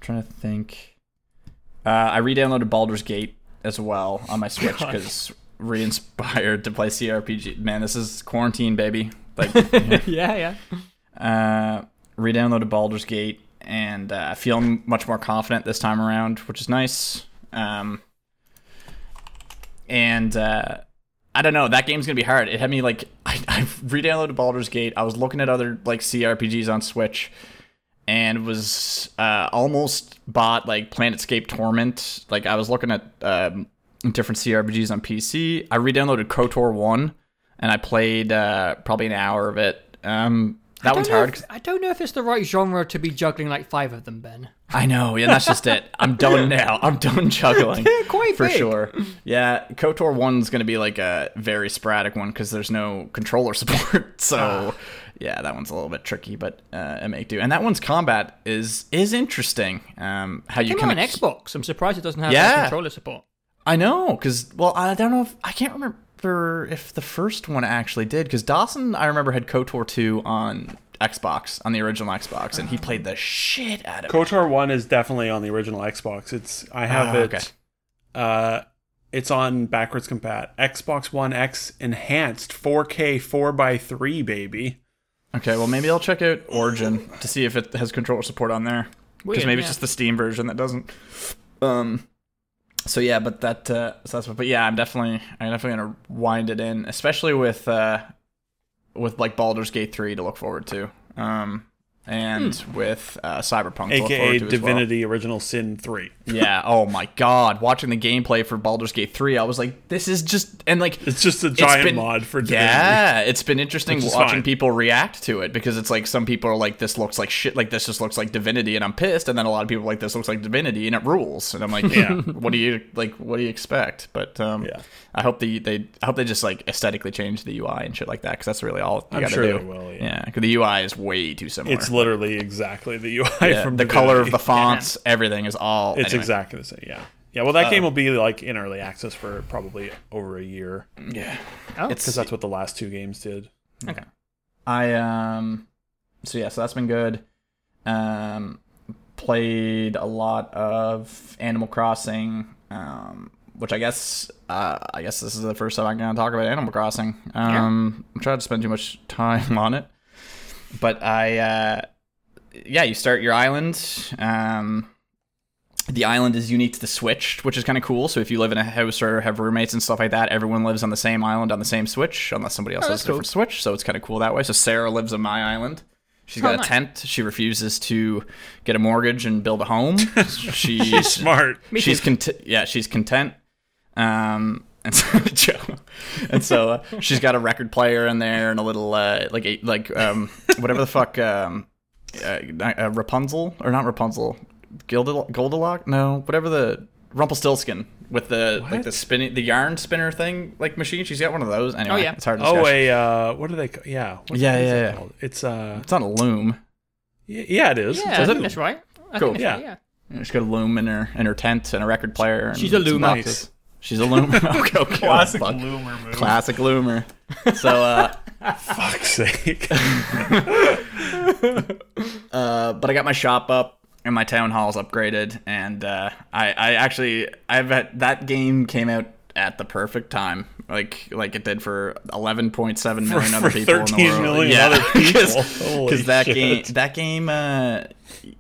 trying to think uh i re-downloaded baldur's gate as well on my switch *laughs* because re-inspired *laughs* to play CRPG. Man, this is quarantine, baby. Like, *laughs* yeah, yeah. uh, re-downloaded Baldur's Gate and uh, feeling much more confident this time around, which is nice. Um, and uh, I don't know, that game's gonna be hard. It had me like *laughs* I, I re-downloaded Baldur's Gate. I was looking at other like CRPGs on Switch, and was uh, almost bought like Planescape Torment. Like I was looking at um, different CRPGs on PC. I re-downloaded KOTOR one, and I played uh, probably an hour of it. Um, that one's hard. if- I don't know if it's the right genre to be juggling like five of them, Ben. I know, yeah, that's just it. I'm done *laughs* now. I'm done juggling. *laughs* Quite for big. sure. Yeah, KOTOR one's gonna be like a very sporadic one because there's no controller *laughs* support. So yeah, that one's a little bit tricky, but uh, it may do. And that one's combat is is interesting. Um, how you Came can on Xbox. I'm surprised it doesn't have Yeah. controller support. I know, because well, I don't know if I can't remember if the first one actually did. Because Dawson, I remember had KOTOR two on Xbox on the original Xbox, and he played the shit out of it. KOTOR one is definitely on the original Xbox. It's I have Ah, it. okay. Uh, it's on backwards compat. Xbox One X enhanced 4K 4x3 baby. Okay, well maybe I'll check out Origin to see if it has controller support on there. Because maybe yeah. it's just the Steam version that doesn't. Um. So yeah, but that uh, so that's what. But yeah, I'm definitely I'm definitely gonna wind it in, especially with uh, with like Baldur's Gate three to look forward to. Um, and Hmm. with uh, Cyberpunk, aka to as well. Divinity Original Sin 3. Yeah. *laughs* Oh my God. Watching the gameplay for Baldur's Gate 3, I was like, this is just and like It's just a giant been- mod for Divinity. yeah, it's been interesting watching fine. people react to it because it's like some people are like, this looks like shit, like this just looks like Divinity, and I'm pissed, and then a lot of people are like, this looks like Divinity, and it rules, and I'm like, *laughs* Yeah. *laughs* what do you like? What do you expect? But um, Yeah. I hope the they I hope they just like aesthetically change the UI and shit like that because that's really all you I'm gotta sure do. they will, yeah. Yeah, because the UI is way too similar. It's literally exactly the UI Yeah, from the color of the fonts, everything is all. It's anyway. exactly the same. Yeah. Yeah. Well, that game will be like in early access for probably over a year Yeah, Oh, it's because that's what the last two games did. okay. I um so yeah, so that's been good. Um played a lot of Animal Crossing, um which I guess uh I guess this is the first time I'm gonna talk about Animal Crossing. Um I'm trying to spend too much time *laughs* on it. But I uh yeah, you start your island. Um the island is unique to the Switch, which is kind of cool. So if you live in a house or have roommates and stuff like that, everyone lives on the same island on the same Switch, unless somebody else Oh, has that's a different Switch. So it's kind of cool that way. So Sarah lives on my island. She's got Oh, a nice. tent. She refuses to get a mortgage and build a home. *laughs* She's Smart. She's too. content. Yeah, she's content. Um, and so, *laughs* Joe, and so uh, she's got a record player in there and a little uh, like a, like um whatever the fuck um uh, uh, Rapunzel or not Rapunzel, Gildel- Goldilocks? No, whatever the Rumpelstiltskin with the like the spinning the yarn spinner thing like machine. She's got one of those. Anyway, Oh, yeah. it's hard to Oh, a uh, what do they? ca- Yeah. What Yeah, is yeah, it yeah. called? It's uh, It's not a loom. y- yeah, it is. Yeah, It's I a- think that's right. I Cool. think that's right, yeah. She's got a loom in her in her tent and a record player. And She's a some loomer. She's a loomer. *laughs* *laughs* okay, okay, Classic fuck. loomer move. Classic loomer. So, uh, *laughs* Fuck's sake. uh, but I got my shop up and my town hall's upgraded, and uh, I, I actually, I've had, that game came out at the perfect time, like like it did for 11.7 million For- other for people in the world. million yeah, other people. Because that shit. game, that game, uh,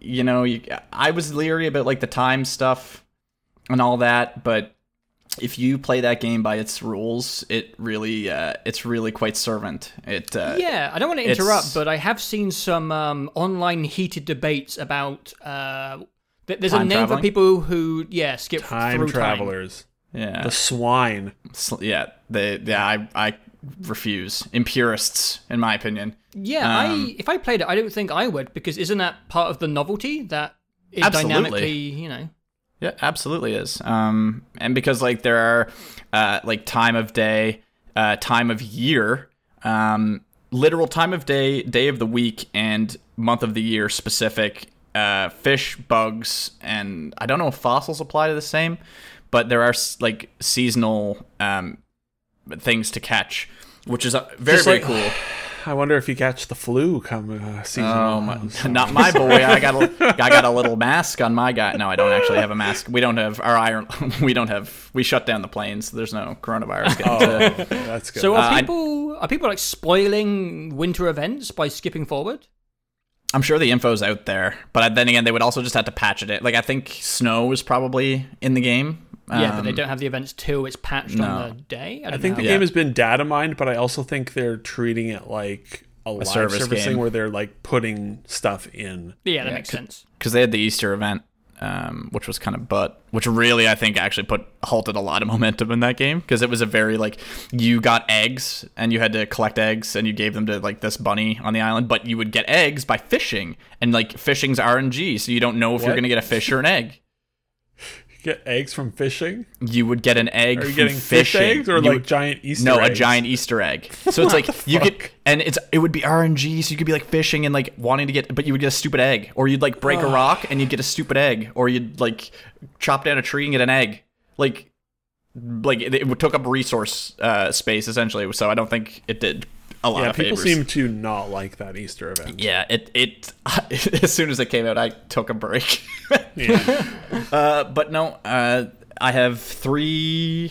you know, you, I was leery about like the time stuff and all that, but if you play that game by its rules, it really, uh, it's really quite servant. It, uh, Yeah, I don't want to interrupt, but I have seen some um, online heated debates about. Uh, th- there's Time a name traveling? for people who, yeah, skip Time through travelers. yeah, The swine. Sl- yeah, they, yeah, I, I refuse. Impurists, in my opinion. Yeah, Um, I if I played it, I don't think I would because isn't that part of the novelty that is Absolutely. dynamically, you know? Yeah, absolutely is. Um, and because like there are, uh, like time of day, uh, time of year, um, literal time of day, day of the week, and month of the year specific. Uh, fish, bugs, and I don't know if fossils apply to the same, but there are like seasonal um, things to catch, which is uh, very Just very cool. *sighs* *laughs* I wonder if you catch the flu come uh, season. Oh one. my, *laughs* not my boy. I got a, *laughs* I got a little mask on my guy. No, I don't actually have a mask. We don't have our iron. *laughs* We don't have. We shut down the planes. There's no coronavirus. Getting to, Oh, that's good. So Uh, are I- people are people like spoiling winter events by skipping forward? I'm sure the info's out there, but then again, they would also just have to patch it. Like I think snow is probably in the game. Yeah, but they Um, don't have the events till it's patched no. on the day. I, I think know. the Yeah. game has been data mined, but I also think they're treating it like a, live service service thing where they're like putting stuff in. yeah, that Yeah, makes c- sense. because they had the Easter event, um, which was kind of but, which really I think actually put halted a lot of *laughs* momentum in that game because it was a very like you got eggs and you had to collect eggs and you gave them to like this bunny on the island, but you would get eggs by fishing and like fishing's RNG, so you don't know if you're gonna get a fish or an egg. Get eggs from fishing? You would get an egg Are you from getting fish eggs or You like would- giant Easter eggs? no, eggs? a giant Easter egg. *laughs* So it's like you could, fuck? and it's it would be RNG. So you could be like fishing and like wanting to get, but you would get a stupid egg, or you'd like break a rock and you'd get a stupid egg, or you'd like chop down a tree and get an egg. Like, like it, it took up resource uh, space essentially. So I don't think it did a lot Yeah, of people favors. seem to not like that Easter event. yeah, it it *laughs* as soon as it came out, I took a break. Yeah. *laughs* Uh, but no, uh, I have three.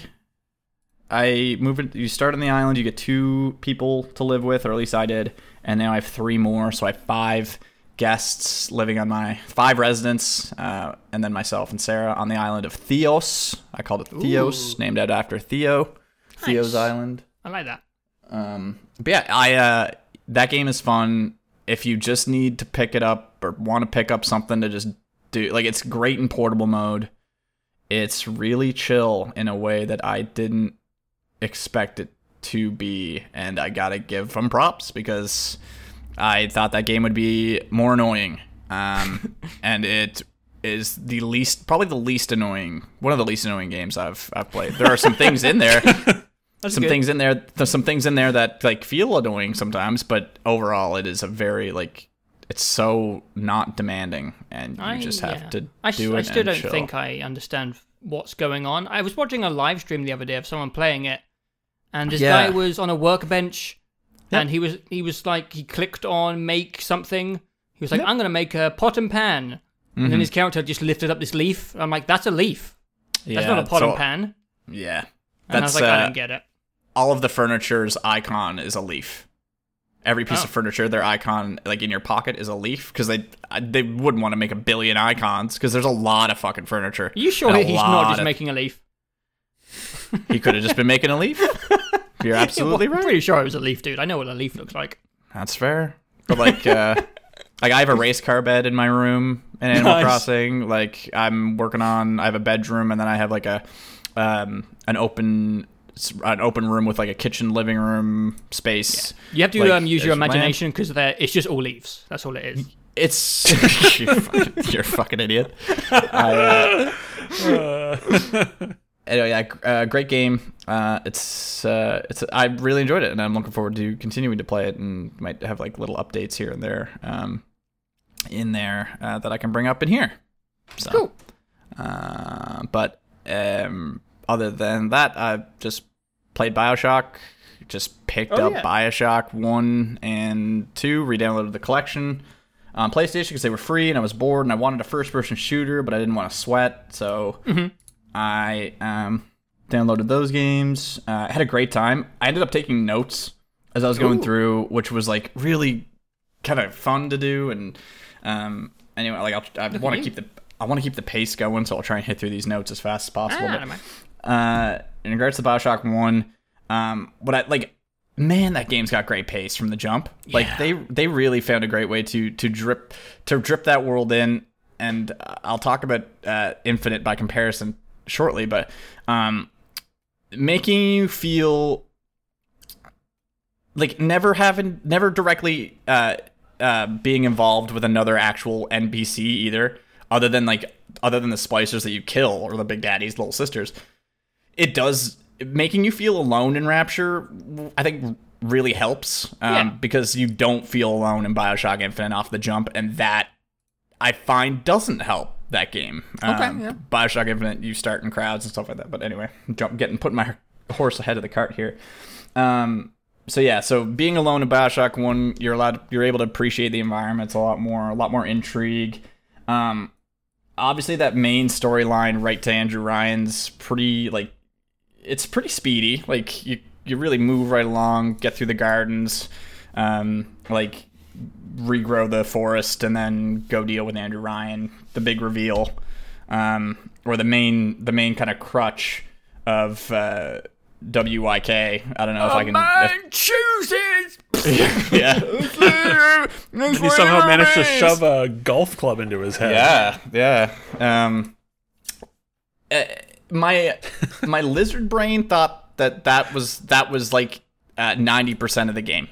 I move it. You start on the island. You get two people to live with, or at least I did, and now I have three more. So I have five guests living on my five residents, uh, and then myself and Sarah on the island of Theos. I called it Theos, Ooh. named out after Theo. Theo's Nice. Island. I like that. Um, but yeah, I uh, that game is fun. If you just need to pick it up or want to pick up something to just do, like it's great in portable mode. It's really chill in a way that I didn't expect it to be, and I gotta give them props because I thought that game would be more annoying. Um, *laughs* and it is the least, probably the least annoying, one of the least annoying games I've I've played. There are some things in there *laughs* That's some good. things in there there's some things in there that like feel annoying sometimes but overall it is a very like it's so not demanding and you I- just have yeah. to I, do s- I it still don't chill. think I understand what's going on. I was watching a live stream the other day of someone playing it, and this Yeah. guy was on a workbench, Yep. and he was he was like he clicked on make something. He was like, Yep. Mm-hmm. I'm gonna make a pot and pan, and then his character just lifted up this leaf. I'm like, that's a leaf. That's yeah, not a pot so- and pan. yeah And I that's was like, I uh, don't get it. All of the furniture's icon is a leaf every piece Oh. of furniture their icon like in your pocket is a leaf because they they wouldn't want to make a billion icons because there's a lot of fucking furniture you sure he's not just of- making a leaf? he could have just been making a leaf *laughs* you're absolutely right I'm pretty sure it was a leaf, dude. I know what a leaf looks like. That's fair. But like, uh, *laughs* like I have a race car bed in my room in Animal Nice. Crossing. Like I'm working on. I have a bedroom, and then I have like a, um, an open, an open room with like a kitchen, living room space. You have to Like, um, use your imagination because it's just all leaves. That's all it is. It's *laughs* you fucking, you're a fucking idiot. I, uh, *laughs* anyway, yeah, uh, great game. Uh, it's uh, it's I really enjoyed it, and I'm looking forward to continuing to play it, and might have like little updates here and there, um, in there uh, that I can bring up in here. So, Cool. uh, but um, other than that, I've just played Bioshock. Just picked Oh, up yeah. Bioshock one and two, re-downloaded the collection on PlayStation because they were free, and I was bored, and I wanted a first-person shooter, but I didn't want to sweat, so I um, downloaded those games. Uh, I had a great time. I ended up taking notes as I was going Ooh. through, which was like really kind of fun to do. And um, anyway, like I'll, I want to keep the I want to keep the pace going, so I'll try and hit through these notes as fast as possible. Ah, But. Uh, in regards to Bioshock One, um, what I like, man, that game's got great pace from the jump. Like they they really found a great way to to drip to drip that world in. And uh, I'll talk about uh, Infinite by comparison shortly, but um, making you feel like never having never directly uh, uh, being involved with another actual NPC either, other than like other than the splicers that you kill or the big daddies, little sisters. It does making you feel alone in Rapture. I think really helps um, Yeah. because you don't feel alone in Bioshock Infinite off the jump, and that I find doesn't help that game. Okay, Um, yeah. Bioshock Infinite, you start in crowds and stuff like that. But anyway, jump, getting putting my *laughs* horse ahead of the cart here. Um, so yeah, so being alone in Bioshock One, you're allowed, you're able to appreciate the environments a lot more, a lot more intrigue. Um, obviously that main storyline right to Andrew Ryan's pretty like, it's pretty speedy. Like you, you really move right along, get through the gardens, um, like regrow the forest, and then go deal with Andrew Ryan. The big reveal, um, or the main, the main kind of crutch of. Uh, WYK. I don't know if I can. if- chooses. *laughs* yeah. *laughs* He somehow managed to shove a golf club into his head. Yeah, yeah. Um, uh, my my lizard brain thought that that was that was like ninety percent of the game.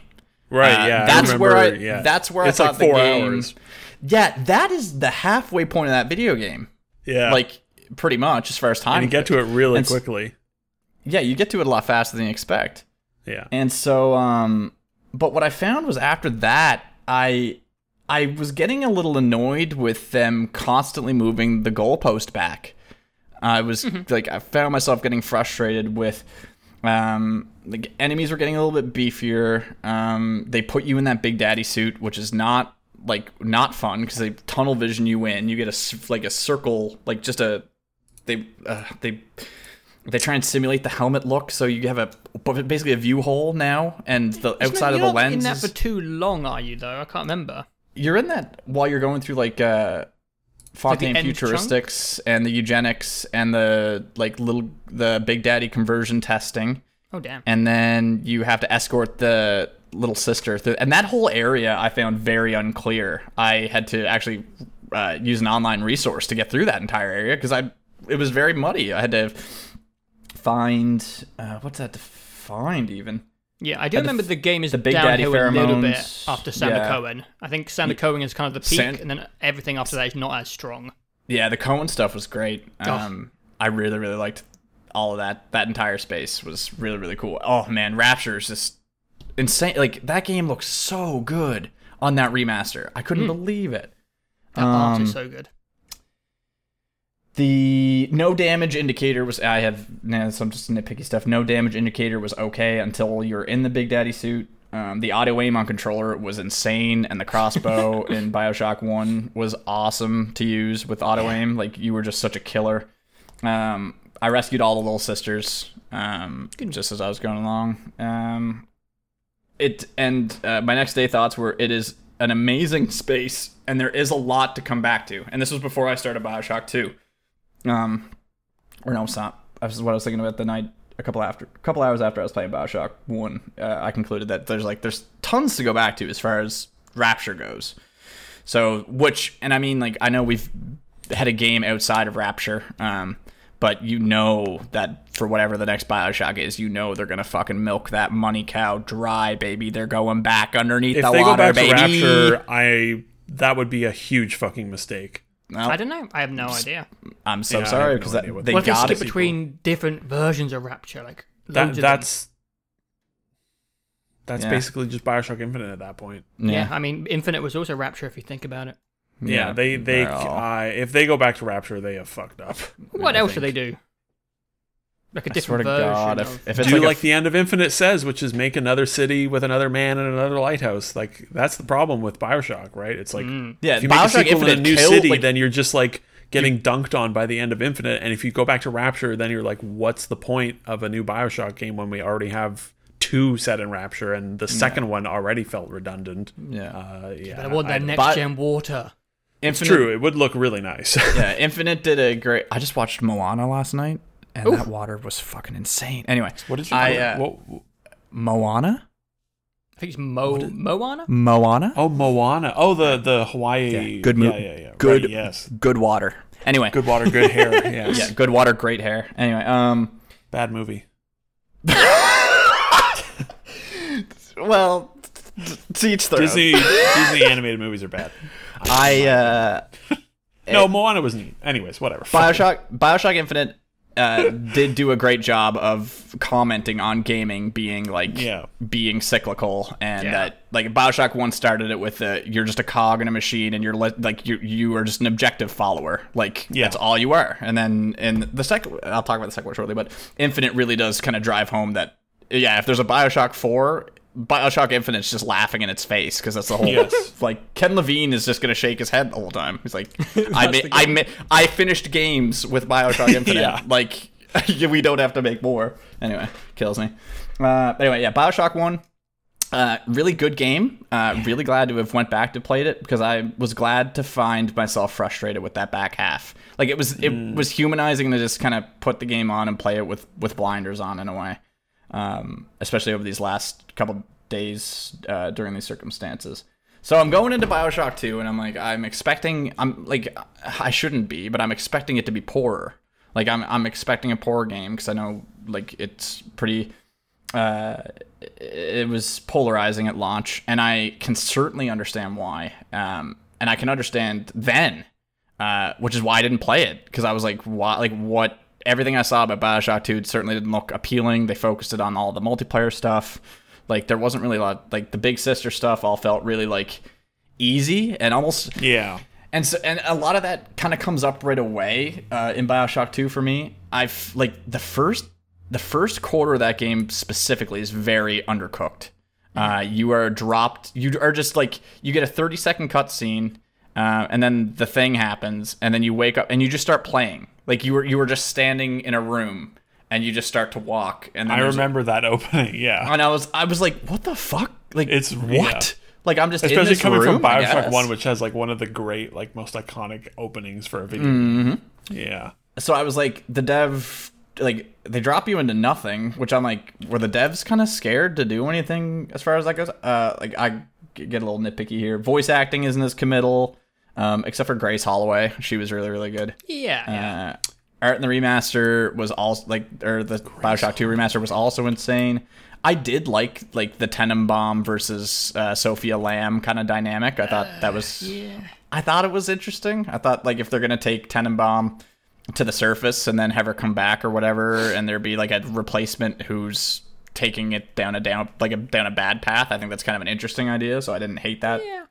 Right. Uh, yeah. that's I where I. yeah. That's where it's I thought like four the game. hours. Yeah, that is the halfway point of that video game. Yeah. Like pretty much as far as time. and you get to it really And quickly. yeah, you get to it a lot faster than you expect. Yeah. And so, um, but what I found was after that, I I was getting a little annoyed with them constantly moving the goalpost back. I was like, I found myself getting frustrated with, um, the enemies were getting a little bit beefier. Um, they put you in that Big Daddy suit, which is not like not fun because they tunnel vision you in. You get a like a circle, like just a they uh, they they try and simulate the helmet look, so you have a basically a view hole now, and the outside of the lens. in that for too long, are you? Though I can't remember. you're in that while you're going through like uh, Fontaine end Futuristics and the eugenics and the like little the Big Daddy conversion testing, Oh damn. and then you have to escort the little sister through, and that whole area I found very unclear. I had to actually uh, use an online resource to get through that entire area because I it was very muddy. I had to find uh, what's that to find even. Yeah, I do And the remember f- the game is the Big Daddy a little bit after Sander yeah. Cohen. I think Sander Cohen is kind of the peak, San- and then everything after that is not as strong. Yeah, the Cohen stuff was great. Oh. Um, I really, really liked all of that. That entire space was really, really cool. Oh man, Rapture is just insane. Like that game looks so good on that remaster. I couldn't believe it. That art Um, is so good. The no damage indicator was I have nah, some just nitpicky stuff. No damage indicator was okay until you're in the Big Daddy suit. Um, the auto aim on controller was insane, and the crossbow *laughs* in Bioshock One was awesome to use with auto aim. Like you were just such a killer. Um, I rescued all the little sisters um, just as I was going along. Um, it and uh, my next day thoughts were it is an amazing space, and there is a lot to come back to. And this was before I started Bioshock Two. Um, or no, it's not. This is what I was thinking about the night a couple after, a couple hours after I was playing Bioshock One. Uh, I concluded that there's like there's tons to go back to as far as Rapture goes. So, which, and I mean, like I know we've had a game outside of Rapture, um, but you know that for whatever the next Bioshock is, you know they're gonna fucking milk that money cow dry, baby. They're going back underneath If the they water, go back baby. to Rapture, I that would be a huge fucking mistake. Well, I don't know. I have no idea. I'm so Yeah, sorry have no because they What if they got skip it. between different versions of Rapture? Like That loads of them? that's that's Yeah. basically just Bioshock Infinite at that point. yeah. I mean, Infinite was also Rapture if you think about it. Yeah, they they they're uh, if they go back to Rapture, they have fucked up. What I else do think. they do? Like a I swear different to version God, of. if, if it's Do like, like, a, the end of Infinite says, which is make another city with another man and another lighthouse. Like that's the problem with Bioshock, right? It's like Mm. yeah, if you make a Bioshock in Infinite a new killed, city, like, then you're just like getting dunked on by the end of Infinite. And if you go back to Rapture, then you're like, what's the point of a new Bioshock game when we already have two set in Rapture and the second one already felt redundant? yeah, Uh, yeah, But I want that don't- next gen water. It's Infinite, true. It would look really nice. Yeah, Infinite did a great. I just watched Moana last night, and Oof. that water was fucking insane. Anyway, what did you? I, uh, what, Moana, I think it's Mo Moana. Moana, oh, Moana. Oh, the the Hawaii. Yeah, good mo- Yeah, yeah, yeah. good- Right, yes. good water. Anyway, Good water, good hair. *laughs* Yes. yeah, good water, great hair. Anyway, um, Bad movie. *laughs* well, to each their own. Disney Disney *laughs* animated movies are bad. I uh, No, Moana was neat. Anyways, whatever. Bioshock Bioshock Infinite uh, did do a great job of commenting on gaming being like Yeah. being cyclical and Yeah. that like Bioshock One started it with the you're just a cog in a machine and you're li- like you you are just an objective follower like Yeah. that's all you are and then in the second I'll talk about the second one shortly but Infinite really does kind of drive home that yeah if there's a Bioshock Four Bioshock Infinite's just laughing in its face because that's the whole Yes. *laughs* like Ken Levine is just gonna shake his head the whole time. He's like, *laughs* I ma- I ma- I finished games with Bioshock *laughs* Infinite. Yeah. Like we don't have to make more. Anyway, kills me. Uh, anyway, yeah, Bioshock One. Uh, really good game. Uh, really glad to have went back to played it because I was glad to find myself frustrated with that back half. Like it was, it was humanizing to just kind of put the game on and play it with with blinders on in a way. Um, especially over these last couple days uh, during these circumstances. So I'm going into Bioshock 2, and I'm like, I'm expecting, I'm like, I shouldn't be, but I'm expecting it to be poorer. Like I'm, I'm expecting a poor game because I know like it's pretty uh, it was polarizing at launch, and I can certainly understand why. Um, and I can understand then, uh, which is why I didn't play it because I was like, why? Like what? Everything I saw about Bioshock 2 certainly didn't look appealing. They focused it on all the multiplayer stuff. Like there wasn't really a lot. Like the big sister stuff all felt really like easy and almost Yeah. and so, and a lot of that kind of comes up right away uh, in Bioshock 2 for me. I've like the first the first quarter of that game specifically is very undercooked. Uh, you are dropped. You are just like you get a 30 second cutscene, uh, and then the thing happens, and then you wake up and you just start playing. Like you were you were just standing in a room, and you just start to walk. And then I remember that *laughs* opening. Yeah. and I was I was like, what the fuck? Like It's- what? yeah. Like I'm just in Especially coming room, from Bioshock. One, which has like one of the great, like most iconic openings for a video. Mm-hmm. game. Yeah. so I was like, the dev, like, they drop you into nothing, which I'm like, were the devs kind of scared to do anything as far as that goes? Uh, like, I get a little nitpicky here. Voice acting isn't as committal, um, except for Grace Holloway. She was really, really good. Yeah, yeah. Uh, art in the remaster was also like, or the Bioshock 2 remaster was also insane. I did like like the Tenenbaum versus uh, Sophia Lamb kind of dynamic. I thought that was, I thought it was interesting. I thought like if they're gonna take Tenenbaum to the surface and then have her come back or whatever, and there be like a replacement who's taking it down a down like a down a bad path. I think that's kind of an interesting idea. So I didn't hate that. yeah.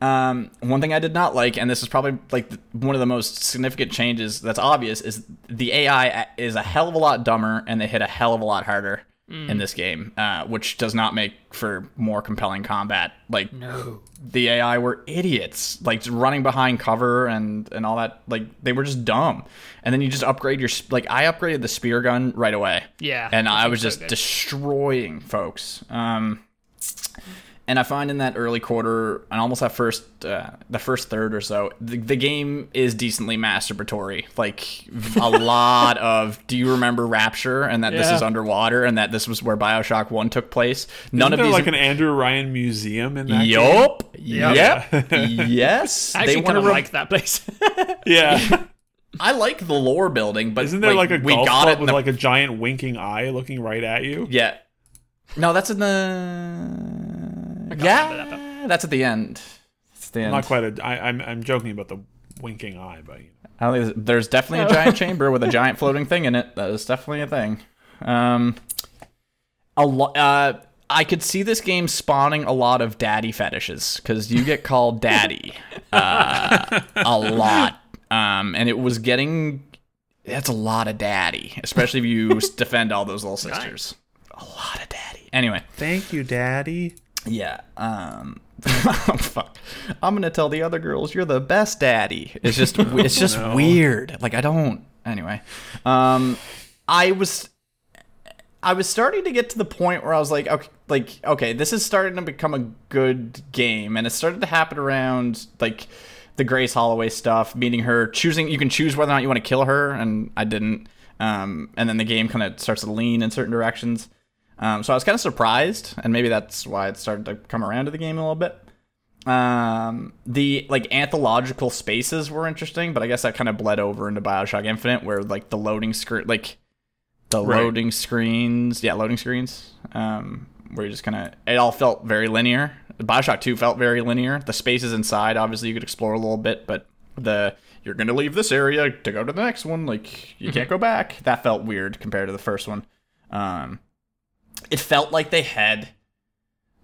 Um, one thing I did not like, and this is probably like one of the most significant changes that's obvious, is the AI is a hell of a lot dumber and they hit a hell of a lot harder in this game, uh, which does not make for more compelling combat. Like No. the AI were idiots, like running behind cover and and all that. Like they were just dumb. And then you just upgrade your like I upgraded the spear gun right away. Yeah, and I was so just good. destroying folks. Um, and I find in that early quarter and almost that first uh, the first third or so, the, the game is decently masturbatory. Like a *laughs* lot of do you remember Rapture and that this is underwater and that this was where Bioshock One took place. None Isn't of there these like an Andrew Ryan museum in that? game? Yup. Yep. Yeah. yes. *laughs* I actually they want kind to of like that place. *laughs* Yeah. I like the lore building, but Isn't there like, a we golf got club it with the, like a giant winking eye looking right at you? yeah. No, that's in the yeah. That's at the end. It's the end. Not quite a. I, I'm I'm joking about the winking eye, but you know. I don't think there's definitely a giant chamber with a *laughs* giant floating thing in it. That is definitely a thing. Um, a lot. Uh, I could see this game spawning a lot of daddy fetishes because you get called daddy *laughs* uh, a lot, um, and it was getting. That's a lot of daddy, especially if you *laughs* defend all those little sisters. A lot of daddy. Anyway, Thank you, Daddy. Yeah. Um *laughs* fuck. I'm going to tell the other girls you're the best daddy. It's just it's just *laughs* no. weird. Like I don't anyway. Um I was I was starting to get to the point where I was like okay like okay, this is starting to become a good game and it started to happen around like the Grace Holloway stuff, meeting her, choosing you can choose whether or not you want to kill her and I didn't. Um and then the game kind of starts to lean in certain directions. Um, so I was kind of surprised, and maybe that's why it started to come around to the game a little bit. Um, the like anthological spaces were interesting, but I guess that kind of bled over into Bioshock Infinite, where like the loading screen, like the Right. loading screens, yeah, loading screens, um, where you just kind of it all felt very linear. Bioshock Two felt very linear. The spaces inside, obviously, you could explore a little bit, but the you're gonna leave this area to go to the next one, like you can't go back. That felt weird compared to the first one. Um, it felt like they had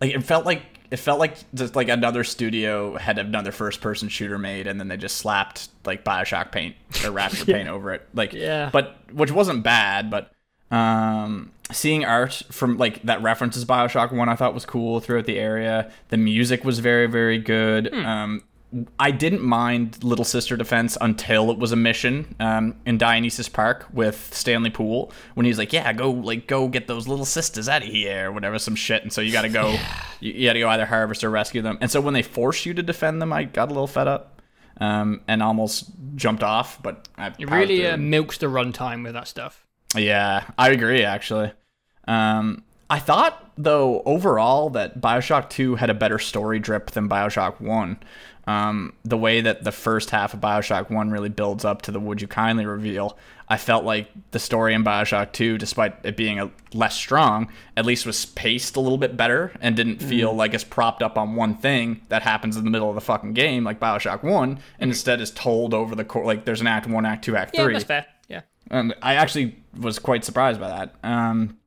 like it felt like it felt like just like another studio had another first person shooter made and then they just slapped like bioshock paint or *laughs* rapture paint over it like Yeah. but which wasn't bad but Um, seeing art from like that references Bioshock One, I thought was cool throughout the area. The music was very, very good. Um, I didn't mind Little Sister Defense until it was a mission um, in Dionysus Park with Stanley Poole when he's like, "Yeah, go like go get those little sisters out of here," or whatever, some shit. And so you got to go, you, you got to go either harvest or rescue them. And so when they force you to defend them, I got a little fed up um, and almost jumped off. But I It really uh, milks the runtime with that stuff. Yeah, I agree actually. Um, I thought though overall that BioShock 2 had a better story drip than BioShock 1. Um, the way that the first half of BioShock 1 really builds up to the would you kindly reveal, I felt like the story in BioShock 2 despite it being a, less strong, at least was paced a little bit better and didn't feel like it's propped up on one thing that happens in the middle of the fucking game like BioShock 1 and instead is told over the course like there's an act 1, act 2, act 3 Yeah, that's fair. Yeah. and I actually was quite surprised by that. Um,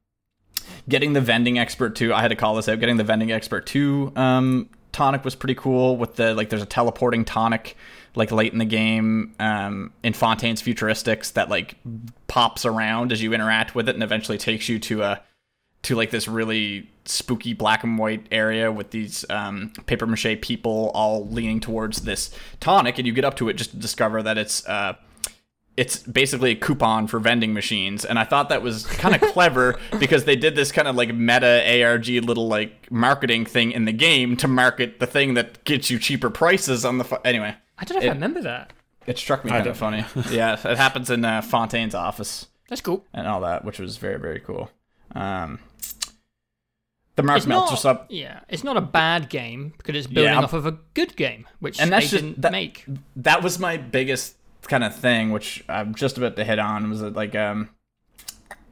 getting the vending expert too, I had to call this out. Getting the vending expert two um, tonic was pretty cool. With the like, there's a teleporting tonic like late in the game um, in Fontaine's Futuristics that like pops around as you interact with it, and eventually takes you to a to like this really spooky black and white area with these um, paper mache people all leaning towards this tonic, and you get up to it just to discover that it's uh, it's basically a coupon for vending machines and i thought that was kind of clever *laughs* because they did this kind of like meta arg little like marketing thing in the game to market the thing that gets you cheaper prices on the fu- anyway I don't know if I remember that. it struck me kind of funny *laughs* yeah it happens in uh, fontaine's office That's cool. and all that which was very very cool um the mark It's meltzer not, sub yeah, it's not a bad game because it's building Yeah. off of a good game, which And that's they just- didn't that- make. that was my biggest kind of thing, which I'm just about to hit on. Was like um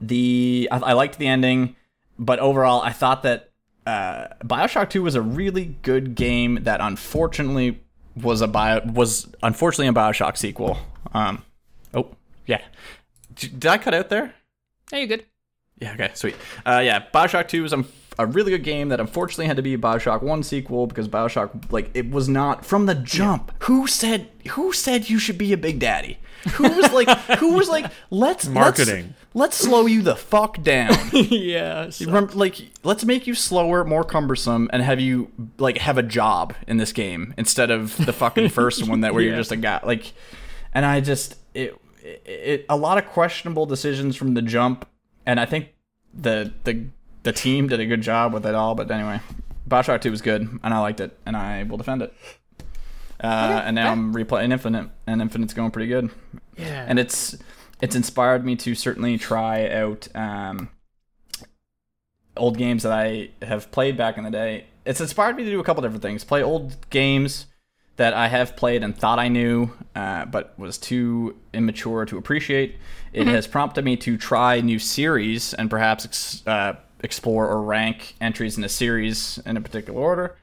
the I, I liked the ending, but overall I thought that uh, Bioshock Two was a really good game that unfortunately was a bio was unfortunately a Bioshock sequel. Um, oh yeah, D- did I cut out there? Hey, you're good. Yeah, okay, sweet. Uh, yeah, Bioshock 2 is um, a really good game that unfortunately had to be a Bioshock 1 sequel because Bioshock, like, it was not from the jump. Who said, who said you should be a big daddy? Who was like, who was like, *laughs* let's, Marketing. Let's, let's slow you the fuck down. *laughs* yeah. so- like, let's make you slower, more cumbersome, and have you, like, have a job in this game instead of the fucking first one that where you're *laughs* just a guy. Like, and I just, it, it, it, a lot of questionable decisions from the jump, and I think the the the team did a good job with it all. But anyway, Bioshock Two was good, and I liked it, and I will defend it. Uh, and now I'm replaying Infinite, and Infinite's going pretty good. yeah. And it's it's inspired me to certainly try out um, old games that I have played back in the day. It's inspired me to do a couple different things. Play old games that I have played and thought I knew, uh, but was too immature to appreciate. It has prompted me to try new series and perhaps uh, explore or rank entries in a series in a particular order.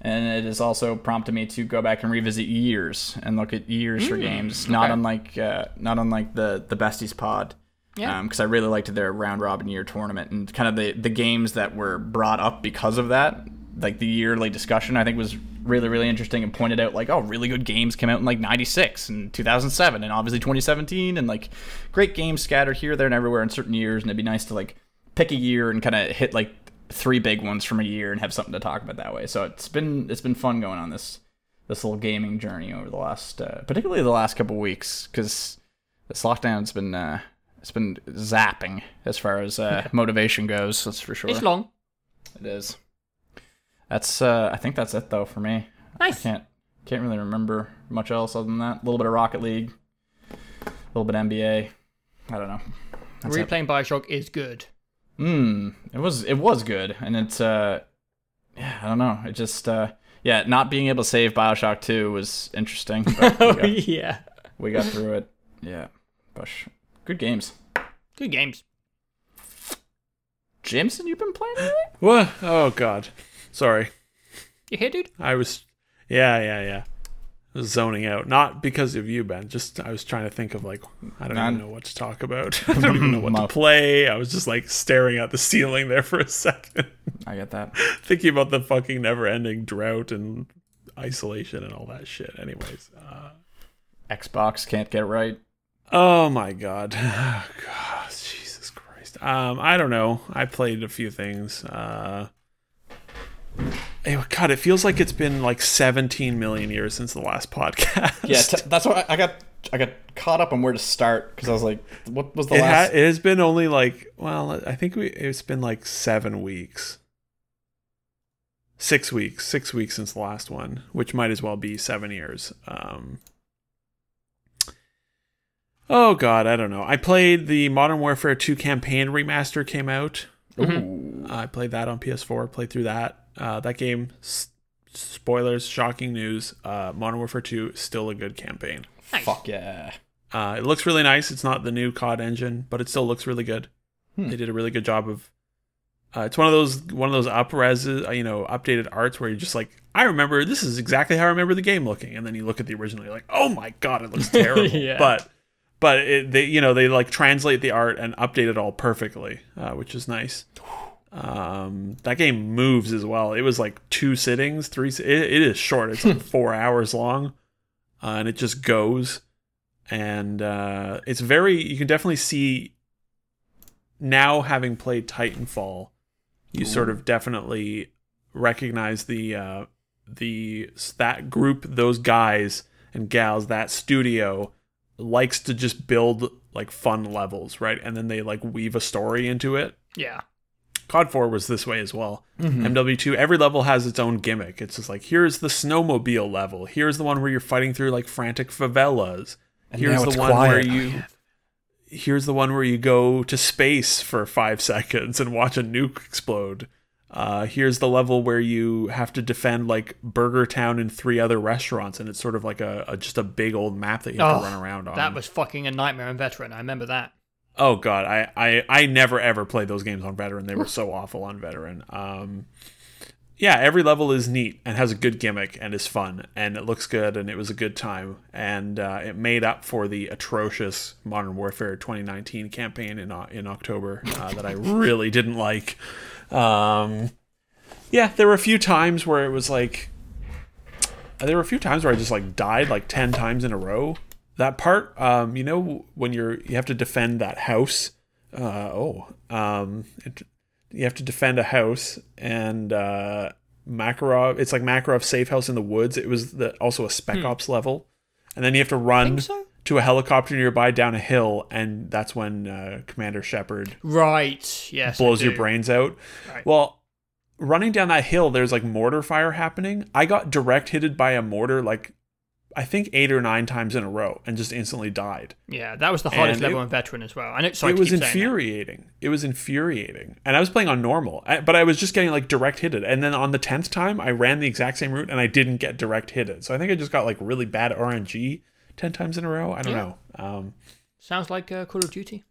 And it has also prompted me to go back and revisit years and look at years for games, not unlike uh, not unlike the the Besties Pod Yeah. because I really liked their round robin year tournament and kind of the the games that were brought up because of that. Like the yearly discussion, I think was really really interesting and pointed out like oh really good games came out in like 96 and 2007 and obviously 2017 and like great games scattered here there and everywhere in certain years and it'd be nice to like pick a year and kind of hit like three big ones from a year and have something to talk about that way so it's been it's been fun going on this this little gaming journey over the last uh, particularly the last couple weeks because this lockdown's been uh, it's been zapping as far as uh, *laughs* motivation goes. That's for sure. It's long. It is. That's uh, I think that's it though for me. Nice. Can't can't really remember much else other than that. A little bit of Rocket League, a little bit of NBA. I don't know. That's it. Replaying Bioshock is good. Mm, it was it was good, and it's uh, yeah, I don't know. It just uh, yeah, not being able to save Bioshock Two was interesting. But we, *laughs* Oh got, yeah. we got through it. Yeah, Bush, good games. Good games. Jameson, you've been playing lately? What? Oh God. Sorry. You here, dude? I was. Yeah, yeah, yeah. Zoning out. Not because of you, Ben. Just I was trying to think of like I don't even know what to talk about. *laughs* I don't even know what to play. I was just like staring at the ceiling there for a *laughs* second, I get that. *laughs* thinking about the fucking never-ending drought and isolation and all that shit. Anyways. Uh, Xbox can't get right. oh my God. *sighs* God. Jesus Christ. Um, I don't know. I played a few things. Uh, God, it feels like it's been like 17 million years since the last podcast. Yeah, t- that's why I, I got I got caught up on where to start because I was like, what was the it, last? ha- it has been only like well, I think we it's been like seven weeks, six weeks, six weeks since the last one, which might as well be seven years. Um, oh God, I don't know. I played the Modern Warfare Two campaign remaster came out. Ooh. I played that on PS4. Played through that. Uh, that game. S- spoilers, shocking news. Uh, Modern Warfare Two still a good campaign. Nice. Fuck yeah. Uh, it looks really nice. It's not the new COD engine, but it still looks really good. Hmm. They did a really good job of. Uh, it's one of those one of those upres, uh, you know, updated arts where you're just like, I remember this is exactly how I remember the game looking, and then you look at the original, you're like, oh my god, it looks *laughs* terrible. Yeah. But but it, they you know they like translate the art and update it all perfectly, uh, which is nice. Um, that game moves as well. It was like two sittings, three. It, it is short. It's like *laughs* four hours long, uh, and it just goes. And uh, it's very. You can definitely see now, having played Titanfall, you sort of definitely recognize the uh, the that group, those guys and gals, that studio likes to just build like fun levels, right? And then they like weave a story into it. Yeah. COD 4 was this way as well. Mm-hmm. MW2, every level has its own gimmick. It's just like, here's the snowmobile level. Here's the one where you're fighting through like frantic favelas. And here's the it's one where quiet. you. Here's the one where you go to space for five *laughs* seconds and watch a nuke explode. Uh, here's the level where you have to defend like Burger Town and three other restaurants, and it's sort of like a, a just a big old map that you have Oh, to run around on. That was fucking a nightmare in Veteran. I remember that. Oh god, I, I I never ever played those games on veteran. They were *laughs* so awful on veteran. Um yeah, every level is neat and has a good gimmick and is fun and it looks good and it was a good time and uh, it made up for the atrocious Modern Warfare 2019 campaign in O- in October uh, that I *laughs* really didn't like. Um, yeah, there were a few times where it was like there were a few times where I just like died like 10 times in a row. That part, um, you know, when you're you have to defend that house. Uh, oh, um, it, you have to defend a house and uh, Makarov. It's like Makarov's safe house in the woods. It was the, also a Spec Ops level, and then you have to run so? To a helicopter nearby down a hill, and that's when uh, Commander Shepard Right. Yes. Blows your brains out. Right. Well, running down that hill, there's like mortar fire happening. I got direct hitted by a mortar like I think eight or nine times in a row and just instantly died. Yeah, that was the hardest And level it- in Veteran as well. I know. Sorry it was keep saying that. infuriating. It was infuriating. And I was playing on normal, but I was just getting like direct hitted. And then on the 10th time, I ran the exact same route and I didn't get direct hitted. So I think I just got like really bad RNG 10 times in a row. I don't Yeah. know. Um, Sounds like uh, Call of Duty.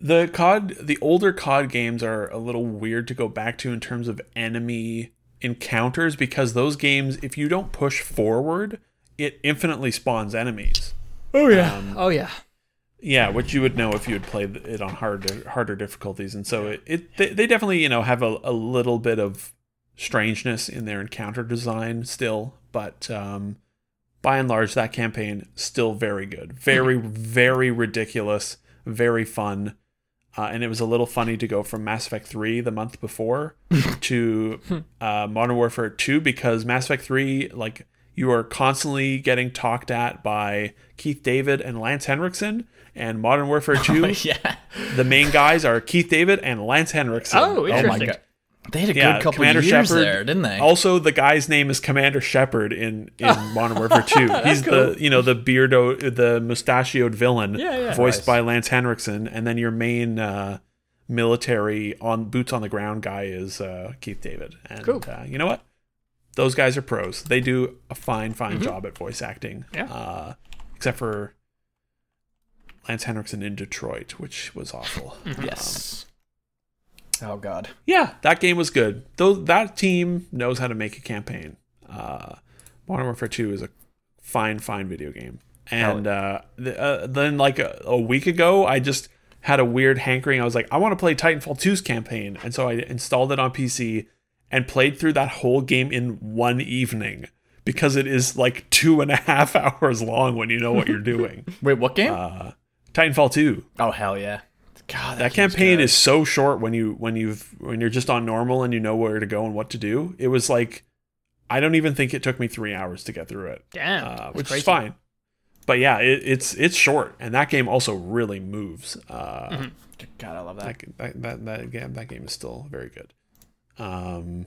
The COD, the older COD games are a little weird to go back to in terms of enemy encounters because those games, if you don't push forward, it infinitely spawns enemies. Oh yeah. Um, oh yeah. Yeah, which you would know if you had played it on harder harder difficulties, and so it, it they, they definitely you know have a, a little bit of strangeness in their encounter design still, but um, by and large, that campaign still very good, very very ridiculous, very fun, uh, and it was a little funny to go from Mass Effect three the month before *laughs* to uh, Modern Warfare two because Mass Effect three like you are constantly getting talked at by Keith David and Lance Henriksen. And Modern Warfare *laughs* 2, yeah. the main guys are Keith David and Lance Henriksen. Oh, interesting. god. They had a Yeah, good couple Commander of years Shepard. there, didn't they? Also, the guy's name is Commander Shepard in, in *laughs* Modern Warfare 2. He's the you know the beardo the mustachioed villain Yeah, yeah. voiced Nice. by Lance Henriksen, and then your main uh, military on boots on the ground guy is uh, Keith David. And Cool. uh, you know what? Those guys are pros. They do a fine, fine job at voice acting. Mm-hmm. Yeah. Uh, except for Lance Henriksen in Detroit, which was awful. Mm-hmm. *laughs* yes. Oh god. yeah, that game was good. Though that team knows how to make a campaign. Uh, Modern Warfare Two is a fine, fine video game. And uh, th- uh, then, like a, a week ago, I just had a weird hankering. I was like, I want to play Titanfall 2's campaign, and so I installed it on PC and played through that whole game in one evening because it is like two and a half *laughs* hours long when you know what you're doing. *laughs* Wait, what game? Uh, Titanfall 2. oh hell yeah. God, that campaign is so short when you when you've when you're just on normal and you know where to go and what to do. It was like I don't even think it took me three hours to get through it, Damn, uh, which crazy. is fine. But yeah, it, it's it's short, and that game also really moves. Uh, Mm-hmm. God, I love that. that, that that that game that game is still very good. Um,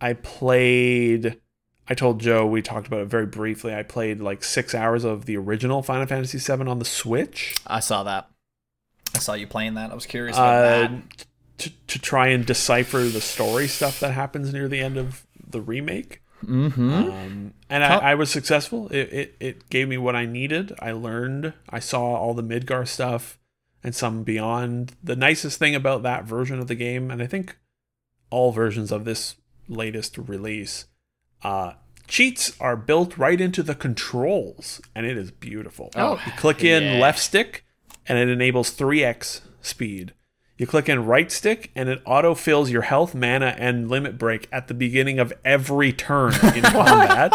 I played. I told Joe we talked about it very briefly. I played like six hours of the original Final Fantasy VII on the Switch. I saw that. I saw you playing that. I was curious about uh, that. to, to try and decipher the story stuff that happens near the end of the remake. Mm-hmm. Um, and I, I was successful. It, it it gave me what I needed. I learned. I saw all the Midgar stuff and some beyond. The nicest thing about that version of the game, and I think all versions of this latest release, uh, cheats are built right into the controls, and it is beautiful. Oh, you click in yeah. left stick, and it enables 3x speed. You click in right stick, and it auto fills your health, mana, and limit break at the beginning of every turn in *laughs* combat.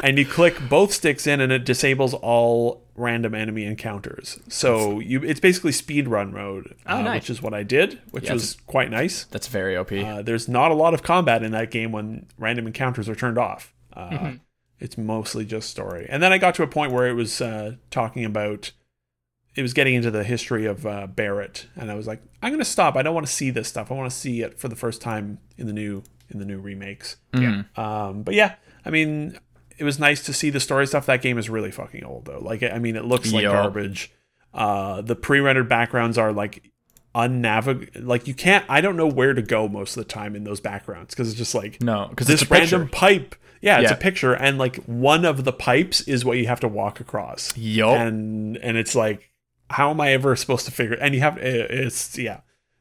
And you click both sticks in, and it disables all random enemy encounters. So you, it's basically speed run mode, Oh, uh, nice. which is what I did, which Yeah, was quite nice. That's very OP. Uh, there's not a lot of combat in that game when random encounters are turned off. Uh, Mm-hmm. It's mostly just story. And then I got to a point where it was uh, talking about, it was getting into the history of uh, Barrett, and I was like, I'm gonna stop. I don't want to see this stuff. I want to see it for the first time in the new in the new remakes. yeah. Um, but yeah, I mean, it was nice to see the story stuff. That game is really fucking old though. Like, I mean, it looks like Yup. garbage. Uh, the pre-rendered backgrounds are like unnavig. Like you can't. I don't know where to go most of the time in those backgrounds because it's just like No, because this it's a picture. random pipe. Yeah, it's Yeah. a picture, and like one of the pipes is what you have to walk across. Yup. And and it's like, how am I ever supposed to figure? And you have it- it's yeah,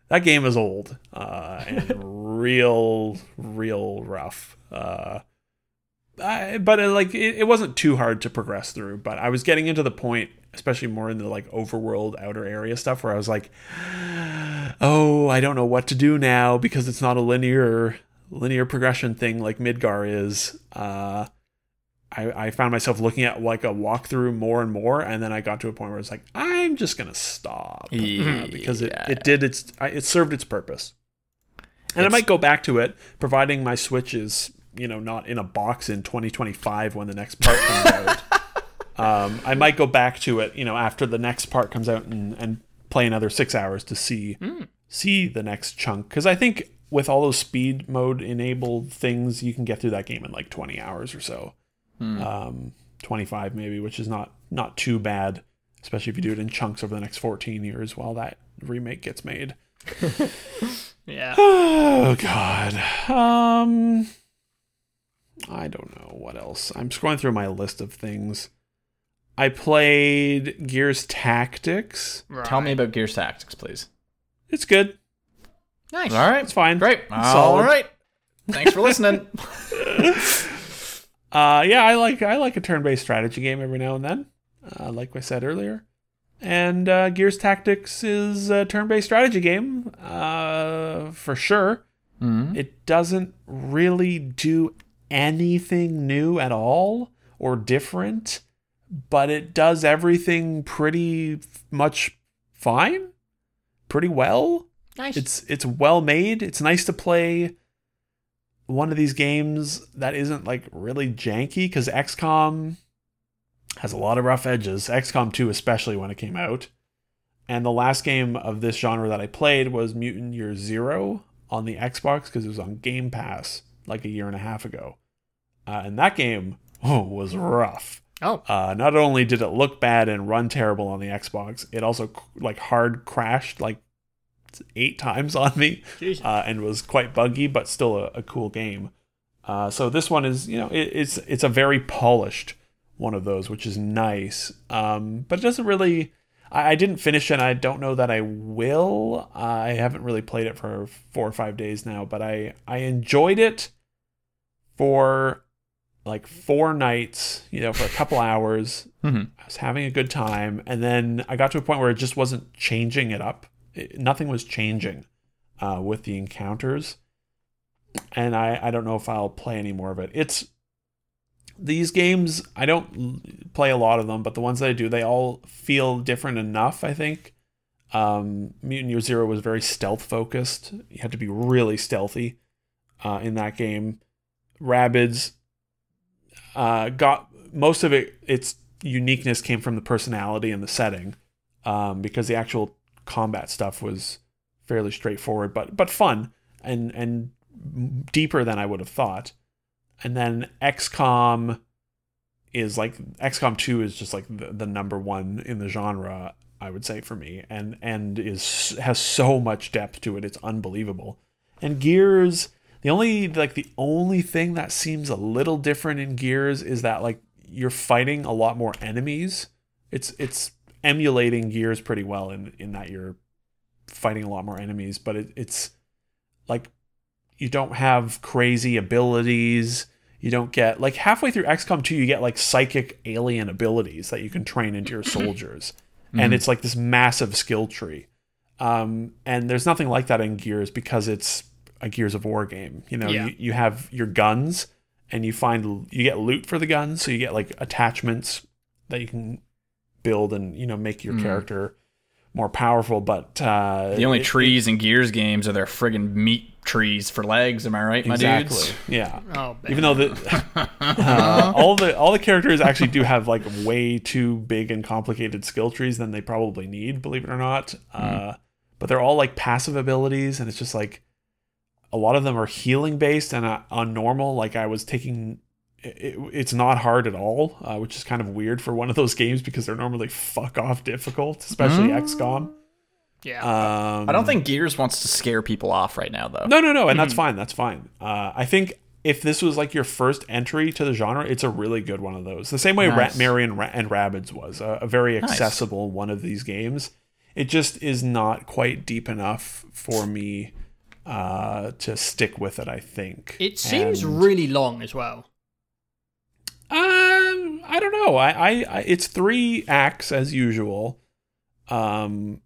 that game is old uh, and *laughs* real real rough. Uh, I, but it, like it, it wasn't too hard to progress through. But I was getting into the point, especially more in the like overworld outer area stuff, where I was like, *sighs* oh, I don't know what to do now because it's not a linear linear progression thing like Midgar is. Uh, I, I found myself looking at like a walkthrough more and more, and then I got to a point where it's like, I'm just gonna stop. Uh, because it, Yeah. it did its it served its purpose, and I might go back to it, providing my Switch is you know not in a box in 2025 when the next part comes out. *laughs* Um, I might go back to it, you know, after the next part comes out and, and play another six hours to see see the next chunk. Because I think with all those speed mode enabled things, you can get through that game in like 20 hours or so um, 25 maybe, which is not not too bad, especially if you do it in chunks over the next 14 years while that remake gets made. *laughs* Yeah. *sighs* Oh God. Um, I don't know what else. I'm scrolling through my list of things. I played Gears Tactics. Tell me about Gears Tactics, please. It's good. Nice. All right. It's fine. Great. It's All solid. right. Thanks for listening. *laughs* Uh, yeah, I like I like a turn-based strategy game every now and then, uh, like I said earlier. And uh, Gears Tactics is a turn-based strategy game, uh, for sure. Mhm. It doesn't really do anything new at all or different, but it does everything pretty much fine, pretty well Nice. it's it's well made. It's nice to play one of these games that isn't like really janky because XCOM has a lot of rough edges. XCOM 2 especially when it came out. And the last game of this genre that I played was Mutant Year Zero on the Xbox because it was on Game Pass like a year and a half ago. Uh, and that game oh, was rough. oh. Uh, not only did it look bad and run terrible on the Xbox, it also like hard crashed like eight times on me uh, and was quite buggy, but still a, a cool game. Uh, so this one is, you know, it, it's it's a very polished one of those, which is nice. Um, but it doesn't really. I, I didn't finish it. I don't know that I will. I haven't really played it for four or five days now, but I I enjoyed it for like four nights. You know, for a couple hours. Mhm. I was having a good time, and then I got to a point where it just wasn't changing it up. It, nothing was changing uh, with the encounters, and I I don't know if I'll play any more of it. It's these games I don't play a lot of them, but the ones that I do, they all feel different enough. I think Um, Mutant Year Zero was very stealth focused. You had to be really stealthy uh, in that game. Rabbids uh, got most of it. Its uniqueness came from the personality and the setting, um, because the actual combat stuff was fairly straightforward, but but fun and and deeper than I would have thought. And then XCOM is like XCOM 2 is just like the, the number one in the genre, I would say for me, and and is has so much depth to it. It's unbelievable. And Gears, the only like the only thing that seems a little different in Gears is that like you're fighting a lot more enemies. It's it's emulating Gears pretty well in in that you're fighting a lot more enemies, but it, it's like you don't have crazy abilities. You don't get like halfway through XCOM 2 you get like psychic alien abilities that you can train into your *clears throat* soldiers. And it's like this massive skill tree. Um, and there's nothing like that in Gears because it's a Gears of War game. You know, Yeah. you, you have your guns and you find you get loot for the guns, so you get like attachments that you can build and you know make your character more powerful. But uh, The only it- trees in Gears games are their friggin' meat trees for legs. Am I right, my exactly, dudes? yeah. Oh, Even though the *laughs* uh, all the all the characters actually do have like way too big and complicated skill trees than they probably need, believe it or not. Uh, but they're all like passive abilities, and it's just like a lot of them are healing based and uh, on normal. Like I was taking, it, it's not hard at all, uh, which is kind of weird for one of those games because they're normally fuck off difficult, especially XCOM. yeah. Um, I don't think Gears wants to scare people off right now, though. no, no, no, and that's fine. That's fine. Uh, I think if this was like your first entry to the genre, it's a really good one of those. The same way Nice. Rat Marion Ra- and Rabbids was a, a very accessible one of these games. It just is not quite deep enough for me uh, to stick with it. I think it seems And, really long as well. Um, I don't know. I, I, I it's three acts as usual. Um,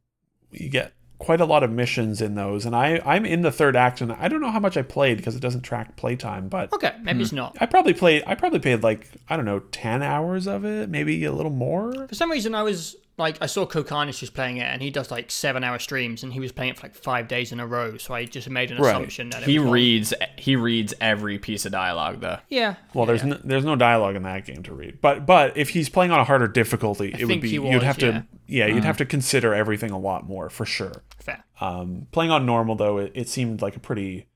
you get quite a lot of missions in those, and I I'm in the third act, and I don't know how much I played because it doesn't track playtime, but Okay, maybe it's not. I probably played I probably played like I don't know ten hours of it, maybe a little more. For some reason, I was like, I saw Cohh Carnage just playing it, and he does like seven hour streams, and he was playing it for like five days in a row. So I just made an Right. assumption that it He was long. reads he reads every piece of dialogue though. Yeah. Well, there's no, there's no dialogue in that game to read, but but if he's playing on a harder difficulty, it would be he you'd have yeah. to yeah you'd have to consider everything a lot more for sure. fair. Um, playing on normal though, it, it seemed like a pretty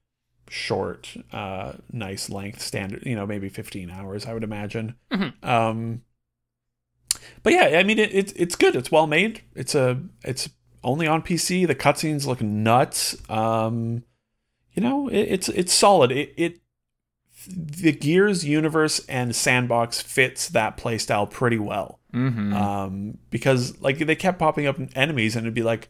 short, uh, nice length standard. You know, maybe 15 hours, I would imagine. Um, but yeah, I mean, it, it's it's good. It's well made. It's a it's only on PC. The cutscenes look nuts. Um, you know, it, it's it's solid. It it the Gears universe and sandbox fits that playstyle pretty well Mm-hmm. um, because like they kept popping up enemies and it'd be like,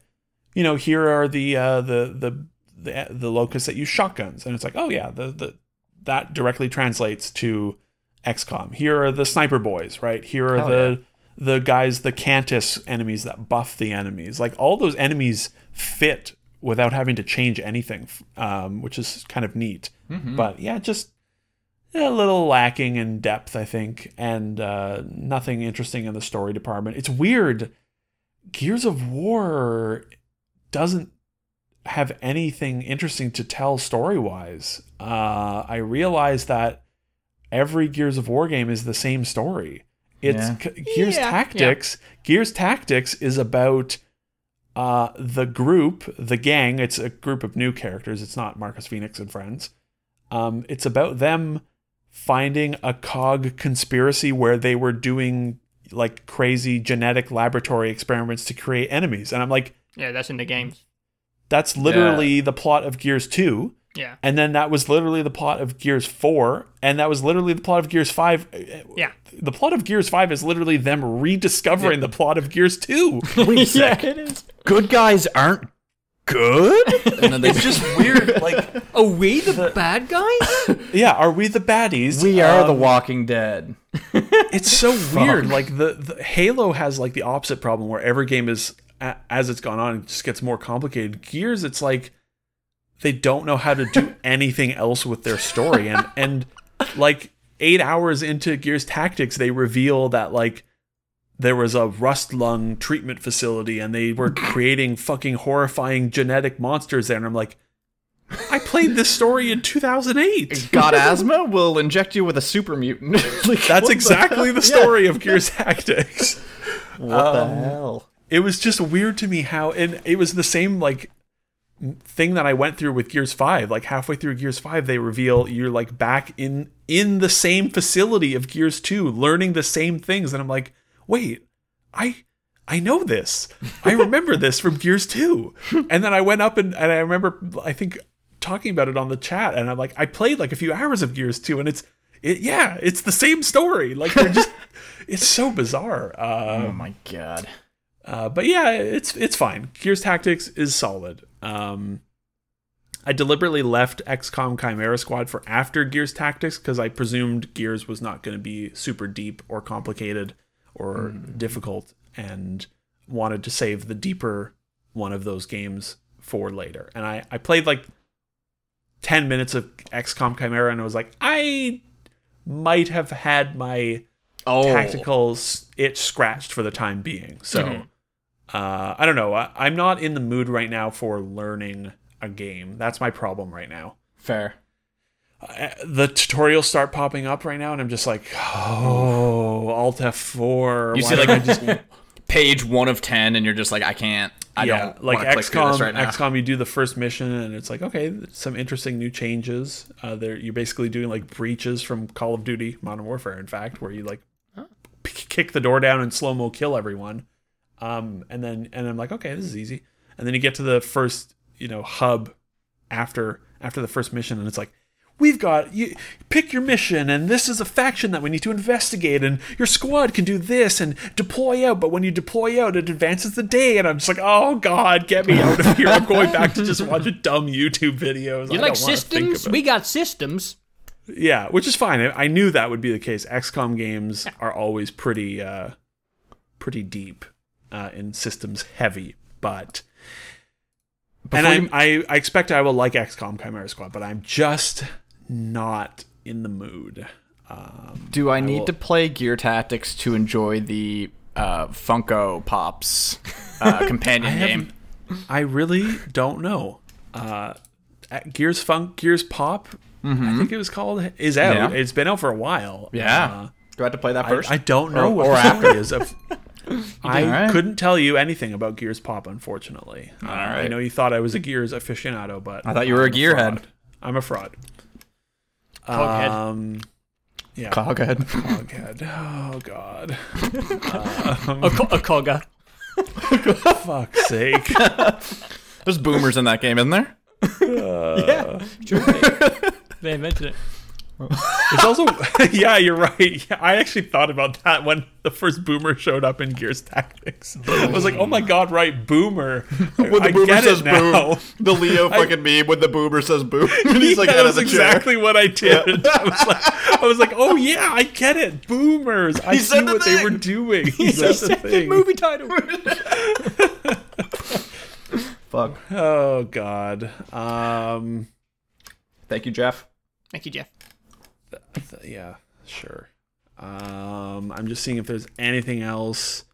you know, here are the uh, the the the the locusts that use shotguns, and it's like, oh yeah, the the that directly translates to XCOM. Here are the sniper boys, right? Here are Hell the the guys, the Kantus enemies that buff the enemies. Like all those enemies fit without having to change anything, um, which is kind of neat. But yeah, just a little lacking in depth, I think, and uh, nothing interesting in the story department. It's weird. Gears of War doesn't have anything interesting to tell story wise. Uh, I realize that every Gears of War game is the same story. It's Yeah. C- Gears Yeah, Tactics. Gears Tactics is about uh, the group, the gang. It's a group of new characters. It's not Marcus Phoenix and friends. Um, it's about them finding a cog conspiracy where they were doing like crazy genetic laboratory experiments to create enemies. And I'm like, Yeah, that's in the games. that's literally the plot of Gears 2. Yeah. And then that was literally the plot of Gears 4. And that was literally the plot of Gears 5. Yeah. The plot of Gears 5 is literally them rediscovering the plot of Gears 2. *laughs* Wait yeah, it is. Good guys aren't good. And then they it's just weird. Like, *laughs* Are we the bad guys? *laughs* yeah, are we the baddies? we are Um, the Walking Dead. it's so weird. Like the, the Halo has like the opposite problem where every game is a- as it's gone on, it just gets more complicated. Gears, it's like they don't know how to do *laughs* anything else with their story, and and like eight hours into Gears Tactics, they reveal that like there was a rust lung treatment facility and they were *coughs* creating fucking horrifying genetic monsters there and I'm like I played this story in 2008. *laughs* Got asthma? *laughs* We'll inject you with a super mutant. Like, That's what the exactly the, story of Gears Tactics. What the um, hell? It was just weird to me how and it was the same like thing that I went through with Gears 5. Like halfway through Gears 5 they reveal you're like back in in the same facility of Gears 2 learning the same things and I'm like, "Wait, I I know this. I remember this from Gears 2." And then I went up and, and I remember I think talking about it on the chat and I'm like, I played like a few hours of Gears 2 and it's it, yeah, it's the same story. Like they're just *laughs* it's so bizarre. Uh, Oh my god. uh, but yeah, it's it's fine. Gears Tactics is solid. Um, I deliberately left XCOM Chimera Squad for after Gears Tactics because I presumed Gears was not going to be super deep or complicated or difficult, and wanted to save the deeper one of those games for later. And I I played like ten minutes of XCOM Chimera, and I was like, I might have had my Oh, tactical itch scratched for the time being. So uh, I don't know. I, I'm not in the mood right now for learning a game. That's my problem right now. fair. Uh, the tutorials start popping up right now, and I'm just like, oh, Alt F4. You see, like, I just *laughs* Page one of ten, and you're just like, I can't. I yeah, don't like XCOM. right now. XCOM, you do the first mission, and it's like, okay, some interesting new changes. Uh, there, you're basically doing like breaches from Call of Duty Modern Warfare, in fact, where you like p- kick the door down and slow mo kill everyone. Um, and then and I'm like, okay, this is easy. And then you get to the first, you know, hub after after the first mission, and it's like. We've got you pick your mission, and this is a faction that we need to investigate, and your squad can do this and deploy out. But when you deploy out, it advances the day, and I'm just like, oh god, get me out of here! I'm going back to just watching *laughs* dumb YouTube videos. You I like don't wanna think systems? We got systems. yeah, which is fine. I I knew that would be the case. XCOM games are always pretty, uh, pretty deep uh, in systems heavy, but and I, you- I I expect I will like XCOM Chimera Squad, but I'm just not in the mood. Um, Do I need will- to play Gear Tactics to enjoy the uh, Funko Pops uh, *laughs* companion game? I really don't know. Uh, Gears Funk, Gears Pop, I think it was called, is out. Mm-hmm. Yeah. It's been out for a while. Yeah. Uh, Do I have to play that first? I don't know Or- what or the story is. Of, *laughs* *laughs* I Alright. couldn't tell you anything about Gears Pop, unfortunately. Uh, I know you thought I was a Gears aficionado, but I thought you were a I'm gearhead. fraud. I'm a fraud. Coghead. Um, yeah. Coghead. Coghead. Oh God. *laughs* A, co- a cogger. *laughs* Fuck's sake. There's boomers in that game, isn't there? yeah. True. they invented it. It's also *laughs* yeah, you're right. Yeah, I actually thought about that when the first boomer showed up in Gears Tactics. I was like, oh my god, right, boomer. *laughs* When the I boomer get says it now. boom. The Leo *laughs* fucking meme when the boomer says boom. And he's like yeah, out that's of the chair. exactly what I did. I was like, I was like, oh yeah, I get it. Boomers. I He see said the what they were doing. He said the thing. Movie title. Fuck. Oh god. Um. Thank you, Jeff. Thank you, Jeff. Th- yeah. Sure. Um. I'm just seeing if there's anything else.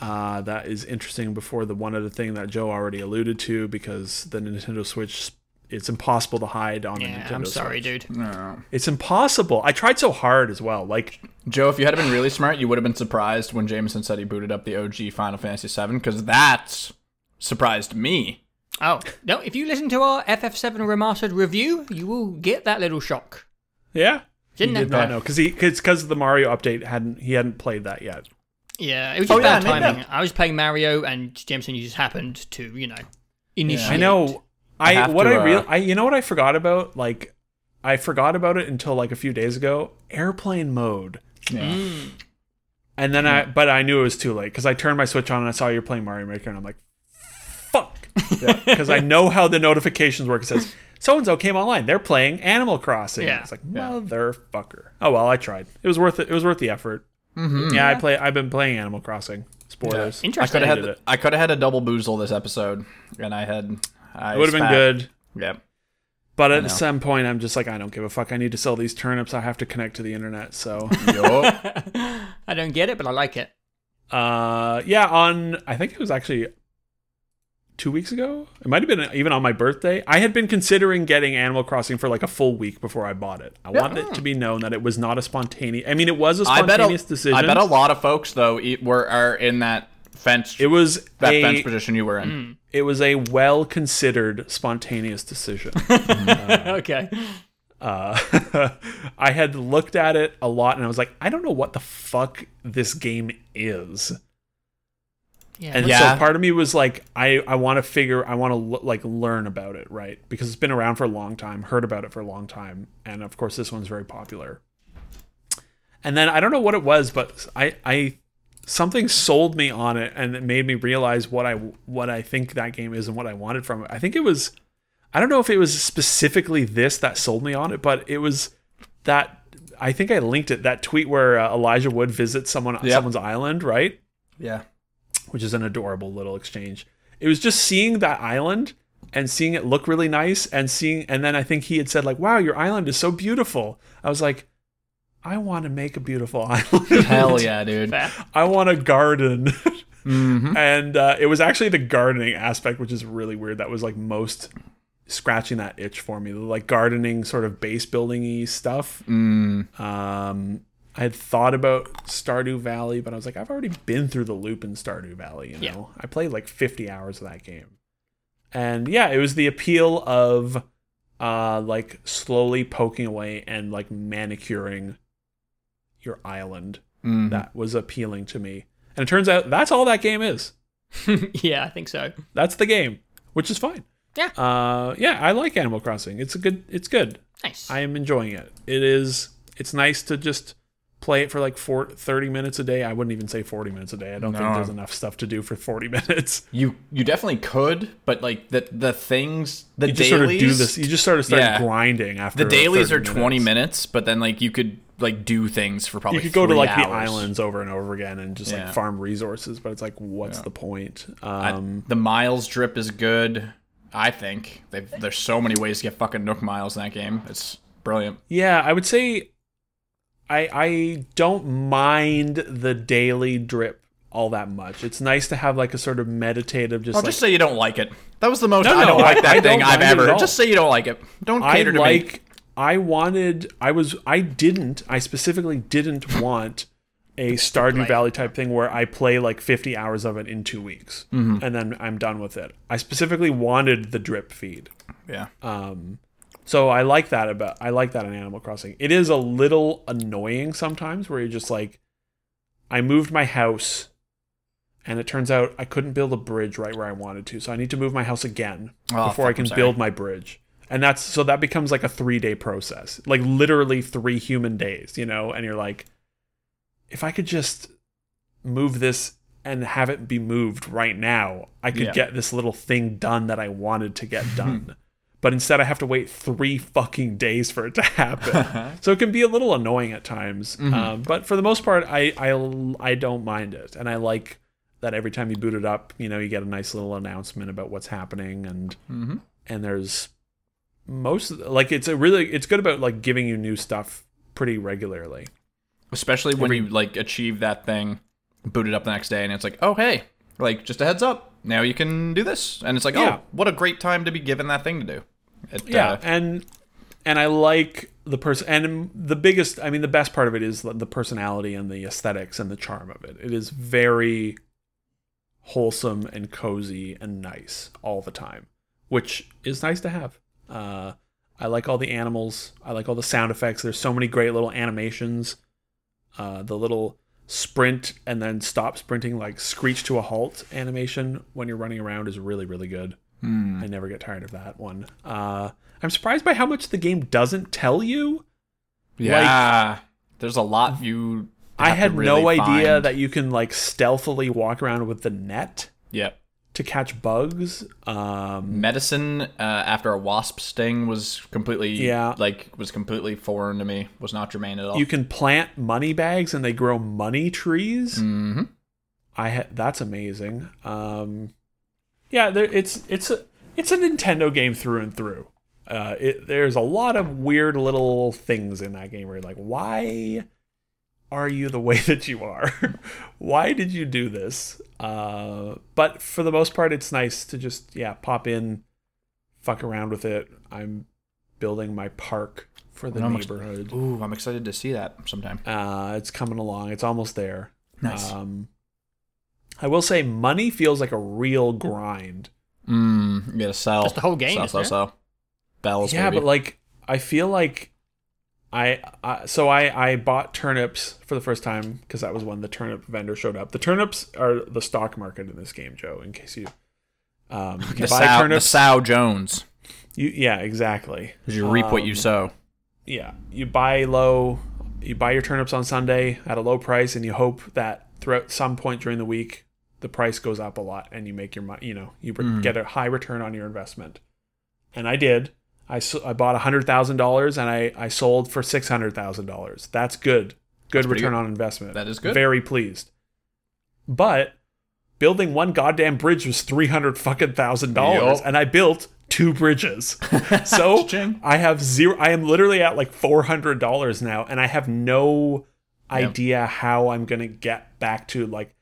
Uh, that is interesting before the one other thing that Joe already alluded to because the Nintendo Switch it's impossible to hide on the Yeah, Nintendo I'm sorry, Switch. dude. No. It's impossible. I tried so hard as well. Like Joe, if you had been really smart, you would have been surprised when Jameson said he booted up the OG Final Fantasy VII, because that surprised me. Oh, no, if you listen to our FF7 Remastered review, you will get that little shock. Yeah. He Didn't did not know because he because of the Mario update hadn't he hadn't played that yet. Yeah, it was Oh, just yeah, bad I made timing. I was playing Mario, and Jameson You just happened to, you know, initiate. I know. I, have what to, I real uh, I you know what I forgot about like I forgot about it until like a few days ago. Airplane mode. Yeah. And then I but I knew it was too late because I turned my switch on and I saw you're playing Mario Maker and I'm like, fuck. *laughs* Because *laughs* I know how the notifications work. It says so and so came online. They're playing Animal Crossing. Yeah. It's like motherfucker. Oh well, I tried. It was worth it. It was worth the effort. Yeah, I play. I've been playing Animal Crossing. Spoilers. I Interesting. could have had it. I could have had a double boozle this episode, and I had. I It would have been good. Yep. But at know. some point, I'm just like, I don't give a fuck. I need to sell these turnips. I have to connect to the internet. So *laughs* I don't get it, but I like it. Uh, yeah, on I think it was actually two weeks ago. It might have been even on my birthday. I had been considering getting Animal Crossing for like a full week before I bought it. I wanted it to be known that it was not a spontaneous. I mean, it was a I bet spontaneous a, decision. I bet a lot of folks though were are in that fence it was that a, fence position you were in. it was a well considered spontaneous decision. *laughs* okay. uh, *laughs* I had looked at it a lot and I was like, I don't know what the fuck this game is. Yeah. And Yeah. so part of me was like, I, I want to figure, I want to l- like learn about it, right? Because it's been around for a long time, heard about it for a long time, and of course this one's very popular. And then I don't know what it was, but I, I, something sold me on it, and it made me realize what I, what I think that game is and what I wanted from it. I think it was, I don't know if it was specifically this that sold me on it, but it was that. I think I linked it that tweet where uh, Elijah Wood visits someone Yep. someone's island, right? Yeah. Which is an adorable little exchange. It was just seeing that island and seeing it look really nice and seeing and then I think he had said like, "Wow, your island is so beautiful." I was like, "I want to make a beautiful *laughs* island." Hell yeah, dude. I want a garden. Mm-hmm. *laughs* and uh, it was actually the gardening aspect which is really weird that was like most scratching that itch for me. The like gardening sort of base buildingy stuff. Mm. Um, I had thought about Stardew Valley, but I was like, I've already been through the loop in Stardew Valley. You know, Yeah. I played like 50 hours of that game, and yeah, it was the appeal of uh, like slowly poking away and like manicuring your island Mhm. that was appealing to me. And it turns out that's all that game is. *laughs* yeah, I think so. That's the game, which is fine. Yeah. Uh, yeah, I like Animal Crossing. It's a good. It's good. Nice. I am enjoying it. It is. It's nice to just play it for like four, 30 minutes a day. I wouldn't even say 40 minutes a day. I don't think there's enough stuff to do for 40 *laughs* minutes. You you definitely could, but like the the things the You just dailies sort of do this. You just sort of start Yeah. grinding after the dailies are 20 minutes, but then like you could like do things for probably You could go to like the islands over and over again and just Yeah. like farm resources, but it's like, what's the point? I- Um, the miles drip is good. I think They've, there's so many ways to get fucking Nook miles in that game. It's brilliant. Yeah, I would say I I don't mind the daily drip all that much. It's nice to have like a sort of meditative just Oh, like just say you don't like it. That was the most No, no, I don't like that I thing don't I've mind it at ever. Just say you don't like it. Don't I cater to me. like I wanted I was I didn't I specifically didn't want a Stardew Play. Valley type thing where I play like 50 hours of it in 2 weeks Mm-hmm. and then I'm done with it. I specifically wanted the drip feed. Yeah. Um, so I like that about I like that in Animal Crossing. It is a little annoying sometimes where you're just like, I moved my house, and it turns out I couldn't build a bridge right where I wanted to, so I need to move my house again Oh, before I can build my bridge. And that's so that becomes like a three day process, like literally three human days, you know. And you're like, if I could just move this and have it be moved right now, I could Yeah. get this little thing done that I wanted to get *laughs* done. But instead, I have to wait three fucking days for it to *laughs* happen. *laughs* so it can be a little annoying at times. Um, but for the most part, I, I I don't mind it, and I like that every time you boot it up, you know, you get a nice little announcement about what's happening, and Mm-hmm. and there's most like it's a really it's good about like giving you new stuff pretty regularly. Especially when you like achieve that thing, boot it up the next day, and it's like, oh hey, like just a heads up, now you can do this, and it's like, Yeah. oh, what a great time to be given that thing to do. It, yeah uh, and and i like the person and the biggest i mean the best part of it is the the personality and the aesthetics and the charm of it. It is very wholesome and cozy and nice all the time which is nice to have. Uh i like all the animals. I like all the sound effects. There's so many great little animations. Uh the little sprint and then stop sprinting like screech to a halt animation when you're running around is really really good hmm. I never get tired of that one. Uh, I'm surprised by how much the game doesn't tell you. yeah. There's a lot you. I had no idea find. that you can like stealthily walk around with the net Yep. to catch bugs. Um, Medicine uh, after a wasp sting was completely Yeah. like was completely foreign to me. Was not germane at all. you can plant money bags and they grow money trees. hmm I ha- that's amazing. Um, yeah, there, it's it's a it's a Nintendo game through and through. Uh, it, there's a lot of weird little things in that game where you're like, why are you the way *laughs* that you are? *laughs* why did you do this? Uh, but for the most part, it's nice to just yeah pop in, fuck around with it. I'm building my park for the I'm ex- neighborhood. Ooh, I'm excited to see that sometime. Uh, it's coming along. It's almost there. Nice. Um, I will say, money feels like a real grind. Mm, you gotta sell. That's the whole game, Sell, sell, sell. Bells, yeah, baby. but like I feel like I, I so I I bought turnips for the first time because that was when the turnip vendor showed up. The turnips are the stock market in this game, Joe. In case you um *laughs* you the buy sow, the sow Jones. you yeah exactly. 'Cause you reap what you Um, sow. yeah, you buy low, you buy your turnips on Sunday at a low price, and you hope that throughout some point during the week, the price goes up a lot, and you make your money. You know, you Mm. get a high return on your investment. And I did. I, I bought hundred thousand dollars, and I I sold for six hundred thousand dollars. That's good. Good pretty return good. on investment. That is good. Very pleased. But building one goddamn bridge was three hundred fucking thousand dollars, and I built two bridges. *laughs* So I have zero. I am literally at like four hundred dollars now, and I have no Yep. idea how I'm gonna get back to like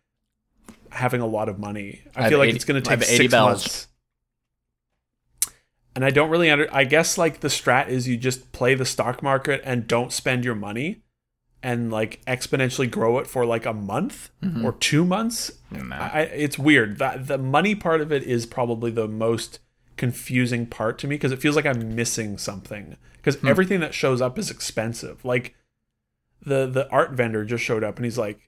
having a lot of money. I, I feel like 80 it's gonna take have 80 six bells. months. And I don't really under. I guess like the strat is you just play the stock market and don't spend your money, and like exponentially grow it for like a month Mm-hmm. or two months. I, it's weird. That the money part of it is probably the most confusing part to me because it feels like I'm missing something. Because Hmm. everything that shows up is expensive. Like the the art vendor just showed up and he's like,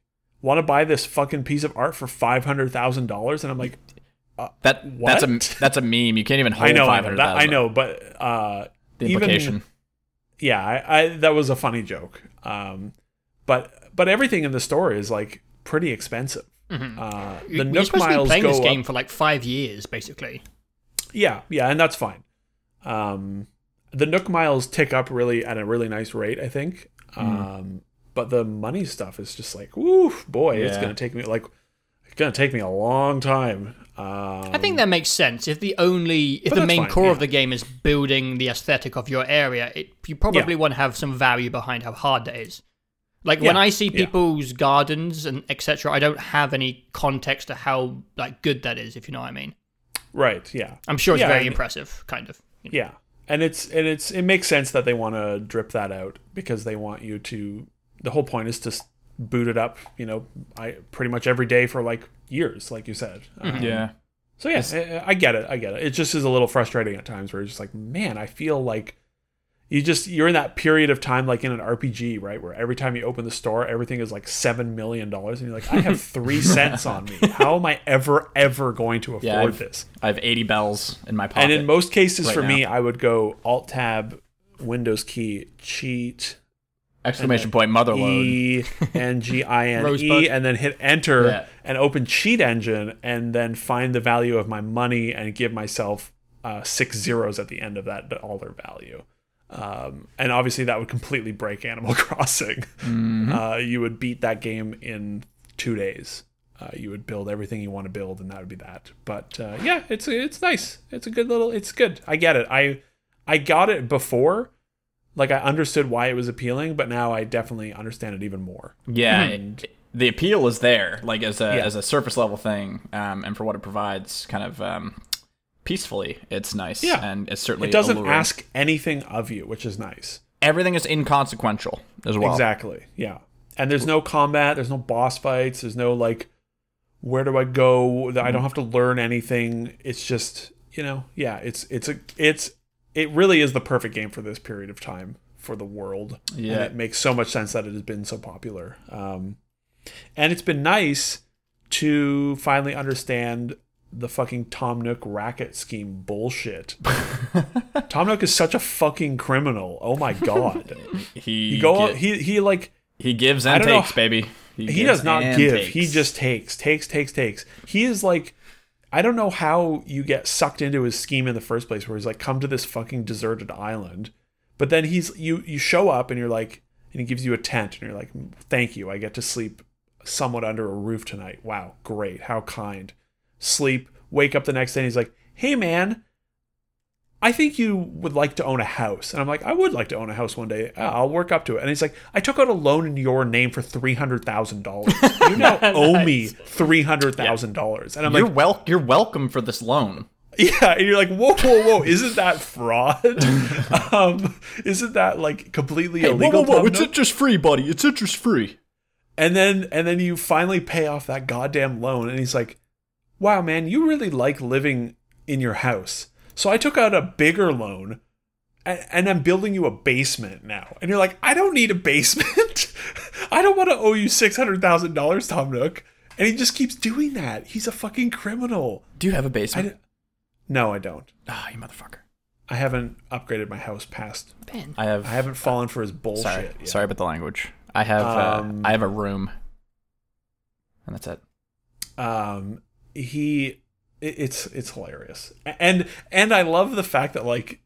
"Want to buy this fucking piece of art for five hundred thousand dollars?" And I'm like, That that's a that's a meme. You can't even *laughs* hold "I know, I know, I know, but uh, the even- implication. yeah, I, I that was a funny joke. Um, but but everything in the store is like pretty expensive. Uh, the Mm-hmm. You're Nook supposed to be playing this up. game for like five years, basically. Yeah, yeah, and that's fine. Um, the Nook miles tick up really at a really nice rate, I think. Um, but the money stuff is just like, woo, boy, it's gonna take me like, it's gonna take me a long time. Um, I think that makes sense. If the only, if the main fine, core yeah. of the game is building the aesthetic of your area, it, you probably Yeah. want to have some value behind how hard that is. Like when I see yeah. people's gardens and etc., I don't have any context to how like good that is. If you know what I mean. right, yeah, I'm sure it's Yeah, very and- impressive, kind of. yeah, and it's and it's it makes sense that they want to drip that out because they want you to. The whole point is to boot it up, you know, I pretty much every day for like years, like you said. Um, Yeah. So yeah, I, I get it. I get it. It just is a little frustrating at times where you're just like, man, I feel like you just you're in that period of time like in an RPG, right? Where every time you open the store, everything is like seven million dollars, and you're like, I have *laughs* three cents on me. How am I ever ever going to afford Yeah, I've- this? I have eighty bells in my pocket. And in most cases, right for me. I would go Alt Tab, Windows key, cheat, Exclamation point motherlode. E *laughs* N G I N Rosebud. E, and then hit enter Yeah. and open Cheat Engine, and then find the value of my money and give myself uh, six zeros at the end of that dollar value. Um, and obviously, that would completely break Animal *laughs* Crossing. Uh, you would beat that game in two days. Uh, you would build everything you want to build, and that would be that. But uh, yeah, it's it's nice. It's a good little. It's good. I get it. I I got it before. Like I understood why it was appealing, but now I definitely understand it even more. Yeah, it- the appeal is there, like as a Yeah. as a surface level thing, um, and for what it provides, kind of um, peacefully, it's nice. Yeah. and it's certainly It doesn't alluring. ask anything of you, which is nice. Everything is inconsequential as well. Exactly. Yeah. And there's no combat, there's no boss fights, there's no like where do I go? I don't have to learn anything. It's just, you know, yeah, it's it's a it's it really is the perfect game for this period of time for the world. And Yeah. it makes so much sense that it has been so popular. Um and it's been nice to finally understand the fucking Tom Nook racket scheme bullshit. *laughs* Tom Nook is such a fucking criminal. Oh my god. *laughs* He He go gi- he he like he gives and don't know. takes, baby. he gives does not give. takes. He just takes, takes, takes, takes. He is like I don't know how you get sucked into his scheme in the first place where he's like come to this fucking deserted island. But then he's you you show up and you're like and he gives you a tent and you're like thank you. I get to sleep somewhat under a roof tonight. Wow, great. How kind. Sleep, wake up the next day and he's like, "Hey man, I think you would like to own a house. And I'm like, I would like to own a house one day. I'll work up to it. And he's like, I took out a loan in your name for three hundred thousand dollars. *laughs* You now owe me three hundred thousand dollars. And I'm You're like, wel- You're welcome for this loan. *laughs* yeah. And you're like, whoa, whoa, whoa! Isn't that fraud? *laughs* um, isn't that like completely illegal? Tom Nook? interest free, buddy. It's interest free. And then and then you finally pay off that goddamn loan and he's like, "Wow, man, you really like living in your house." So I took out a bigger loan and, and I'm building you a basement now. And you're like, "I don't need a basement. *laughs* I don't want to owe you $600,000, Tom Nook." And he just keeps doing that. He's a fucking criminal. Do you have a basement? d- no, I don't. Ah, you motherfucker. I haven't upgraded my house past. Ben. I have. I haven't fallen for his bullshit. sorry, yet. sorry about the language. I have. Um, uh, I have a room, and that's it. um he it's it's hilarious and and i love the fact that like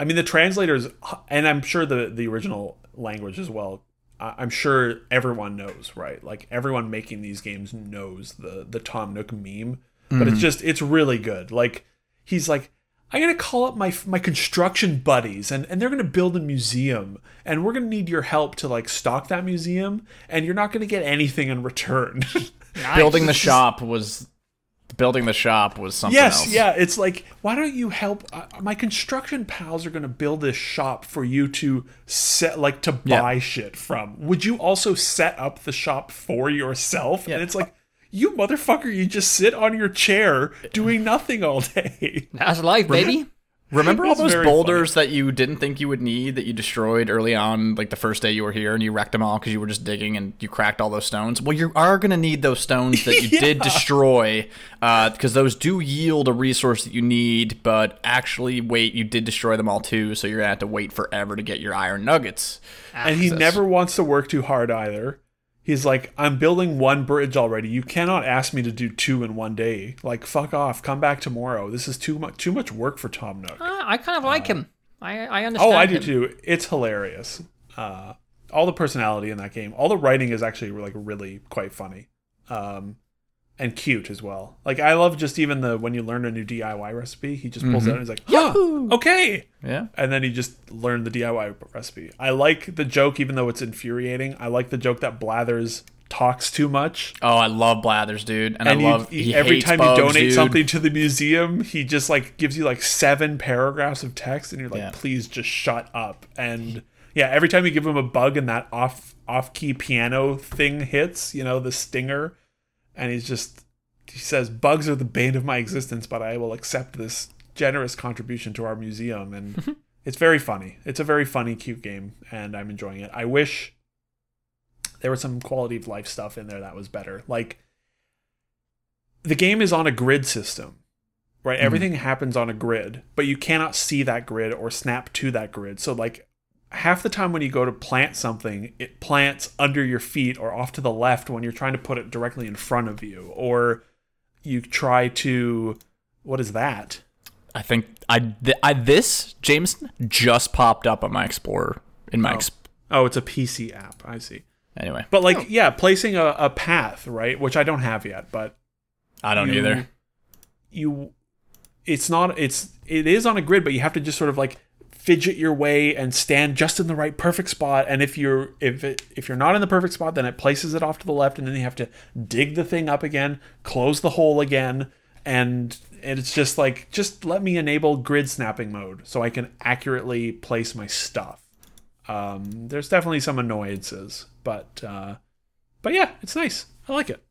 i mean the translators and i'm sure the the original language as well I- i'm sure everyone knows right like everyone making these games knows the the tom nook meme but it's mm-hmm. just it's really good like he's like i'm gonna call up my my construction buddies and and they're gonna build a museum and we're gonna need your help to like stock that museum and you're not gonna get anything in return *laughs* Nice. Building the shop was. Building the shop was something yes, else. yeah. It's like, why don't you help? Uh, my construction pals are going to build this shop for you to set, like, to Yeah. buy shit from. Would you also set up the shop for yourself? Yeah. And it's like, you motherfucker, you just sit on your chair doing nothing all day. That's life, baby. Remember all those boulders that you didn't think you would need that you destroyed early on, like the first day you were here, and you wrecked them all because you were just digging and you cracked all those stones? Well, you are going to need those stones that you *laughs* did destroy uh, because those do yield a resource that you need, but actually, wait, you did destroy them all too, so you're going to have to wait forever to get your iron nuggets. and he never wants to work too hard either. He's like, I'm building one bridge already. You cannot ask me to do two in one day. Like, fuck off. Come back tomorrow. This is too much. Too much work for Tom Nook. Uh, I kind of like him. I I understand. Oh, I do too. It's hilarious. Uh, all the personality in that game, all the writing is actually like really quite funny, um, and cute as well. Like I love just even the when you learn a new DIY recipe, he just pulls it mm-hmm. out and he's like, "Huh, okay," Yeah. and then he just learned the DIY recipe. I like the joke, even though it's infuriating. I like the joke that Blathers talks too much, Oh, I love Blathers, dude, and, and I you- love he- he every hates time bugs, you donate dude. something to the museum, he just like gives you like seven paragraphs of text, and you're like, Yeah. please just shut up. And yeah, every time you give him a bug and that off off key piano thing hits, you know, the stinger, and he's just he says, "Bugs are the bane of my existence, but I will accept this generous contribution to our museum." And *laughs* it's very funny. It's a very funny, cute game, and I'm enjoying it. I wish there was some quality of life stuff in there that was better. Like the game is on a grid system, right? Mm-hmm. Everything happens on a grid, but you cannot see that grid or snap to that grid. So like half the time when you go to plant something, it plants under your feet or off to the left when you're trying to put it directly in front of you, or you try to what is that? I think I, th- I this Jameson just popped up on my Explorer in my oh. ex- Oh, it's a PC app. I see. anyway. But like, oh. yeah, placing a, a path, right? Which I don't have yet, but I don't you- either. You, it's not. It's it is on a grid, but you have to just sort of like fidget your way and stand just in the right perfect spot. And if you're if it, if you're not in the perfect spot, then it places it off to the left, and then you have to dig the thing up again, close the hole again, and it's just like just let me enable grid snapping mode so I can accurately place my stuff. Um, there's definitely some annoyances, but uh, but yeah, it's nice. I like it.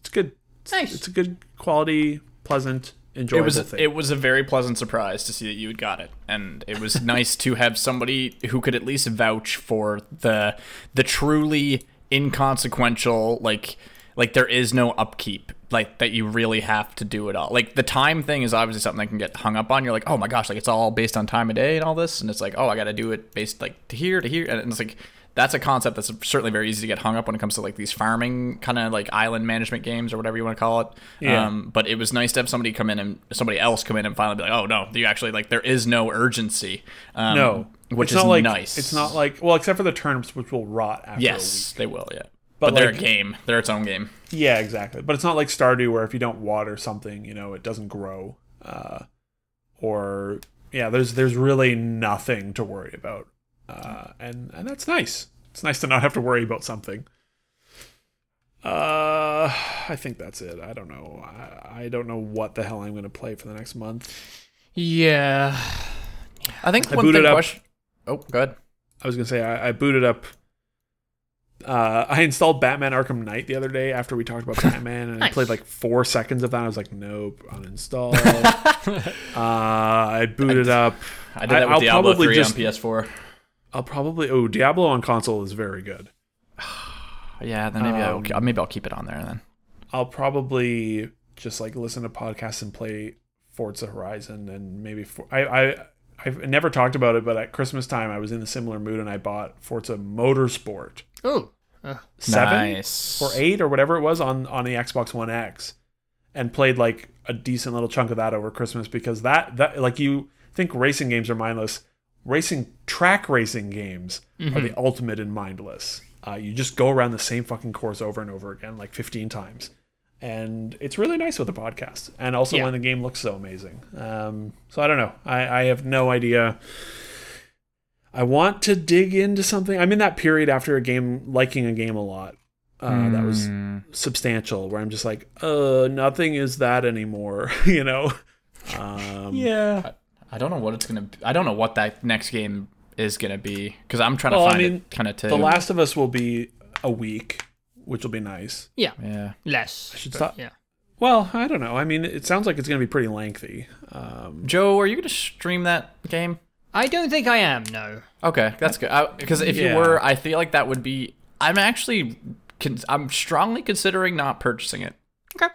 It's good. It's, Nice. It's a good quality, pleasant, It was thing. it was a very pleasant surprise to see that you had got it, and it was *laughs* nice to have somebody who could at least vouch for the the truly inconsequential like like there is no upkeep like that you really have to do it all. Like the time thing is obviously something that can get hung up on. You're like oh my gosh like it's all based on time of day and all this. And it's like oh i gotta do it based like to here to here. And it's like that's a concept that's certainly very easy to get hung up when it comes to like these farming kind of like island management games or whatever you want to call it Yeah. um, but it was nice to have somebody come in and somebody else come in and finally be like oh no you actually like there is no urgency um, no, which it's is not like, nice It's not like well, except for the turnips, which will rot after a week. yes they will yeah But, but, they're a game they're its own game Yeah, exactly. But it's not like Stardew where if you don't water something, you know, it doesn't grow. Uh, or yeah, there's there's really nothing to worry about, uh, and and that's nice. It's nice to not have to worry about something. Uh, I think that's it. I don't know. I, I don't know what the hell I'm going to play for the next month. Yeah. I think I one thing up- question. Oh, good. I was going to say I, I booted up. Uh, I installed Batman Arkham Knight the other day after we talked about *laughs* Batman, and I played like four seconds of that. I was like, nope, uninstall. *laughs* uh, I booted up. I did that with I'll Diablo 3 just- on PS4. I'll probably. Oh, Diablo on console is very good. *sighs* Yeah, then maybe Um, I'll maybe I'll keep it on there then. I'll probably just like listen to podcasts and play Forza Horizon and maybe for, I I I've never talked about it, but at Christmas time I was in a similar mood and I bought Forza Motorsport Oh. Uh, seven nice. or eight or whatever it was on on the Xbox One X, and played like a decent little chunk of that over Christmas because that that like you think racing games are mindless, racing track racing games are the ultimate in mindless. Uh, you just go around the same fucking course over and over again like 15 times. And it's really nice with a podcast, and also Yeah. when the game looks so amazing. Um, so I don't know. I, I have no idea. I want to dig into something. I'm in that period after a game, liking a game a lot. Uh, That was Mm. substantial, where I'm just like, uh, nothing is that anymore, *laughs* you know? *laughs* Um, yeah. I don't know what it's gonna. Be. I don't know what that next game is gonna be because I'm trying Well, to find mean, it kind of too. The Last of Us will be a week, which will be nice. Yeah. yeah. Less. I should stop. Yeah. Well, I don't know. I mean, it sounds like it's going to be pretty lengthy. Um, Joe, are you gonna stream that game? I don't think I am, no. Okay, that's good. Because if Yeah. you were, I feel like that would be. I'm actually. I'm strongly considering not purchasing it. Okay.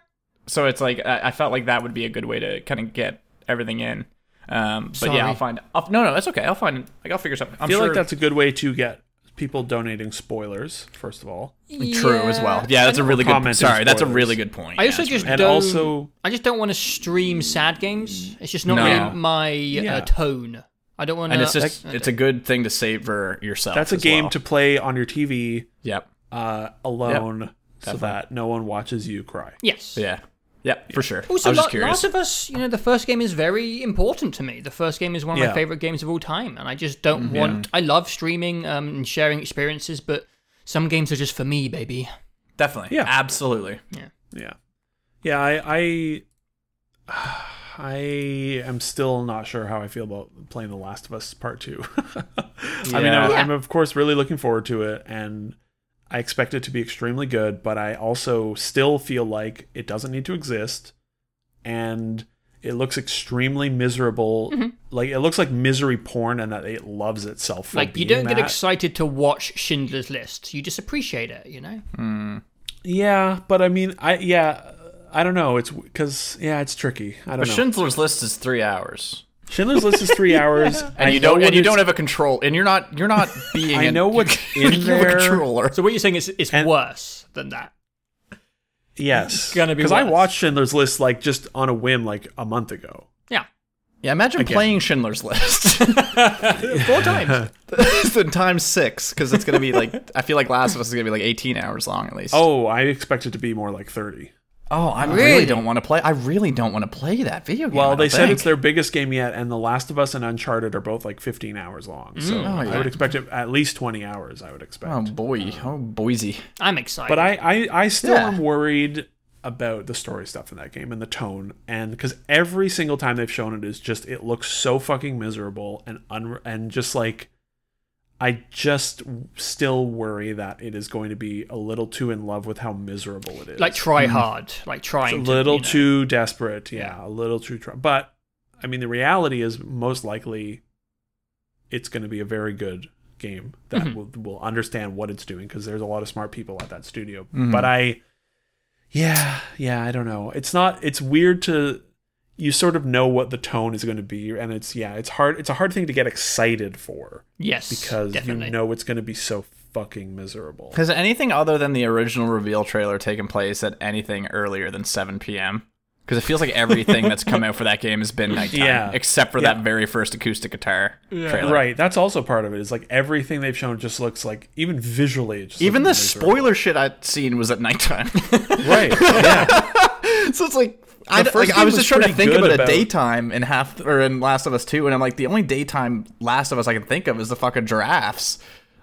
So it's like I, I felt like that would be a good way to kind of get everything in. Um, but Sorry. yeah, I'll find. I'll, no, no, that's okay. I'll find. Like I'll figure something. I I'm feel sure, like that's a good way to get people donating spoilers, first of all. true as well. Yeah, that's a really good. Commenting Sorry, that's a really good point. I Yeah, also that's just And don't, also, I just don't want to stream sad games. It's just not No. really my Yeah. uh, tone. I don't want to. and it's just it's a good thing to savor yourself. that's a as game well. to play on your TV Yep. uh, alone so definitely. that no one watches you cry. yes. Yeah. Yep. For sure. Also, I was La- just curious. Last of Us, you know, the first game is very important to me. The first game is one of Yeah. my favorite games of all time, and I just don't Mm-hmm. want. I love streaming um, and sharing experiences, but some games are just for me, baby. Definitely. Yeah. Absolutely. Yeah, yeah. I, I, *sighs* I am still not sure how I feel about playing The Last of Us Part Two. *laughs* I mean, I'm, Yeah. I'm of course really looking forward to it, and I expect it to be extremely good. But I also still feel like it doesn't need to exist, and it looks extremely miserable. Mm-hmm. Like it looks like misery porn, and that it loves itself. For Like you don't get excited to watch Schindler's List. You just appreciate it, you know. Yeah, but I mean, I yeah, I don't know. It's because yeah, it's tricky. I don't know. But know. Schindler's List is three hours, Schindler's List is three *laughs* hours, and I you know don't and you don't have a control, and you're not you're not *laughs* being. I an- know *laughs* what's you in have a there. controller. So what you're saying is it's And- worse than that. Yes, it's gonna be because I watched Schindler's List like just on a whim like a month ago. Yeah, Yeah, imagine Again. playing Schindler's List. four times. then times six, because it's gonna be like I feel like Last of Us is gonna be like 18 hours long at least. Oh, I expect it to be more like thirty. Oh, I really, Really? don't want to play. I really don't want to play that video game. Well, don't they said think. it's their biggest game yet, and The Last of Us and Uncharted are both like fifteen hours long. So mm. Oh, I would expect it at least twenty hours. I would expect. Oh boy, um, oh Boise. I'm excited. But I, I, I still Yeah. am worried about the story stuff in that game and the tone, and because every single time they've shown it is just it looks so fucking miserable and un and just like I just still worry that it is going to be a little too in love with how miserable it is. like try hard, like It's trying a to, little you know. too desperate, yeah, a little too. Try- but I mean, the reality is most likely it's going to be a very good game that Mm-hmm. will will understand what it's doing because there's a lot of smart people at that studio. Mm-hmm. But I, yeah, yeah, I don't know. It's not. It's weird to. You sort of know what the tone is going to be, and it's yeah, it's hard. It's a hard thing to get excited for Yes, because definitely. you know it's going to be so fucking miserable. Has anything other than the original reveal trailer taken place at anything earlier than 7 p.m.? Because it feels like everything that's come out for that game has been *laughs* nighttime, Yeah. except for Yeah. that very first acoustic guitar trailer. Right, that's also part of it. Is like everything they've shown just looks like even visually. It just Even the miserable. spoiler shit I'd seen was at nighttime. right? *laughs* Yeah, so it's like, I, the d- first like, I game was just trying to think good about, a daytime in half or in Last of Us Two, and I'm like, the only daytime Last of Us I can think of is the fucking giraffes.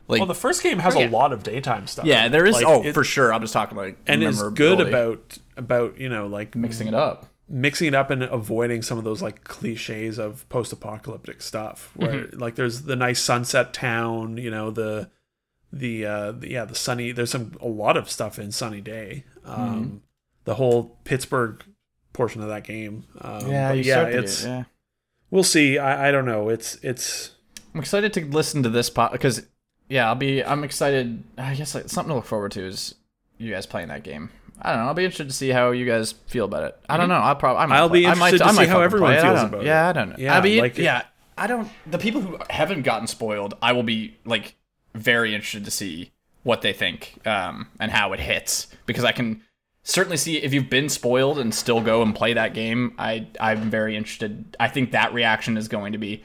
Like, Well, the first game has Yeah. a lot of daytime stuff. yeah, there is. Like, oh, it- for sure. I'm just talking like and is good about about you know like mixing it up. mixing it up and avoiding some of those like cliches of post-apocalyptic stuff where Mm-hmm. like there's the nice sunset town you know the the uh the, yeah the sunny there's some a lot of stuff in sunny day um Mm-hmm. the whole pittsburgh portion of that game um, Yeah, you yeah it's get- yeah. we'll see I, I don't know it's it's I'm excited to listen to this pot because yeah, I'll be. I'm excited. I guess like, something to look forward to is you guys playing that game. I don't know. I'll be interested to see how you guys feel about it. I don't know. I'll probably. I might I'll play- be I might- interested to I might see how everyone play it. I feels don't- about Yeah. I don't know. Yeah, I'll be, like it- yeah. I don't. The people who haven't gotten spoiled, I will be like very interested to see what they think um, and how it hits because I can certainly see if you've been spoiled and still go and play that game. I I'm very interested. I think that reaction is going to be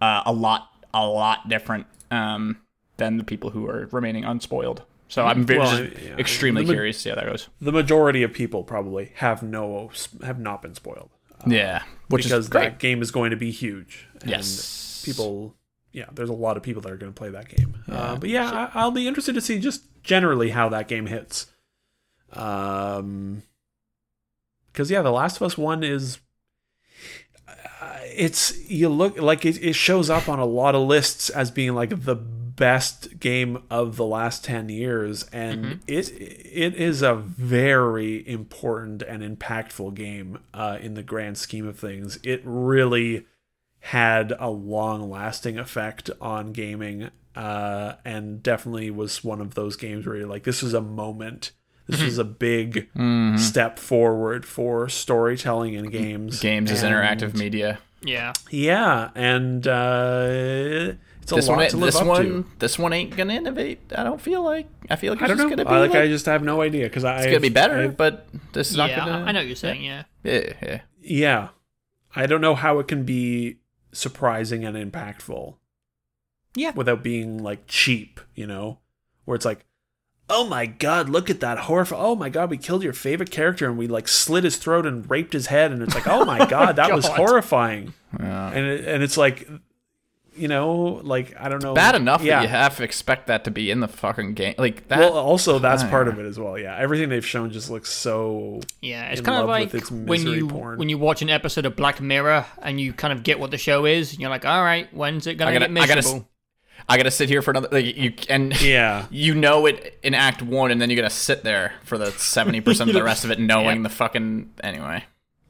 uh, a lot a lot different um, than the people who are remaining unspoiled. So I'm very Well, just yeah. extremely ma- curious to see how that goes. the majority of people probably have no have not been spoiled Yeah, which because is great. that game is going to be huge. And Yes. people, yeah, there's a lot of people that are going to play that game. Uh, but yeah, I, I'll be interested to see just generally how that game hits. Um, because yeah, The Last of Us One is. uh, It's you look like it, it shows up on a lot of lists as being like the best game of the last 10 years and it it is a very important and impactful game uh, in the grand scheme of things it really had a long lasting effect on gaming uh, and definitely was one of those games where you're like this is a moment this is a big step forward for storytelling in games Games is And- interactive media. Yeah. yeah and uh, it's a This lot one, to live this up one, to this one ain't gonna innovate. I don't feel like. I feel like I it's don't just know. gonna be I, like, like, I just have no idea because I it's gonna be better, I- but this is not gonna. I know what you're saying, yeah. Yeah, yeah. yeah, I don't know how it can be surprising and impactful. Yeah. without being like cheap, you know, where it's like, oh my god, look at that horror! Oh my god, we killed your favorite character and we like slit his throat and raped his head, and it's like, oh my *laughs* god, that was horrifying. Yeah. And it, and it's like, you know, like I don't know, Bad enough Yeah. that you have to expect that to be in the fucking game. Like that. well, also that's Ah, part of it as well. Yeah, everything they've shown just looks so Yeah, it's in kind of like with its when you porn. when you watch an episode of Black Mirror and you kind of get what the show is, and you're like, all right, when's it gonna I gotta- get I gotta s- miserable? I gotta sit here for another. Like you and yeah. *laughs* you know it in Act One, and then you're gonna sit there for the seventy percent of the rest of it, knowing Yeah. the fucking anyway.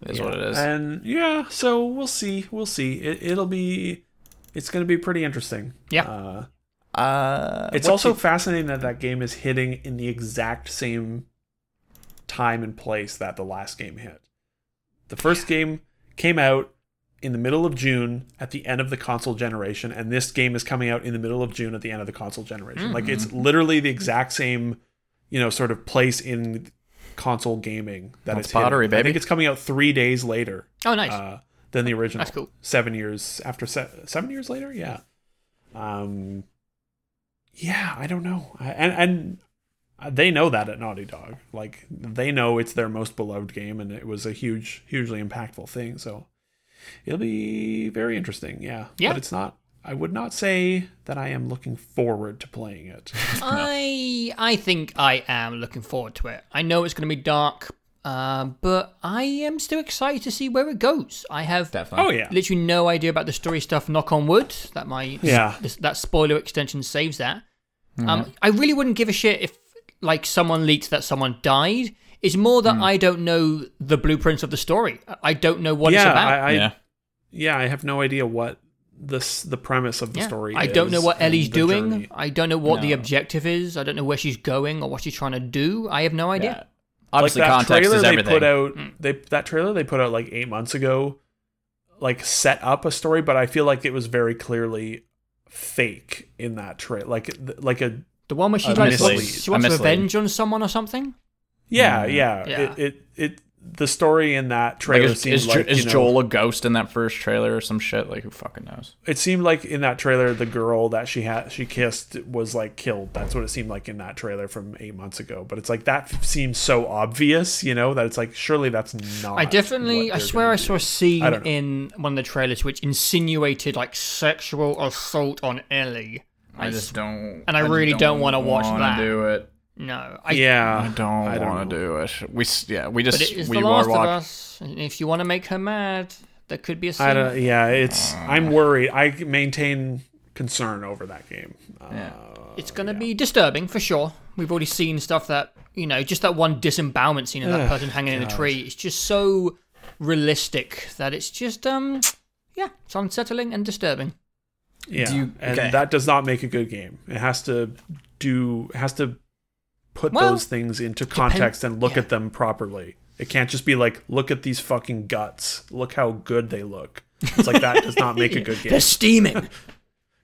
Is what it is. And yeah, so we'll see. We'll see. It, it'll be. It's to be pretty interesting. Yeah. Uh, Uh, it's also you- fascinating that that game is hitting in the exact same time and place that the last game hit. The first game came out in the middle of June at the end of the console generation, and this game is coming out in the middle of June at the end of the console generation. Like it's Mm-hmm. literally the exact same, you know, sort of place in console gaming that That's it's pottery, I baby. think it's coming out three days later Oh, nice. uh, than the original. That's cool. Seven years after se- seven years later, yeah. Um, yeah, I don't know, I- and and they know that at Naughty Dog. Like they know it's their most beloved game, and it was a huge, hugely impactful thing. So it'll be very interesting. Yeah, Yeah. But it's not. I would not say that I am looking forward to playing it. *laughs* I I think I am looking forward to it. I know it's going to be dark, um, but I am still excited to see where it goes. I have definitely. oh yeah, literally no idea about the story stuff. Knock on wood. That my Yeah. this, that spoiler extension saves that. Mm-hmm. Um, I really wouldn't give a shit if like someone leaked that someone died. It's more Mm. that I don't know the blueprints of the story. I- I don't know what it's about. I, I, yeah. yeah, I have no idea what this the premise of the Yeah. story. I don't know what Ellie's doing. journey. I don't know what the objective is. I don't know where she's going or what she's trying to do. I have no idea. Yeah. Obviously, like that context trailer is they everything. put out Mm. they that trailer they put out like eight months ago like set up a story but i feel like it was very clearly fake in that trailer like like a The one where she A to, she wants mislead. revenge on someone or something. Yeah Mm. yeah, Yeah. It, it it the story in that trailer Like, is, seemed is, like is you know, Joel a ghost in that first trailer or some shit? Like, who fucking knows? it seemed like in that trailer the girl that she had she kissed was like killed that's what it seemed like in that trailer from eight months ago but it's like that seems so obvious you know that it's like surely that's not I definitely, what I swear I do. saw a scene I don't know. in one of the trailers which insinuated like sexual assault on Ellie. I just don't. and I really don't wanna watch that. do it. No, I, yeah I don't, I don't want to do it. We yeah, we just But it is we The were Last of Us. If you want to make her mad, there could be a scene. I don't, yeah it's i'm worried i maintain concern over that game uh, Yeah. It's going to be disturbing for sure. We've already seen stuff that, you know, just that one disembowelment scene of that Ugh, person hanging in a tree. It's just so realistic that it's just, um, yeah, it's unsettling and disturbing. yeah you- and okay. that does not make a good game it has to do it has to put Well, those things into context and look yeah. at them properly it can't just be like look at these fucking guts look how good they look it's like that does not make a *laughs* good game They're steaming. *laughs*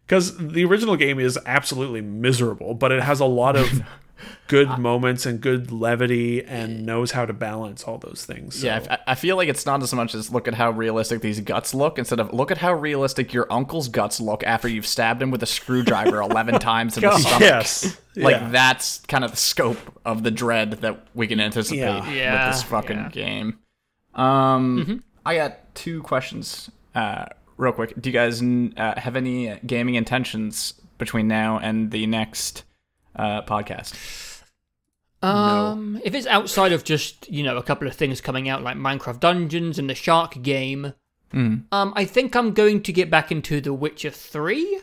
because the original game is absolutely miserable, but it has a lot of *laughs* good moments and good levity and knows how to balance all those things. So. Yeah, I, I feel like it's not as much as look at how realistic these guts look, instead of look at how realistic your uncle's guts look after you've stabbed him with a screwdriver eleven *laughs* times in the stomach. yes, Like Yeah. that's kind of the scope of the dread that we can anticipate Yeah. Yeah, with this fucking yeah. game. Um, I got two questions, uh, real quick. Do you guys uh, have any gaming intentions between now and the next uh, podcast? Um, if it's outside of just you know a couple of things coming out like Minecraft Dungeons and the Shark game, Mm. um, I think I'm going to get back into The Witcher Three.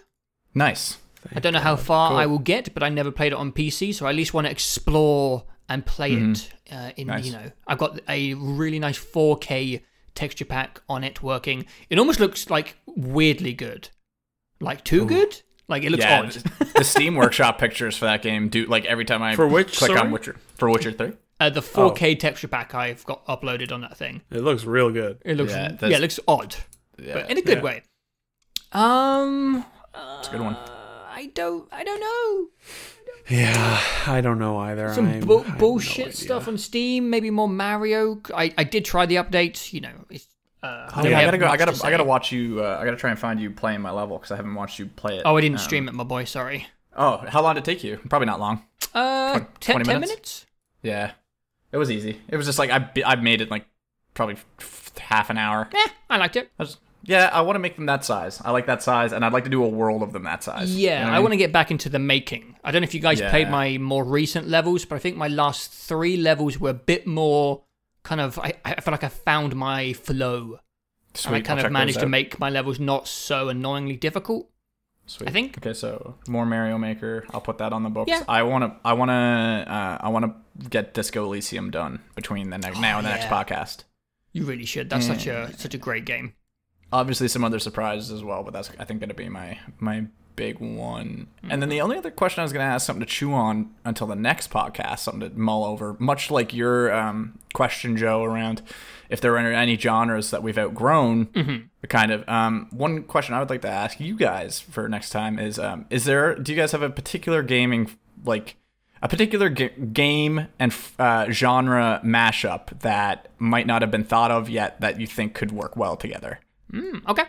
Nice. I don't know how far Cool. I will get, but I never played it on PC, so I at least want to explore and play it. Uh, in. Nice. you know, I've got a really nice 4K texture pack on it working. It almost looks like weirdly good, like too good. Like it looks yeah, odd. the Steam Workshop pictures for that game do like every time I For which, click sorry? on Witcher for Witcher Three. Uh, the 4K texture pack I've got uploaded on that thing. it looks real good. It looks Yeah, yeah, it looks odd, Yeah, but in a good Yeah. way. Um, it's a good one. I don't, I don't know. Yeah, I don't know either. some bu- I have no bullshit stuff on Steam. Maybe more Mario. I, I did try the update. You know, it's, uh, Oh, yeah, I gotta go. I gotta. to I gotta watch you. Uh, I gotta try and find you playing my level because I haven't watched you play it. Oh, I didn't Um, stream it, my boy. Sorry. Oh, how long did it take you? Probably not long. Uh, 10, 20 10 minutes? minutes? Yeah, it was easy. It was just like I. I made it like probably f- half an hour. Eh, I liked it. I was, yeah, I want to make them that size. I like that size, and I'd like to do a world of them that size. Yeah, I want to get back into the making. I don't know if you guys Yeah. played my more recent levels, but I think my last three levels were a bit more kind of. I, I feel like I found my flow. Sweet, and I I'll kind of managed to make my levels not so annoyingly difficult. Sweet. I think. Okay, so more Mario Maker. I'll put that on the books. Yeah. I want to. I want to. Uh, I want to get Disco Elysium done between the ne- now and the next Oh, podcast. You really should. That's such a such a great game. obviously some other surprises as well, but that's I think going to be my my big one. And then the only other question I was going to ask, something to chew on until the next podcast, something to mull over, much like your um, question, Joe, around if there are any genres that we've outgrown. Kind of. Um, one question I would like to ask you guys for next time is: um, Is there? Do you guys have a particular gaming like? A particular g- game and uh, genre mashup that might not have been thought of yet that you think could work well together. Okay,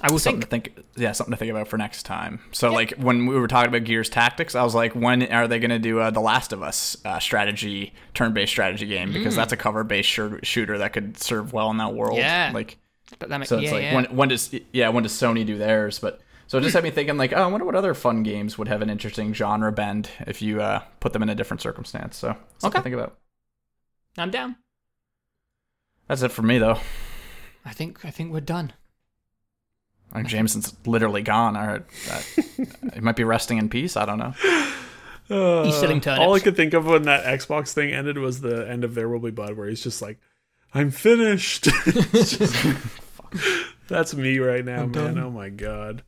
I will Something think. to think, yeah, something to think about for next time. So, like when we were talking about Gears Tactics, I was like, when are they going to do uh, the Last of Us uh, strategy, turn-based strategy game? Because that's a cover-based shir- shooter that could serve well in that world. Yeah. like But that makes, so it's yeah, like yeah. when when does yeah when does Sony do theirs? But so it just had me thinking like, oh, I wonder what other fun games would have an interesting genre bend if you uh, put them in a different circumstance. So something Okay. to think about. I'm down. That's it for me though. I think I think we're done. I think Jameson's literally gone. I heard that he might be resting in peace. I don't know. Uh, He's selling turnips. All I could think of when that Xbox thing ended was the end of There Will Be Blood, where he's just like, "I'm finished." *laughs* It's just- *laughs* that's me right now, man. Oh my god.